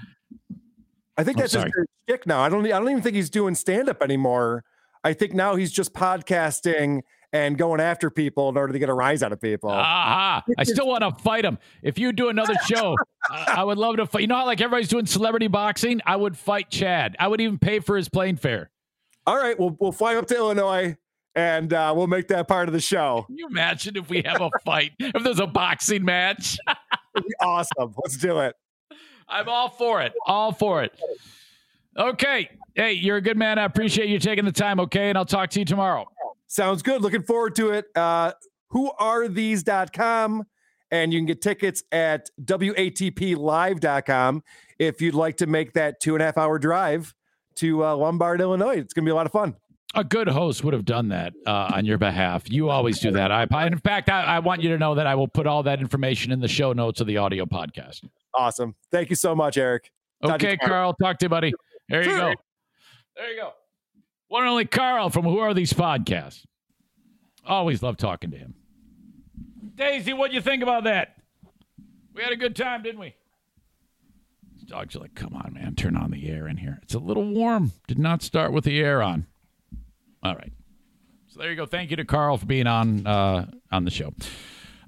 I think I'm that's his sorry. good shtick now. I don't I don't even think he's doing stand up anymore. I think now he's just podcasting and going after people in order to get a rise out of people. Aha! I still want to fight him. If you do another show, I, I would love to fight. You know how like everybody's doing celebrity boxing? I would fight Chad. I would even pay for his plane fare. All right, we'll we'll fly up to Illinois and uh, we'll make that part of the show. Can you imagine if we have a fight? if there's a boxing match? Awesome. Let's do it. I'm all for it. All for it. Okay. Hey, you're a good man. I appreciate you taking the time, okay? And I'll talk to you tomorrow. Sounds good. Looking forward to it. Uh, whoarethese.com and you can get tickets at watplive.com if you'd like to make that two and a half hour drive to uh, Lombard, Illinois. It's going to be a lot of fun. A good host would have done that uh, on your behalf. You always do that. I, in fact, I, I want you to know that I will put all that information in the show notes of the audio podcast. Awesome. Thank you so much, Eric. Talk Okay. Karl. Talk to you, buddy. There you go. There you go. One and only Karl from Who Are These Podcasts. Always love talking to him. Daisy, what do you think about that? We had a good time, didn't we? These dogs are like, come on, man, turn on the air in here. It's a little warm. Did not start with the air on. All right. So there you go. Thank you to Karl for being on uh, on the show.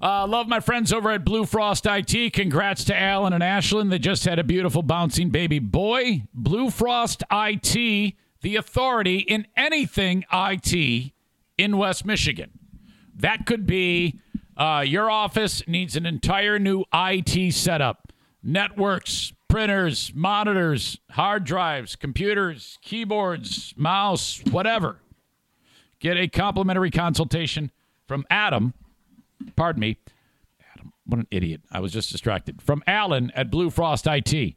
Uh, love my friends over at Blue Frost IT. Congrats to Alan and Ashlyn. They just had a beautiful bouncing baby boy. Blue Frost IT, the authority in anything IT in West Michigan. That could be uh, your office needs an entire new IT setup, networks, printers, monitors, hard drives, computers, keyboards, mouse, whatever. Get a complimentary consultation from Adam pardon me, Adam, what an idiot. I was just distracted. From Alan at Blue Frost IT.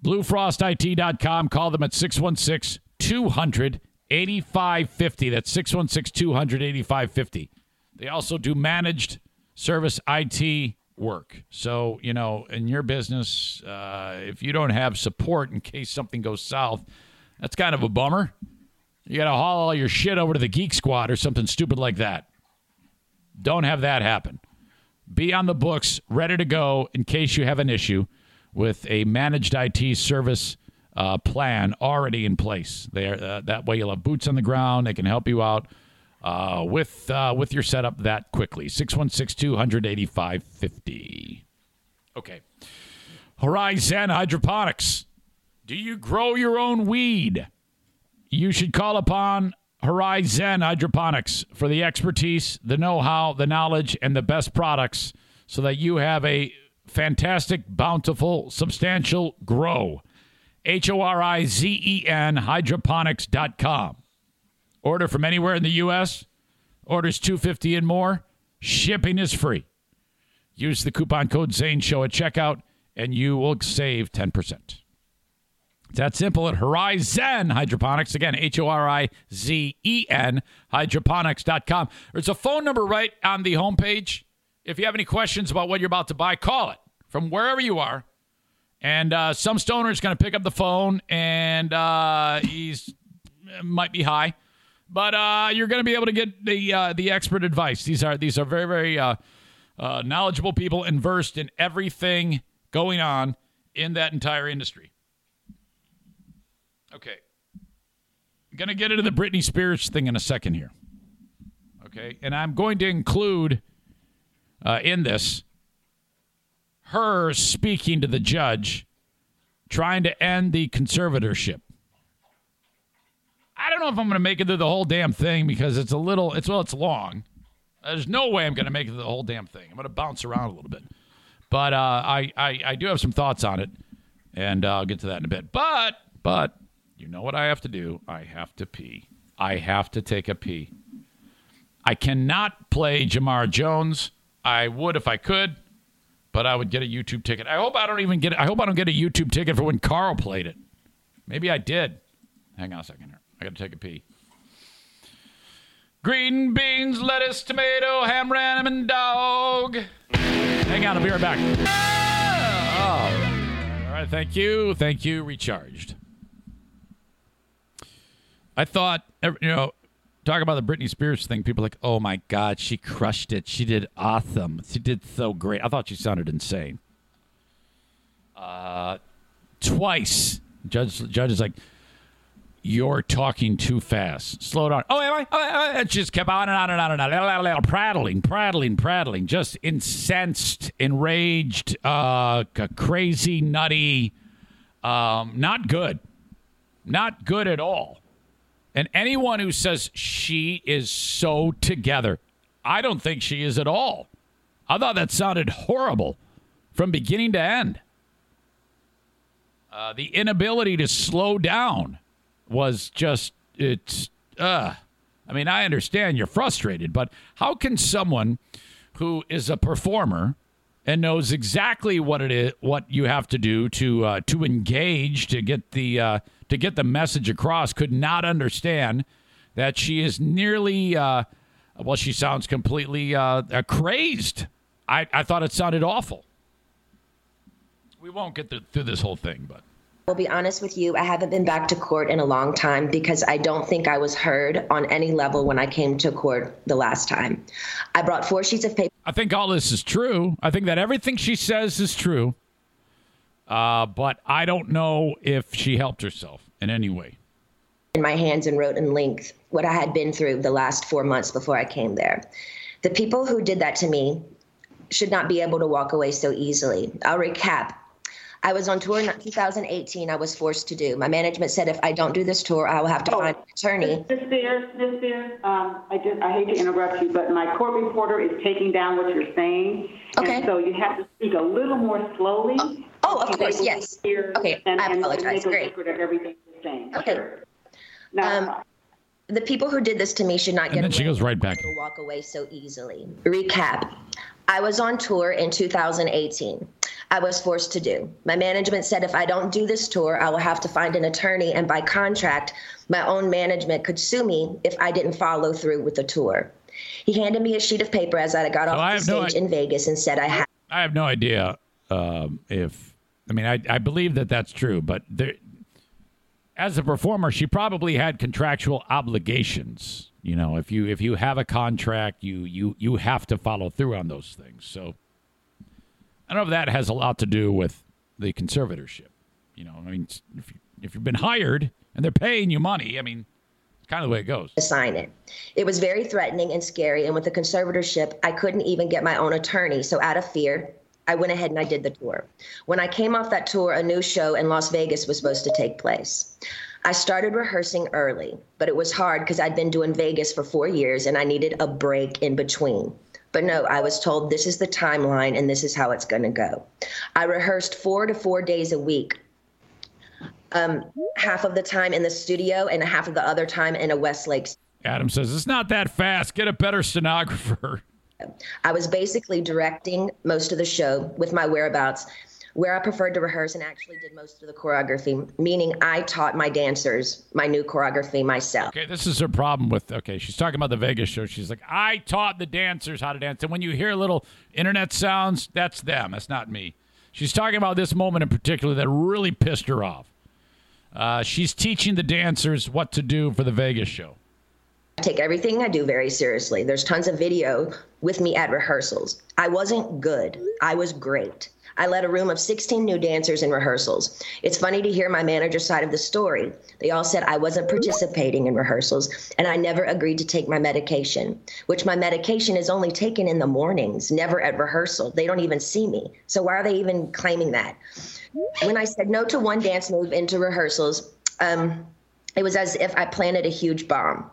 BlueFrostIT.com. Call them at 616 200 8550. That's 616 200 8550. They also do managed service IT work. So, you know, in your business, uh, if you don't have support in case something goes south, that's kind of a bummer. You got to haul all your shit over to the Geek Squad or something stupid like that. Don't have that happen. Be on the books, ready to go in case you have an issue with a managed IT service uh, plan already in place. There, uh, that way you'll have boots on the ground. They can help you out uh, with uh, with your setup that quickly. 616 285 50. Okay. Horizen Hydroponics. Do you grow your own weed? You should call upon Horizen Hydroponics for the expertise, the know how, the knowledge, and the best products so that you have a fantastic, bountiful, substantial grow. H O R I Z E N hydroponics.com. Order from anywhere in the U.S. Orders 250 and more, shipping is free. Use the coupon code Zane Show at checkout and you will save 10%. That simple at Horizen Hydroponics. Again, H O R I Z E N, hydroponics.com. There's a phone number right on the homepage. If you have any questions about what you're about to buy, call it from wherever you are. And uh, some stoner is going to pick up the phone and uh, he's might be high, but uh, you're going to be able to get the uh, the expert advice. These are these are very very uh, uh, knowledgeable people and versed in everything going on in that entire industry. Okay. I'm going to get into the Britney Spears thing in a second here. Okay. And I'm going to include uh, in this her speaking to the judge trying to end the conservatorship. I don't know if I'm going to make it through the whole damn thing because it's a little, it's well, it's long. There's no way I'm going to make it through the whole damn thing. I'm going to bounce around a little bit. But uh, I, I, I do have some thoughts on it, and uh, I'll get to that in a bit. But, but, you know what I have to do? I have to pee. I have to take a pee. I cannot play Jamar Jones. I would if I could, but I would get a YouTube ticket. I hope I don't even get. I hope I don't get a YouTube ticket for when Karl played it. Maybe I did. Hang on a second here. I got to take a pee. Green beans, lettuce, tomato, ham, ram, and dog. Hang on, I'll be right back. Oh. All right, thank you, thank you. Recharged. I thought, you know, talk about the Britney Spears thing. People like, oh my God, she crushed it. She did awesome. She did so great. I thought she sounded insane. Uh, twice, judge judge is like, you're talking too fast. Slow down. Oh, am I? Oh, it just kept on and on and on and on, prattling, prattling, prattling, just incensed, enraged, uh, crazy, nutty. Um, not good. Not good at all. And anyone who says she is so together, I don't think she is at all. I thought that sounded horrible from beginning to end. Uh, the inability to slow down was just, it's, uh, I mean, I understand you're frustrated, but how can someone who is a performer and knows exactly what it is, what you have to do to uh, to engage to get the uh, to get the message across, could not understand that she is nearly uh, well, she sounds completely uh, uh, crazed. I, I thought it sounded awful. We won't get through this whole thing, but. I'll be honest with you, I haven't been back to court in a long time because I don't think I was heard on any level when I came to court the last time. I brought four sheets of paper. I think all this is true. I think that everything she says is true. Uh, but I don't know if she helped herself in any way. In my hands and wrote in length what I had been through the last four months before I came there. The people who did that to me should not be able to walk away so easily. I'll recap I was on tour in 2018. I was forced to do. My management said if I don't do this tour, I will have to oh, find an attorney. Miss Spears, Miss Spears, um, I just I hate to interrupt you, but my court reporter is taking down what you're saying. Okay. And so you have to speak a little more slowly. Oh, oh of course, yes. Okay, and, I apologize. And make Great. a of everything you're saying. Okay. Sure. Now, Um, the people who did this to me should not And get then she goes right back. walk away so easily. Recap. I was on tour in 2018. I was forced to do. My management said if I don't do this tour, I will have to find an attorney, and by contract, my own management could sue me if I didn't follow through with the tour. He handed me a sheet of paper as I got So I off the have no stage in Vegas and said I had. I have no idea um, if I mean I, I believe that that's true, but there, as a performer, she probably had contractual obligations. You know, if you if you have a contract, you you you have to follow through on those things. So I don't know if that has a lot to do with the conservatorship. You know, I mean, if you, if you've been hired and they're paying you money, I mean, it's kind of the way it goes. sign it. It was very threatening and scary. And with the conservatorship, I couldn't even get my own attorney. So, out of fear, I went ahead and I did the tour. When I came off that tour, a new show in Las Vegas was supposed to take place. I started rehearsing early, but it was hard because I'd been doing Vegas for four years and I needed a break in between. But no, I was told this is the timeline and this is how it's going to go. I rehearsed four to four days a week um, half of the time in the studio and half of the other time in a Westlake Adam says it's not that fast. Get a better stenographer. I was basically directing most of the show with my whereabouts, where I preferred to rehearse and actually did most of the choreography, meaning I taught my dancers my new choreography myself. Okay, this is her problem with. Okay, she's talking about the Vegas show. She's like, I taught the dancers how to dance, and when you hear little internet sounds, that's them. That's not me. She's talking about this moment in particular that really pissed her off. Uh, she's teaching the dancers what to do for the Vegas show. I take everything I do very seriously. There's tons of video with me at rehearsals. I wasn't good. I was great. I led a room of 16 new dancers in rehearsals. It's funny to hear my manager's side of the story. They all said I wasn't participating in rehearsals and I never agreed to take my medication, which my medication is only taken in the mornings, never at rehearsal. They don't even see me. So why are they even claiming that? When I said no to one dance move into rehearsals, um, it was as if I planted a huge bomb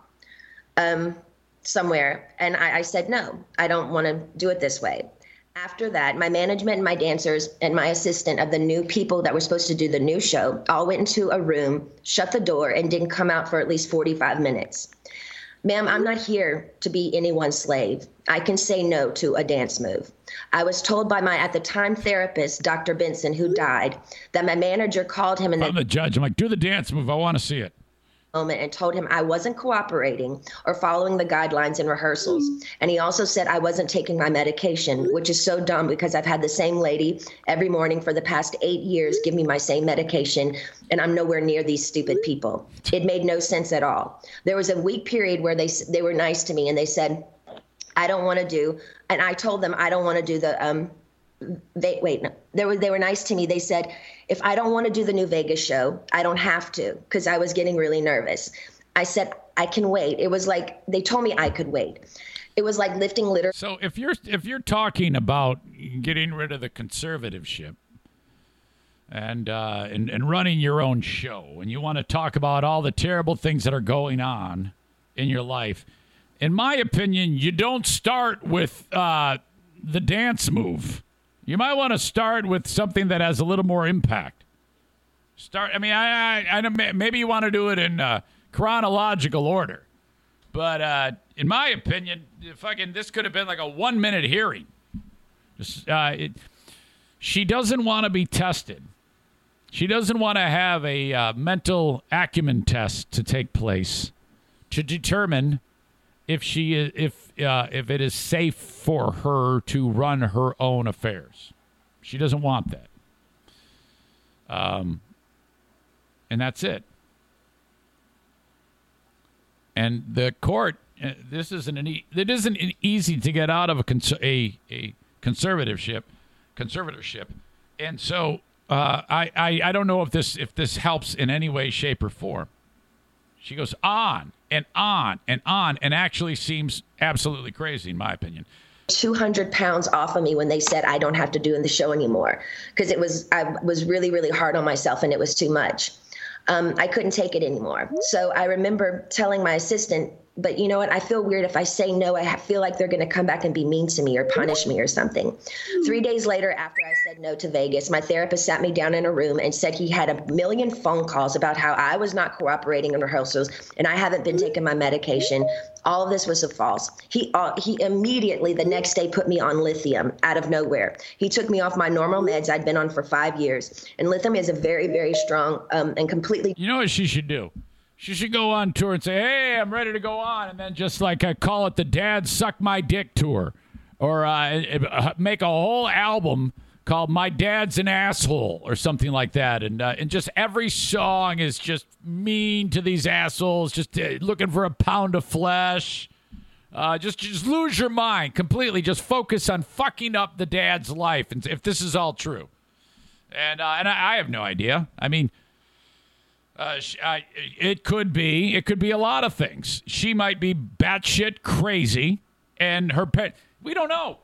um, somewhere. And I, I said, no, I don't want to do it this way. After that, my management and my dancers and my assistant of the new people that were supposed to do the new show all went into a room, shut the door, and didn't come out for at least 45 minutes. Ma'am, I'm not here to be anyone's slave. I can say no to a dance move. I was told by my, at the time, therapist, Dr. Benson, who died, that my manager called him and I'm the judge. I'm like, do the dance move. I want to see it. Moment and told him I wasn't cooperating or following the guidelines in rehearsals. Mm-hmm. And he also said I wasn't taking my medication, mm-hmm. which is so dumb because I've had the same lady every morning for the past eight years give me my same medication, and I'm nowhere near these stupid mm-hmm. people. It made no sense at all. There was a week period where they they were nice to me and they said, I don't want to do, and I told them I don't want to do the um, they wait no, they were they were nice to me. They said if i don't want to do the new vegas show i don't have to because i was getting really nervous. I said i can wait. It was like they told me i could wait. It was like lifting litter So if you're if you're talking about getting rid of the conservativeship and uh, and and running your own show, and you want to talk about all the terrible things that are going on in your life, in my opinion, you don't start with uh, the dance move. You might want to start with something that has a little more impact. Start. I mean, I, I, I maybe you want to do it in uh, chronological order, but uh, in my opinion, fucking this could have been like a one minute hearing. Just, uh, it, she doesn't want to be tested. She doesn't want to have a uh, mental acumen test to take place to determine if she is, if uh, if it is safe for her to run her own affairs. She doesn't want that. Um, and that's it. And the court, uh, this isn't an e- it isn't an easy to get out of a cons- a, a conservatorship, conservatorship, and so uh, I, I I don't know if this if this helps in any way, shape, or form. She goes on and on and on, and actually seems absolutely crazy, in my opinion. 200 pounds off of me when they said I don't have to do in the show anymore because it was I was really really hard on myself and it was too much. Um, I couldn't take it anymore. So I remember telling my assistant, but you know what? I feel weird if I say no. I feel like they're going to come back and be mean to me or punish me or something. Three days later, after I said no to Vegas, my therapist sat me down in a room and said he had a million phone calls about how I was not cooperating in rehearsals and I haven't been taking my medication. All of this was a false. He uh, he immediately the next day put me on lithium out of nowhere. He took me off my normal meds I'd been on for five years, and lithium is a very very strong um, and completely You know what she should do? She should go on tour and say, "Hey, I'm ready to go on," and then just like uh, call it the "Dad Suck My Dick" tour, or uh, uh, make a whole album called "My Dad's an Asshole" or something like that, and uh, and just every song is just mean to these assholes, just uh, looking for a pound of flesh. Uh, just just lose your mind completely. Just focus on fucking up the dad's life, and if this is all true, and and I, I have no idea. I mean. Uh, sh I, it could be. It could be a lot of things. She might be batshit crazy, and her pet. We don't know.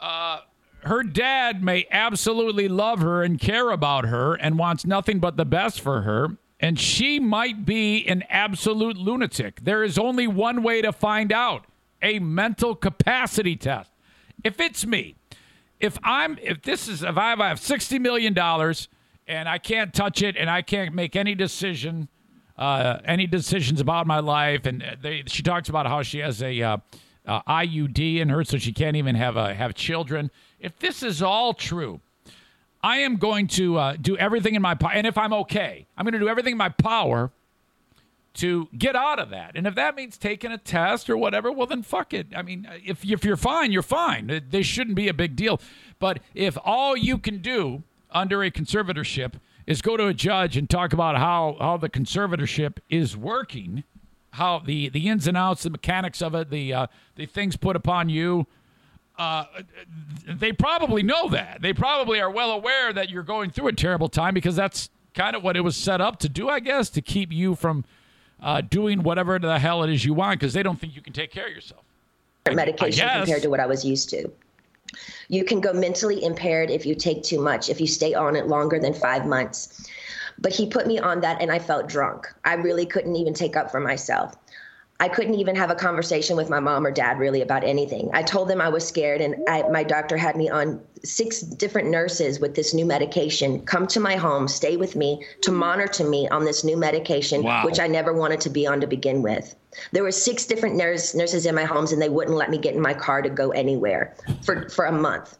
Uh, her dad may absolutely love her and care about her and wants nothing but the best for her. And she might be an absolute lunatic. There is only one way to find out a mental capacity test. If it's me, if I'm, if this is, if I have, I have $60 million and I can't touch it and I can't make any decision uh, any decisions about my life, and they, she talks about how she has a uh, uh, IUD in her, so she can't even have have children. If this is all true, I am going to uh, do everything in my power, and if I'm okay, I'm going to do everything in my power to get out of that. And if that means taking a test or whatever, well then fuck it. I mean, if if you're fine, you're fine. This shouldn't be a big deal. But if all you can do under a conservatorship is go to a judge and talk about how how the conservatorship is working, how the the ins and outs, the mechanics of it, the uh, the things put upon you. Uh, they probably know that. They probably are well aware that you're going through a terrible time because that's kind of what it was set up to do, I guess, to keep you from uh, doing whatever the hell it is you want because they don't think you can take care of yourself. medication compared to what I was used to. You can go mentally impaired if you take too much, if you stay on it longer than five months. But he put me on that and I felt drunk. I really couldn't even take up for myself. I couldn't even have a conversation with my mom or dad really about anything. I told them I was scared, and I, my doctor had me on six different nurses with this new medication come to my home, stay with me to monitor me on this new medication, Wow. which I never wanted to be on to begin with. There were six different nurse, nurses in my homes, and they wouldn't let me get in my car to go anywhere for, for a month.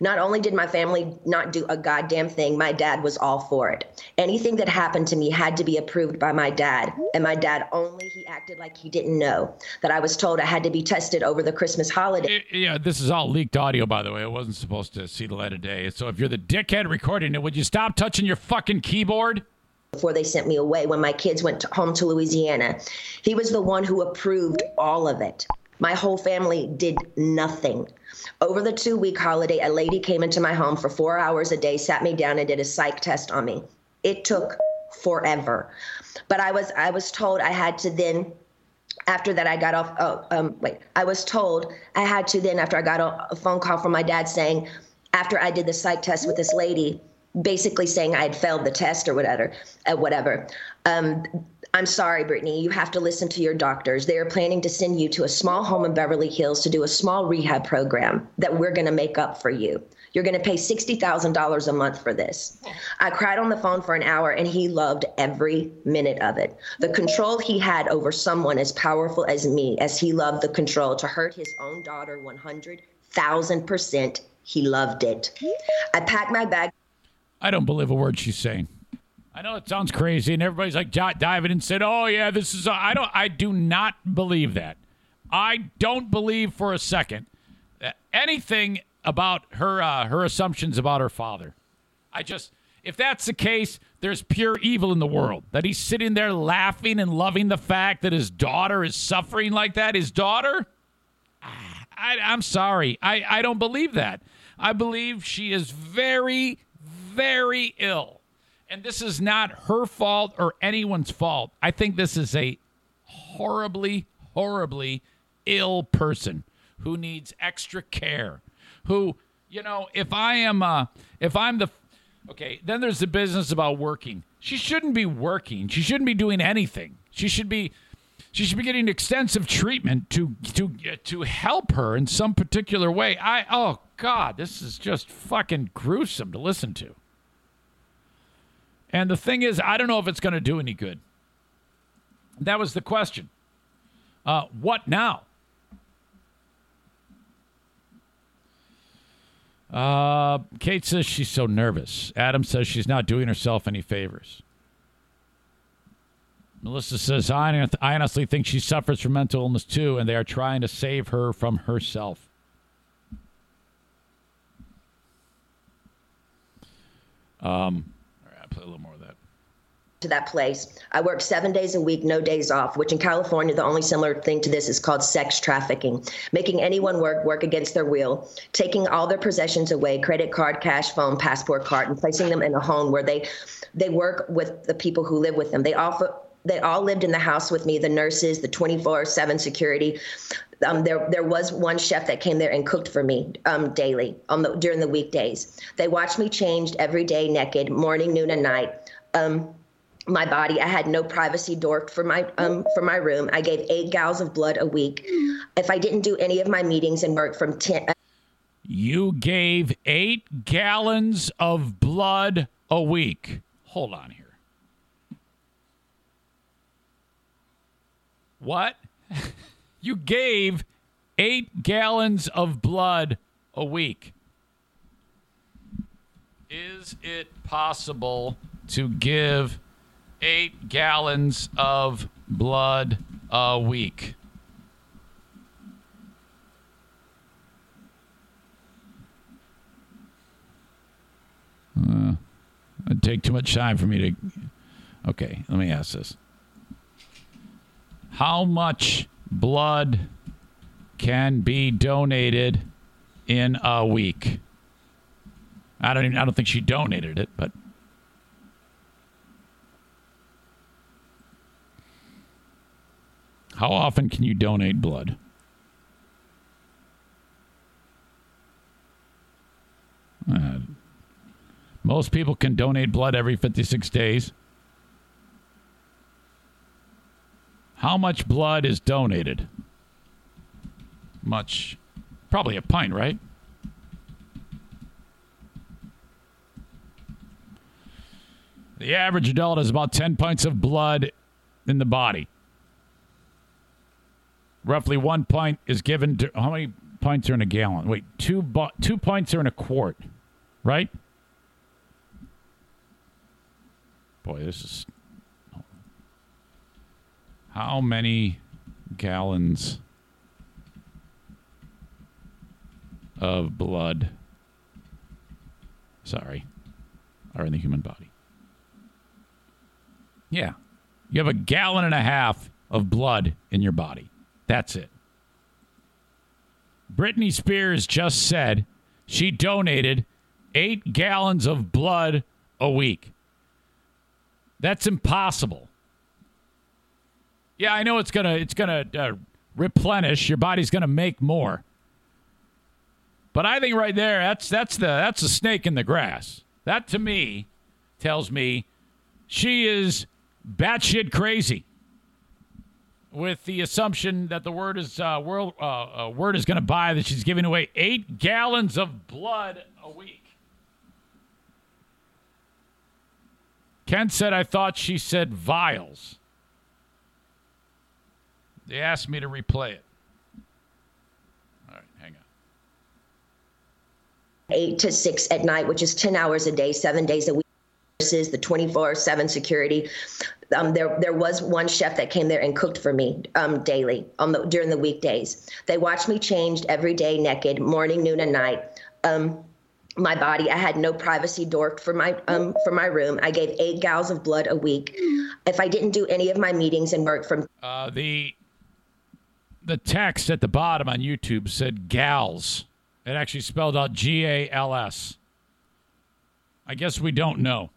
Not only did my family not do a goddamn thing, my dad was all for it. Anything that happened to me had to be approved by my dad. And my dad only, he acted like he didn't know that I was told I had to be tested over the Christmas holiday. Yeah, this is all leaked audio, by the way. It wasn't supposed to see the light of day. So if you're the dickhead recording it, would you stop touching your fucking keyboard? before they sent me away when my kids went to, home to Louisiana. He was the one who approved all of it. My whole family did nothing. Over the two week holiday, a lady came into my home for four hours a day, sat me down, and did a psych test on me. It took forever. But I was I was told I had to then after that I got off oh um wait I was told I had to then after I got a, a phone call from my dad saying after I did the psych test with this lady basically saying I had failed the test or whatever uh, whatever um I'm sorry, Britney. You have to listen to your doctors. They are planning to send you to a small home in Beverly Hills to do a small rehab program that we're going to make up for you. You're going to pay $60,000 a month for this. I cried on the phone for an hour and he loved every minute of it. The control he had over someone as powerful as me, as he loved the control to hurt his own daughter 100,000%, he loved it. I packed my bag. I don't believe a word she's saying. I know it sounds crazy, and everybody's like di- diving and said, "Oh yeah, this is." I don't. I do not believe that. I don't believe for a second anything about her uh, her assumptions about her father. I just, if that's the case, there's pure evil in the world. That he's sitting there laughing and loving the fact that his daughter is suffering like that. His daughter. I, I'm sorry. I, I don't believe that. I believe she is very, very ill. And this is not her fault or anyone's fault. I think this is a horribly, horribly ill person who needs extra care. Who, you know, if I am, uh, if I'm the, okay, then there's the business about working. She shouldn't be working. She shouldn't be doing anything. She should be, she should be getting extensive treatment to to to help her in some particular way. I oh god, this is just fucking gruesome to listen to. And the thing is, I don't know if it's going to do any good. That was the question. Uh, what now? Uh, Kate says she's so nervous. Adam says she's not doing herself any favors. Melissa says, I, I honestly think she suffers from mental illness too, and they are trying to save her from herself. Um, play a little more of that. to that place. I worked seven days a week, no days off, which in California, the only similar thing to this is called sex trafficking, making anyone work, work against their will, taking all their possessions away, credit card, cash, phone, passport card, and placing them in a home where they, they work with the people who live with them. They offer, they all lived in the house with me, the nurses, the 24 seven security. Um, there, there was one chef that came there and cooked for me um, daily on the, during the weekdays. They watched me changed every day, naked, morning, noon, and night. Um, my body. I had no privacy door for my um for my room. I gave eight gallons of blood a week. If I didn't do any of my meetings and work from ten, You gave eight gallons of blood a week. Hold on here. What? you gave eight gallons of blood a week. Is it possible to give eight gallons of blood a week? Uh, it'd take too much time for me to. Okay, let me ask this. How much blood can be donated in a week? I don't even. I don't think she donated it, but how often can you donate blood? Uh, most people can donate blood every 56 days. How much blood is donated? Much. Probably a pint, right? The average adult has about 10 pints of blood in the body. Roughly one pint is given to. How many pints are in a gallon? Wait, two, bu- two pints are in a quart, right? Boy, this is. How many gallons of blood, sorry, are in the human body? Yeah. You have a gallon and a half of blood in your body. That's it. Britney Spears just said she donated eight gallons of blood a week. That's impossible. Yeah, I know it's gonna it's gonna uh, replenish. Your body's gonna make more. But I think right there, that's that's the that's the snake in the grass. That to me tells me she is batshit crazy. With the assumption that the word is uh, world uh, uh, word is going to buy that she's giving away eight gallons of blood a week. Ken said, "I thought she said vials." They asked me to replay it. All right, hang on. eight to six at night, which is 10 hours a day, seven days a week versus the 24 7 security. Um, there, there was one chef that came there and cooked for me um, daily on the, during the weekdays. They watched me changed every day, naked, morning, noon, and night. Um, my body, I had no privacy door for my um, for my room. I gave eight gallons of blood a week. If I didn't do any of my meetings and work from Uh, the the text at the bottom on YouTube said gals. It actually spelled out G A L S. I guess we don't know.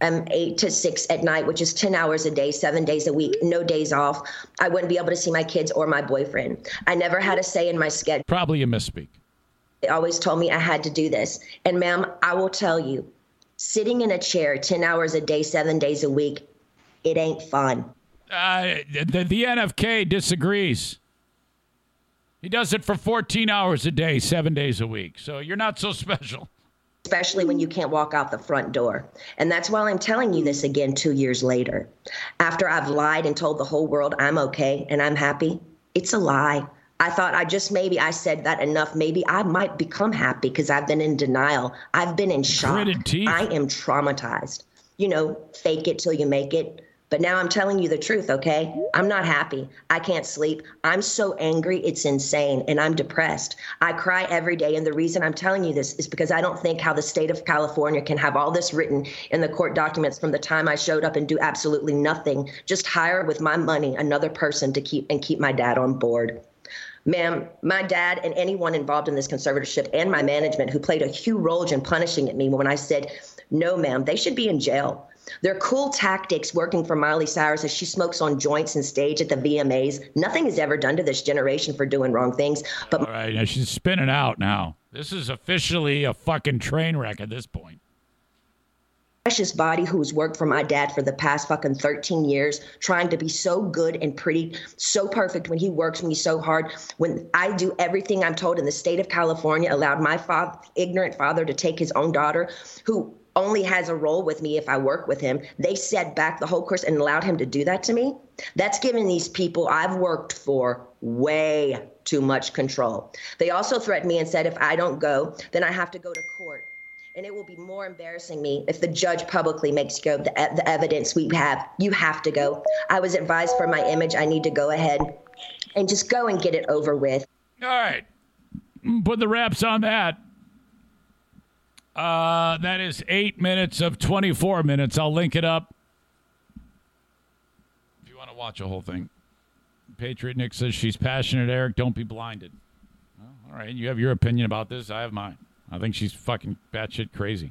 I'm um, eight to six at night, which is 10 hours a day, seven days a week, no days off. I wouldn't be able to see my kids or my boyfriend. I never had a say in my schedule. Probably a misspeak. They always told me I had to do this. And, ma'am, I will tell you, sitting in a chair 10 hours a day, seven days a week, it ain't fun. Uh, the, the NFK disagrees. He does it for 14 hours a day, seven days a week. So you're not so special. especially when you can't walk out the front door. And that's why I'm telling you this again two years later. After I've lied and told the whole world I'm okay and I'm happy, it's a lie. I thought I just maybe I said that enough. Maybe I might become happy because I've been in denial. I've been in shock. I am traumatized. You know, fake it till you make it. But now I'm telling you the truth, okay? I'm not happy. I can't sleep. I'm so angry, it's insane, and I'm depressed. I cry every day, and the reason I'm telling you this is because I don't think how the state of California can have all this written in the court documents from the time I showed up and do absolutely nothing, just hire with my money another person to keep and keep my dad on board. Ma'am, my dad and anyone involved in this conservatorship and my management who played a huge role in punishing at me when I said, no, ma'am, they should be in jail. Their cool tactics working for Miley Cyrus as she smokes on joints and stage at the VMAs. Nothing is ever done to this generation for doing wrong things. But All right, now she's spinning out now. This is officially a fucking train wreck at this point. precious body who's worked for my dad for the past fucking 13 years trying to be so good and pretty so perfect when he works me so hard when i do everything i'm told in the state of california allowed my father ignorant father to take his own daughter who only has a role with me if I work with him. They set back the whole course and allowed him to do that to me. That's giving these people I've worked for way too much control. They also threatened me and said if I don't go, then I have to go to court. And it will be more embarrassing me if the judge publicly makes go the, the evidence we have. You have to go. I was advised for my image, I need to go ahead and just go and get it over with. All right. Put the wraps on that. Uh, that is eight minutes of 24 minutes. I'll link it up if you want to watch the whole thing. Patriot Nick says she's passionate, Eric. Don't be blinded. Well, all right. You have your opinion about this. I have mine. I think she's fucking batshit crazy.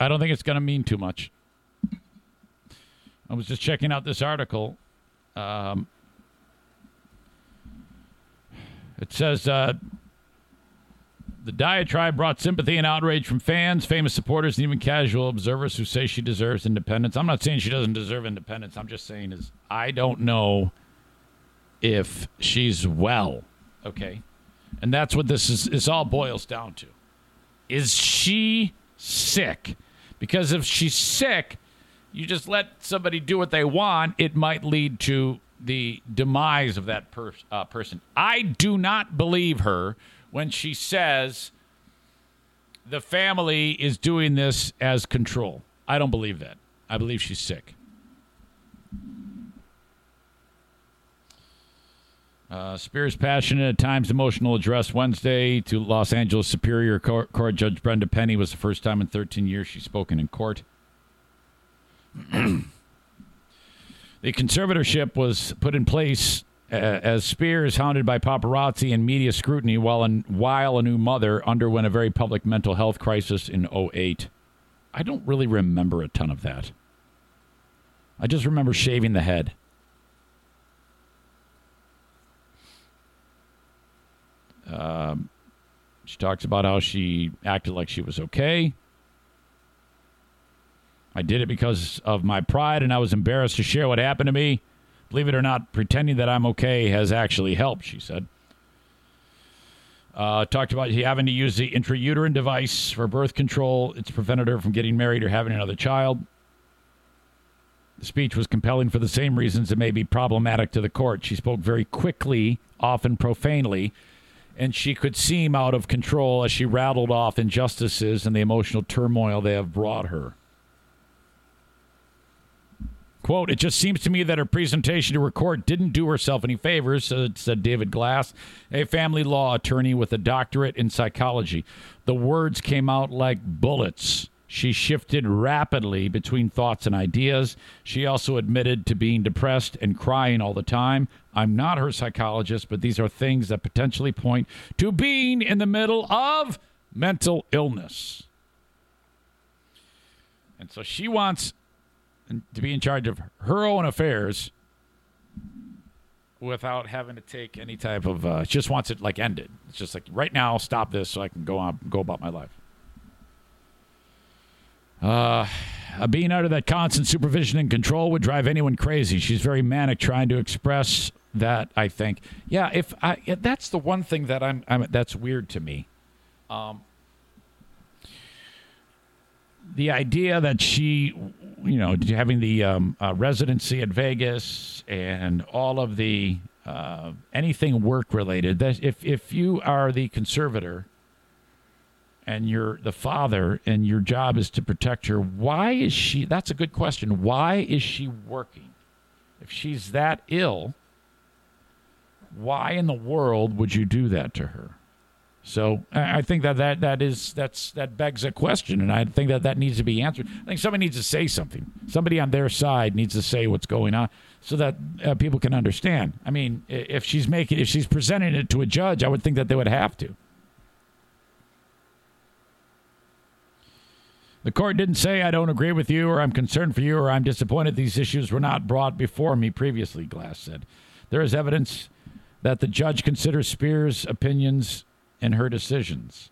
I don't think it's going to mean too much. I was just checking out this article. Um, it says uh, the diatribe brought sympathy and outrage from fans, famous supporters, and even casual observers who say she deserves independence. I'm not saying she doesn't deserve independence. I'm just saying is I don't know if she's well. Okay, and that's what this is. This all boils down to: is she sick? Because if she's sick, you just let somebody do what they want. It might lead to the demise of that per- uh, person. I do not believe her when she says the family is doing this as control. I don't believe that. I believe she's sick. Uh, Spears' passionate, at times emotional address Wednesday to Los Angeles Superior Court, Court Judge Brenda Penny was the first time in 13 years she's spoken in court. the conservatorship was put in place uh, as Spears, hounded by paparazzi and media scrutiny, while, an, while a new mother underwent a very public mental health crisis in 08. I don't really remember a ton of that. I just remember shaving the head. Um, she talks about how she acted like she was okay. I did it because of my pride and I was embarrassed to share what happened to me. Believe it or not, pretending that I'm okay has actually helped, she said. Uh, talked about having to use the intrauterine device for birth control. It's prevented her from getting married or having another child. The speech was compelling for the same reasons it may be problematic to the court. She spoke very quickly, often profanely, and she could seem out of control as she rattled off injustices and the emotional turmoil they have brought her. Quote, it just seems to me that her presentation to her court didn't do herself any favors, said David Glass, a family law attorney with a doctorate in psychology. The words came out like bullets. She shifted rapidly between thoughts and ideas. She also admitted to being depressed and crying all the time. I'm not her psychologist, but these are things that potentially point to being in the middle of mental illness. And so she wants to be in charge of her own affairs without having to take any type of uh, just wants it like ended. It's just like right now, stop this so I can go on go about my life. Uh, being under that constant supervision and control would drive anyone crazy. She's very manic, trying to express that. I think, yeah. If I, that's the one thing that I'm, I'm that's weird to me. Um, the idea that she, you know, having the um, uh, residency at Vegas and all of the uh, anything work related. That if if you are the conservator and you're the father and your job is to protect her, why is she? That's a good question. Why is she working? If she's that ill, why in the world would you do that to her? So I think that, that that is that's that begs a question, and I think that that needs to be answered. I think somebody needs to say something. Somebody on their side needs to say what's going on, so that uh, people can understand. I mean, if she's making if she's presenting it to a judge, I would think that they would have to. The court didn't say I don't agree with you, or I'm concerned for you, or I'm disappointed these issues were not brought before me previously. Glass said, there is evidence that the judge considers Spears' opinions in her decisions.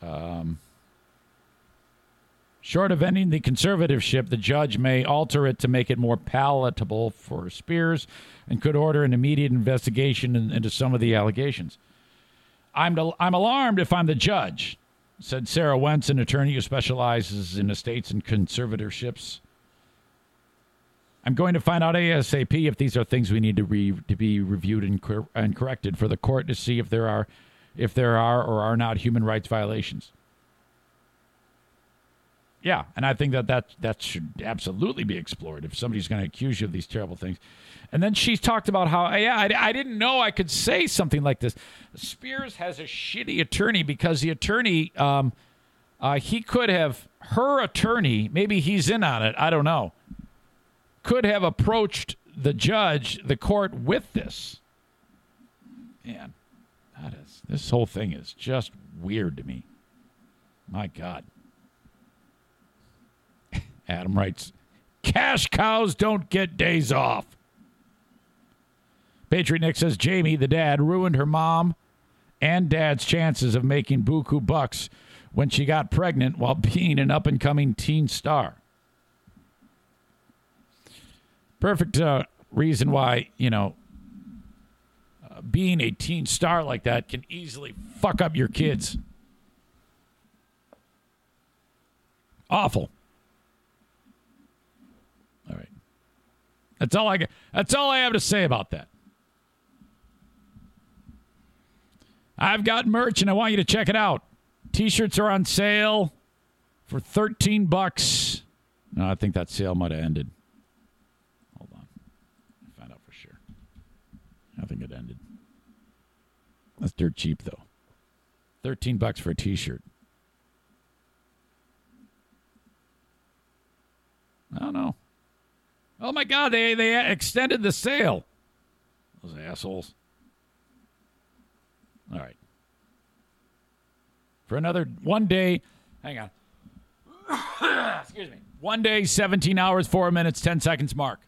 Um, short of ending the conservatorship, the judge may alter it to make it more palatable for Spears and could order an immediate investigation into some of the allegations. I'm, I'm alarmed if I'm the judge. said Sarah Wentz, an attorney who specializes in estates and conservatorships. I'm going to find out ASAP if these are things we need to, re- to be reviewed and, cor- and corrected for the court to see if there are if there are or are not human rights violations. Yeah, and I think that that, that should absolutely be explored if somebody's going to accuse you of these terrible things. And then she talked about how, yeah, I, I didn't know I could say something like this. Spears has a shitty attorney because the attorney, um, uh, he could have, her attorney, maybe he's in on it, I don't know, could have approached the judge, the court with this. Man, that is, this whole thing is just weird to me. My God. Adam writes, cash cows don't get days off. Patriot Nick says Jamie, the dad, ruined her mom and dad's chances of making buku bucks when she got pregnant while being an up and coming teen star. Perfect uh, reason why, you know, uh, being a teen star like that can easily fuck up your kids. Awful. All right. That's all I. That's all I have to say about that. I've got merch and I want you to check it out. T-shirts are on sale for 13 bucks. No, I think that sale might have ended. Hold on. I'll find out for sure. I think it ended. That's dirt cheap though. 13 bucks for a t-shirt. I don't know. Oh my god, they they extended the sale. Those assholes. All right. For another one day, hang on. Excuse me. One day, 17 hours, 4 minutes, 10 seconds mark.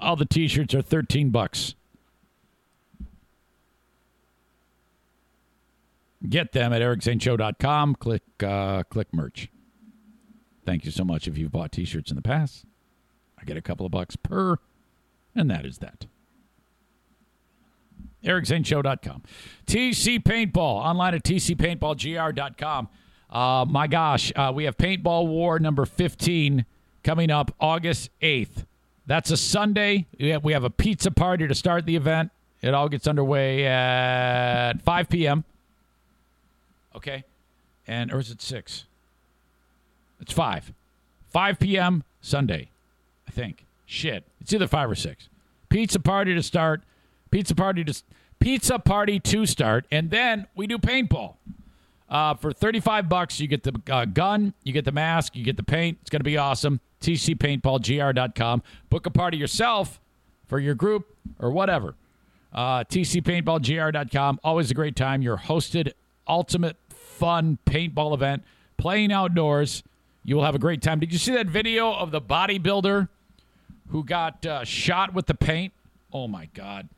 All the t-shirts are 13 bucks. Get them at ericzaneshow.com. Click uh, click merch. Thank you so much if you've bought t-shirts in the past. I get a couple of bucks per, and that is that. EricZaneShow.com. TC Paintball, online at TCPaintballGR.com. Uh, my gosh, uh, we have Paintball War number 15 coming up August 8th. That's a Sunday. We have, we have a pizza party to start the event. It all gets underway at 5 p.m. Okay. And, or is it 6? It's 5. 5 p.m. Sunday, I think. Shit. It's either 5 or 6. Pizza party to start. Pizza party to pizza party to start, and then we do paintball. Uh, for 35 bucks, you get the uh, gun, you get the mask, you get the paint. It's going to be awesome. TCPaintballGR.com. Book a party yourself for your group or whatever. Uh, TCPaintballGR.com. Always a great time. Your hosted ultimate fun paintball event, playing outdoors. You will have a great time. Did you see that video of the bodybuilder who got uh, shot with the paint? Oh my God.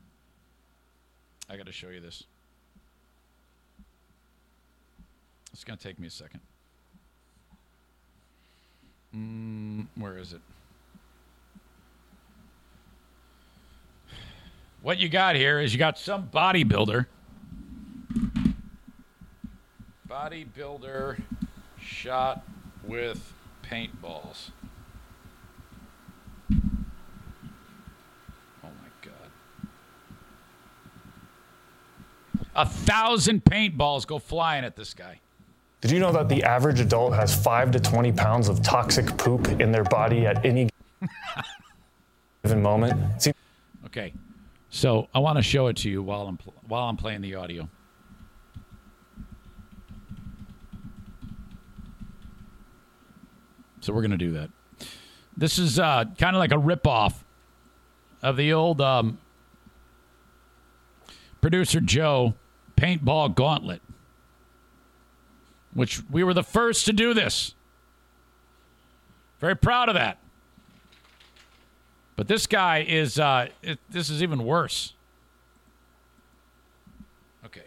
I got to show you this. It's going to take me a second. Mm, where is it? What you got here is you got some bodybuilder. Bodybuilder shot with paintballs. Oh my God. A thousand paintballs go flying at this guy. Did you know that the average adult has 5 to 20 pounds of toxic poop in their body at any given moment? See, Okay, so I want to show it to you while I'm pl- while I'm playing the audio. So we're gonna do that. This is uh, kind of like a ripoff of the old um, producer Joe paintball gauntlet, which we were the first to do this. Very proud of that. But this guy is, uh, it, this is even worse. Okay.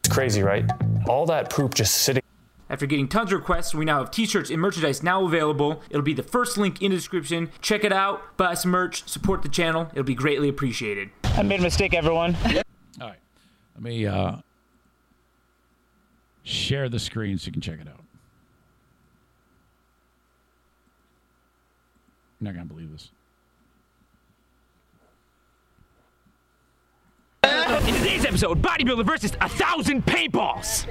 it's crazy, right? All that poop just sitting. After getting tons of requests, we now have t-shirts and merchandise now available. It'll be the first link in the description. Check it out, buy some merch, support the channel. It'll be greatly appreciated. I made a mistake, everyone. All right. Let me, uh, share the screen so you can check it out. You're not gonna believe this. In today's episode, bodybuilder versus a thousand paintballs.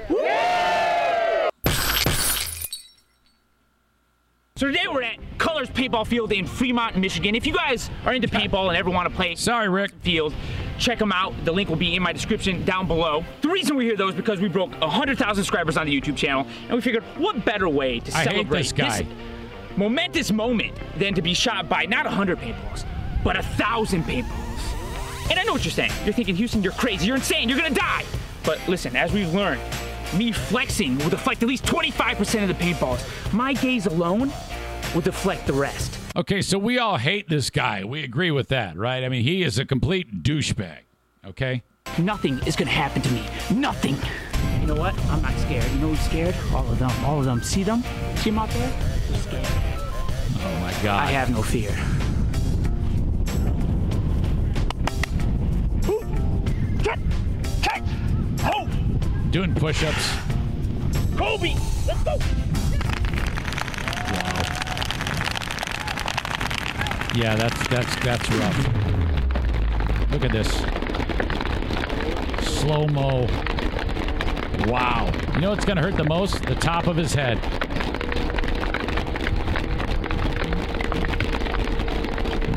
So today we're at Colors Paintball Field in Fremont, Michigan. If you guys are into paintball and ever want to play, sorry Rick, field, check them out. The link will be in my description down below. The reason we're here though is because we broke 100,000 subscribers on the YouTube channel, and we figured what better way to I celebrate this guy. momentous moment than to be shot by not 100 paintballs, but a thousand paintballs. And I know what you're saying. You're thinking, Houston, you're crazy. You're insane. You're gonna die. But listen, as we've learned, me flexing will deflect at least 25% of the paintballs. My gaze alone will deflect the rest. Okay, so we all hate this guy. We agree with that, right? I mean, he is a complete douchebag. Okay? Nothing is gonna happen to me. Nothing. You know what? I'm not scared. You know who's scared? All of them. All of them. See them? See them out there? They're scared. Oh my god. I have no fear. Doing push-ups. Kobe! Let's go! Yeah, that's that's that's rough. Look at this. Slow mo. Wow. You know what's gonna hurt the most? The top of his head.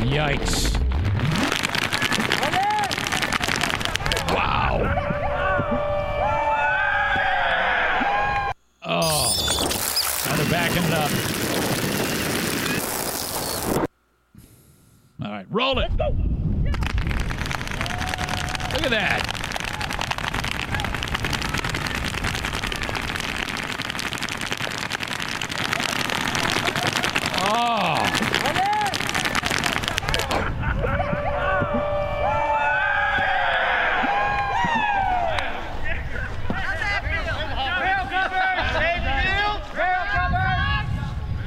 Yikes. Wow. Oh. Now they're backing it up. All right, roll it. Look at that. Oh.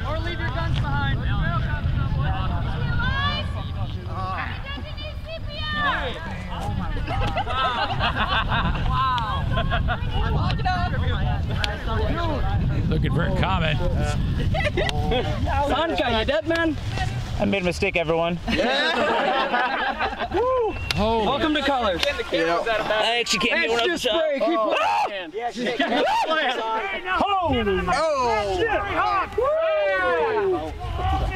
Or leave your guns behind. Looking for a comment. Sanka, you dead man? I made a mistake, everyone. Oh. Welcome to Colors. I actually can't Extra get one up spray, oh! keep Oh. Oh!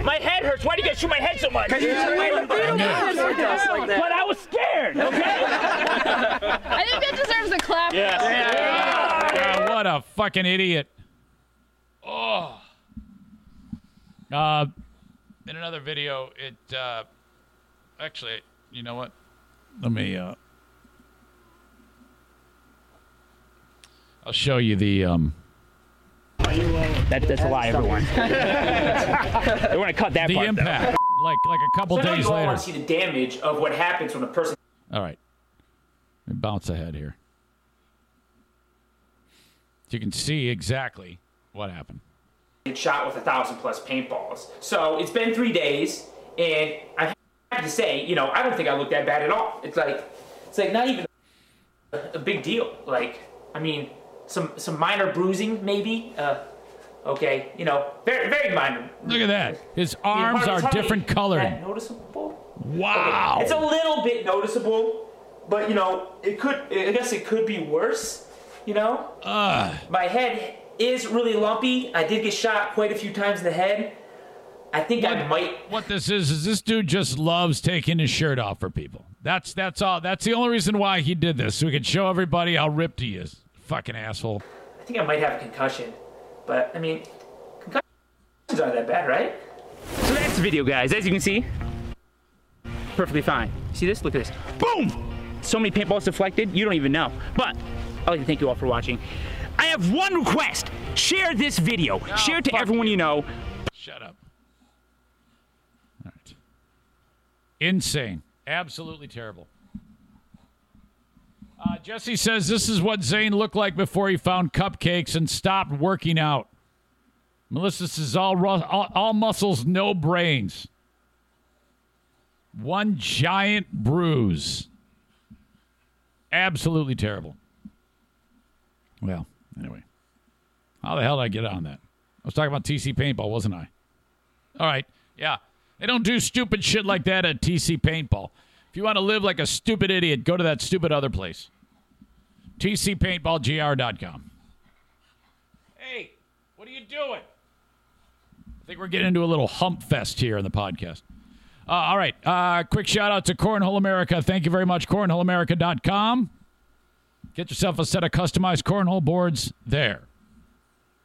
My head hurts. Why do you guys shoot my head so much? 'Cause you took my head. But I was scared, okay? I think that deserves a clap. Yeah, what a fucking idiot. Oh. Uh, in another video, it uh, actually, you know what? Let me. Uh, I'll show you the. Um, That, that's a lie, everyone. they want to cut that the part. impact, like like a couple so days you all later. want to see the damage of what happens when a person All right, Let me bounce ahead here. So you can see exactly what happened. gets shot with a thousand plus paintballs. So it's been three days, and I have to say, you know, I don't think I look that bad at all. It's like, it's like not even a, big deal. Like, I mean, some some minor bruising maybe. Uh, okay, you know, very very minor. Look at that. His arms are different colored. noticeable? Wow. Okay, It's a little bit noticeable, but you know, it could. I guess it could be worse. You know, Ugh. my head is really lumpy. I did get shot quite a few times in the head. I think I might. What this is is this dude just loves taking his shirt off for people. That's that's all. That's the only reason why he did this, so he could show everybody how ripped he is. Fucking asshole. I think I might have a concussion, but I mean, concussions aren't that bad, right? So that's the video, guys. As you can see, perfectly fine. See this? Look at this. Boom! So many paintballs deflected, you don't even know. But I'd like to thank you all for watching. I have one request. Share this video. Share it to everyone you know. Shut up. All right. Insane. Absolutely terrible. Uh, Jesse says this is what Zane looked like before he found cupcakes and stopped working out. Melissa says all, ru- all, all muscles, no brains. One giant bruise. Absolutely terrible. Well, anyway. How the hell did I get on that? I was talking about TC Paintball, wasn't I? All right. Yeah. They don't do stupid shit like that at TC Paintball. If you want to live like a stupid idiot, go to that stupid other place. TCPaintballGR.com. Hey, what are you doing? I think we're getting into a little hump fest here in the podcast. Uh, all right. Uh, quick shout out to Cornhole America. Thank you very much. CornholeAmerica.com. Get yourself a set of customized cornhole boards there.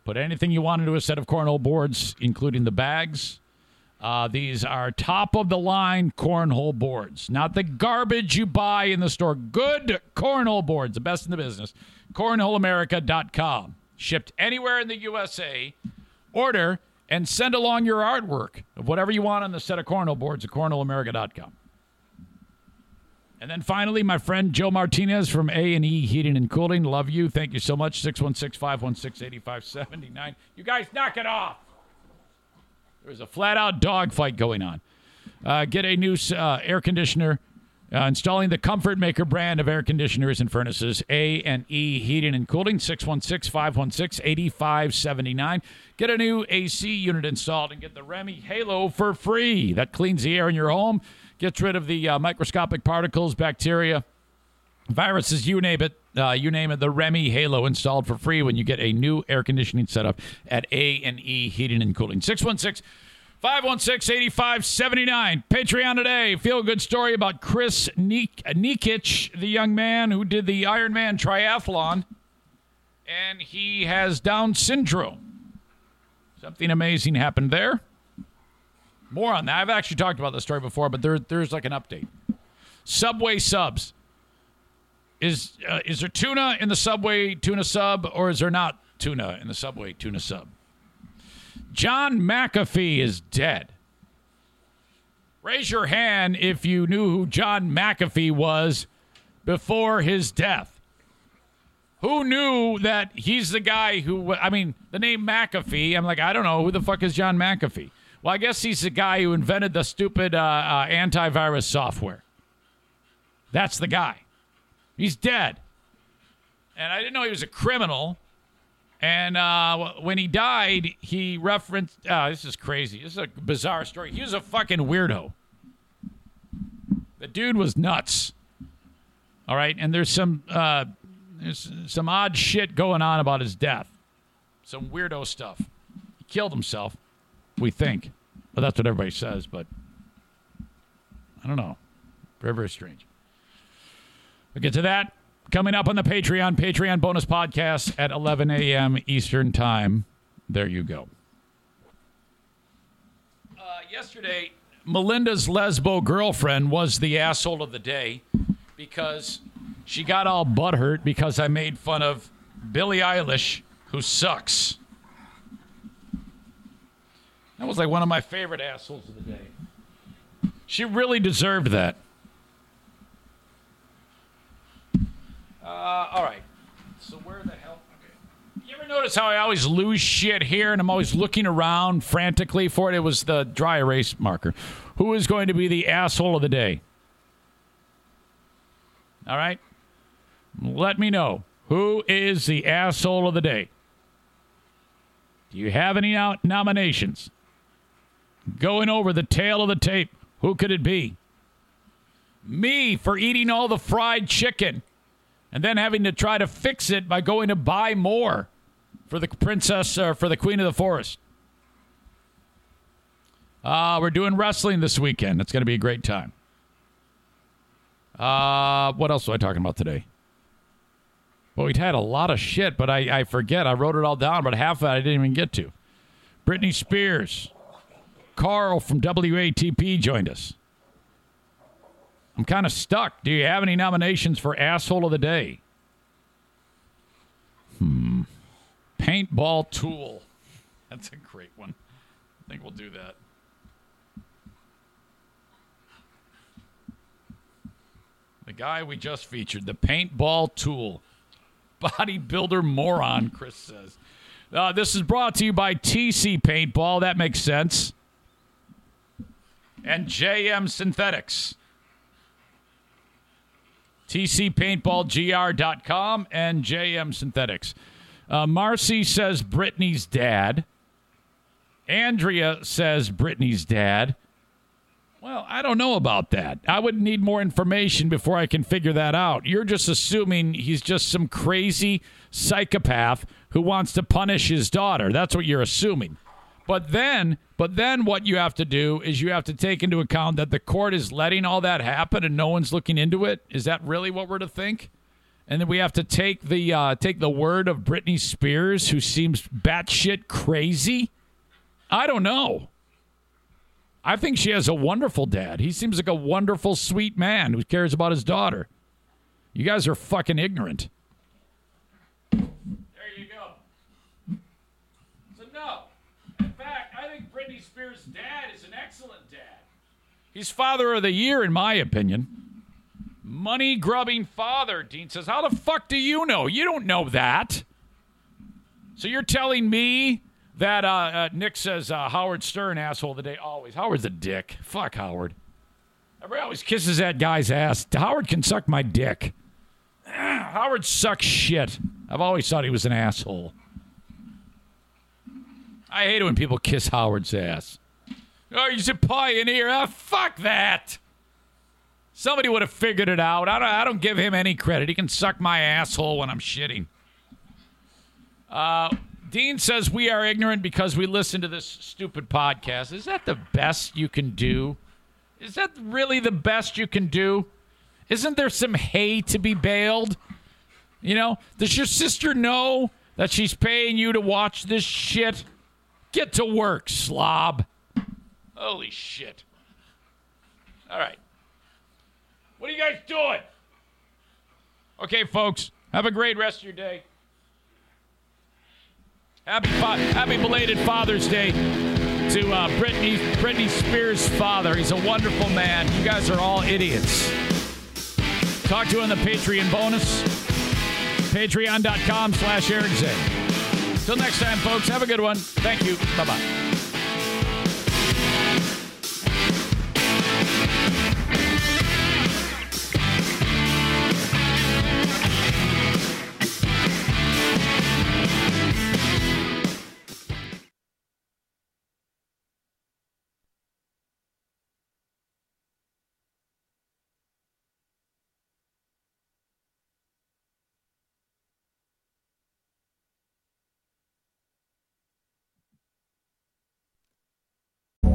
Put anything you want into a set of cornhole boards, including the bags. Uh, these are top of the line cornhole boards, not the garbage you buy in the store. Good cornhole boards, the best in the business. CornholeAmerica.com. Shipped anywhere in the USA. Order and send along your artwork of whatever you want on the set of cornhole boards at CornholeAmerica.com. And then finally, my friend Joe Martinez from A&E Heating and Cooling. Love you. Thank you so much. 616-516-8579. You guys knock it off. There's a flat-out dog fight going on. Uh, get a new uh, air conditioner. Uh, installing the Comfort Maker brand of air conditioners and furnaces. A&E Heating and Cooling. 616-516-8579. Get a new AC unit installed and get the REME HALO for free. That cleans the air in your home gets rid of the uh, microscopic particles, bacteria, viruses, you name it. Uh, you name it. The REME HALO installed for free when you get a new air conditioning setup at A and E Heating and Cooling. 616 516 8579. Patreon today. Feel good story about Chris Nikic, the young man who did the Ironman triathlon, and he has Down syndrome. Something amazing happened there. More on that. I've actually talked about this story before, but there, there's like an update. Subway subs. Is uh, is there tuna in the Subway tuna sub, or is there not tuna in the Subway tuna sub? John McAfee is dead. Raise your hand if you knew who John McAfee was before his death. Who knew that he's the guy who, I mean, the name McAfee, I'm like, I don't know, who the fuck is John McAfee? Well, I guess he's the guy who invented the stupid uh, uh, antivirus software. That's the guy. He's dead. And I didn't know he was a criminal. And uh, when he died, he referenced. Uh, this is crazy. This is a bizarre story. He was a fucking weirdo. The dude was nuts. All right, and there's some uh, there's some odd shit going on about his death. Some weirdo stuff. He killed himself. We think. Well, that's what everybody says, but I don't know. Very, very strange. We'll get to that coming up on the Patreon. Patreon bonus podcast at 11 a.m. Eastern Time. There you go. Uh, yesterday, Melinda's lesbo girlfriend was the asshole of the day because she got all butthurt because I made fun of Billie Eilish, who sucks. That was like one of my favorite assholes of the day. She really deserved that. Uh, all right. So where the hell? Okay. You ever notice how I always lose shit here, and I'm always looking around frantically for it? It was the dry erase marker. Who is going to be the asshole of the day? All right. Let me know who is the asshole of the day. Do you have any no- nominations? Going over the tail of the tape. Who could it be? Me for eating all the fried chicken and then having to try to fix it by going to buy more for the princess or for the queen of the forest. Uh, we're doing wrestling this weekend. It's going to be a great time. Uh, what else was I talking about today? Well, we'd had a lot of shit, but I, I forget. I wrote it all down, but half of it I didn't even get to. Britney Spears. Karl from WATP joined us. I'm kind of stuck. Do you have any nominations for Asshole of the Day? Hmm. Paintball Tool. That's a great one. I think we'll do that. The guy we just featured, the Paintball Tool. Bodybuilder moron, Chris says. Uh, this is brought to you by TC Paintball. That makes sense. And JM Synthetics. TCPaintballGR.com and JM Synthetics. Uh, Marcy says Britney's dad. Andrea says Britney's dad. Well, I don't know about that. I would need more information before I can figure that out. You're just assuming he's just some crazy psychopath who wants to punish his daughter. That's what you're assuming. But then, but then what you have to do is you have to take into account that the court is letting all that happen and no one's looking into it. Is that really what we're to think? And then we have to take the uh, take the word of Britney Spears, who seems batshit crazy. I don't know. I think she has a wonderful dad. He seems like a wonderful, sweet man who cares about his daughter. You guys are fucking ignorant. There you go. So no. In fact, I think Britney Spears' dad is an excellent dad. He's father of the year, in my opinion. Money grubbing father, Dean says. How the fuck do you know? You don't know that. So you're telling me that uh, uh, Nick says uh, Howard Stern asshole of the day always. Howard's a dick. Fuck Howard. Everybody always kisses that guy's ass. Howard can suck my dick. Howard sucks shit. I've always thought he was an asshole. I hate it when people kiss Howard's ass. Oh, he's a pioneer. Ah, fuck that. Somebody would have figured it out. I don't, I don't give him any credit. He can suck my asshole when I'm shitting. Uh, Dean says we are ignorant because we listen to this stupid podcast. Is that the best you can do? Is that really the best you can do? Isn't there some hay to be baled? You know, does your sister know that she's paying you to watch this shit? Get to work, slob. Holy shit. All right. What are you guys doing? Okay, folks, have a great rest of your day. Happy, fa- happy belated Father's Day to uh, Britney, Britney Spears' father. He's a wonderful man. You guys are all idiots. Talk to you on the Patreon bonus. Patreon.com slash Eric. Till next time, folks, have a good one. Thank you. Bye bye.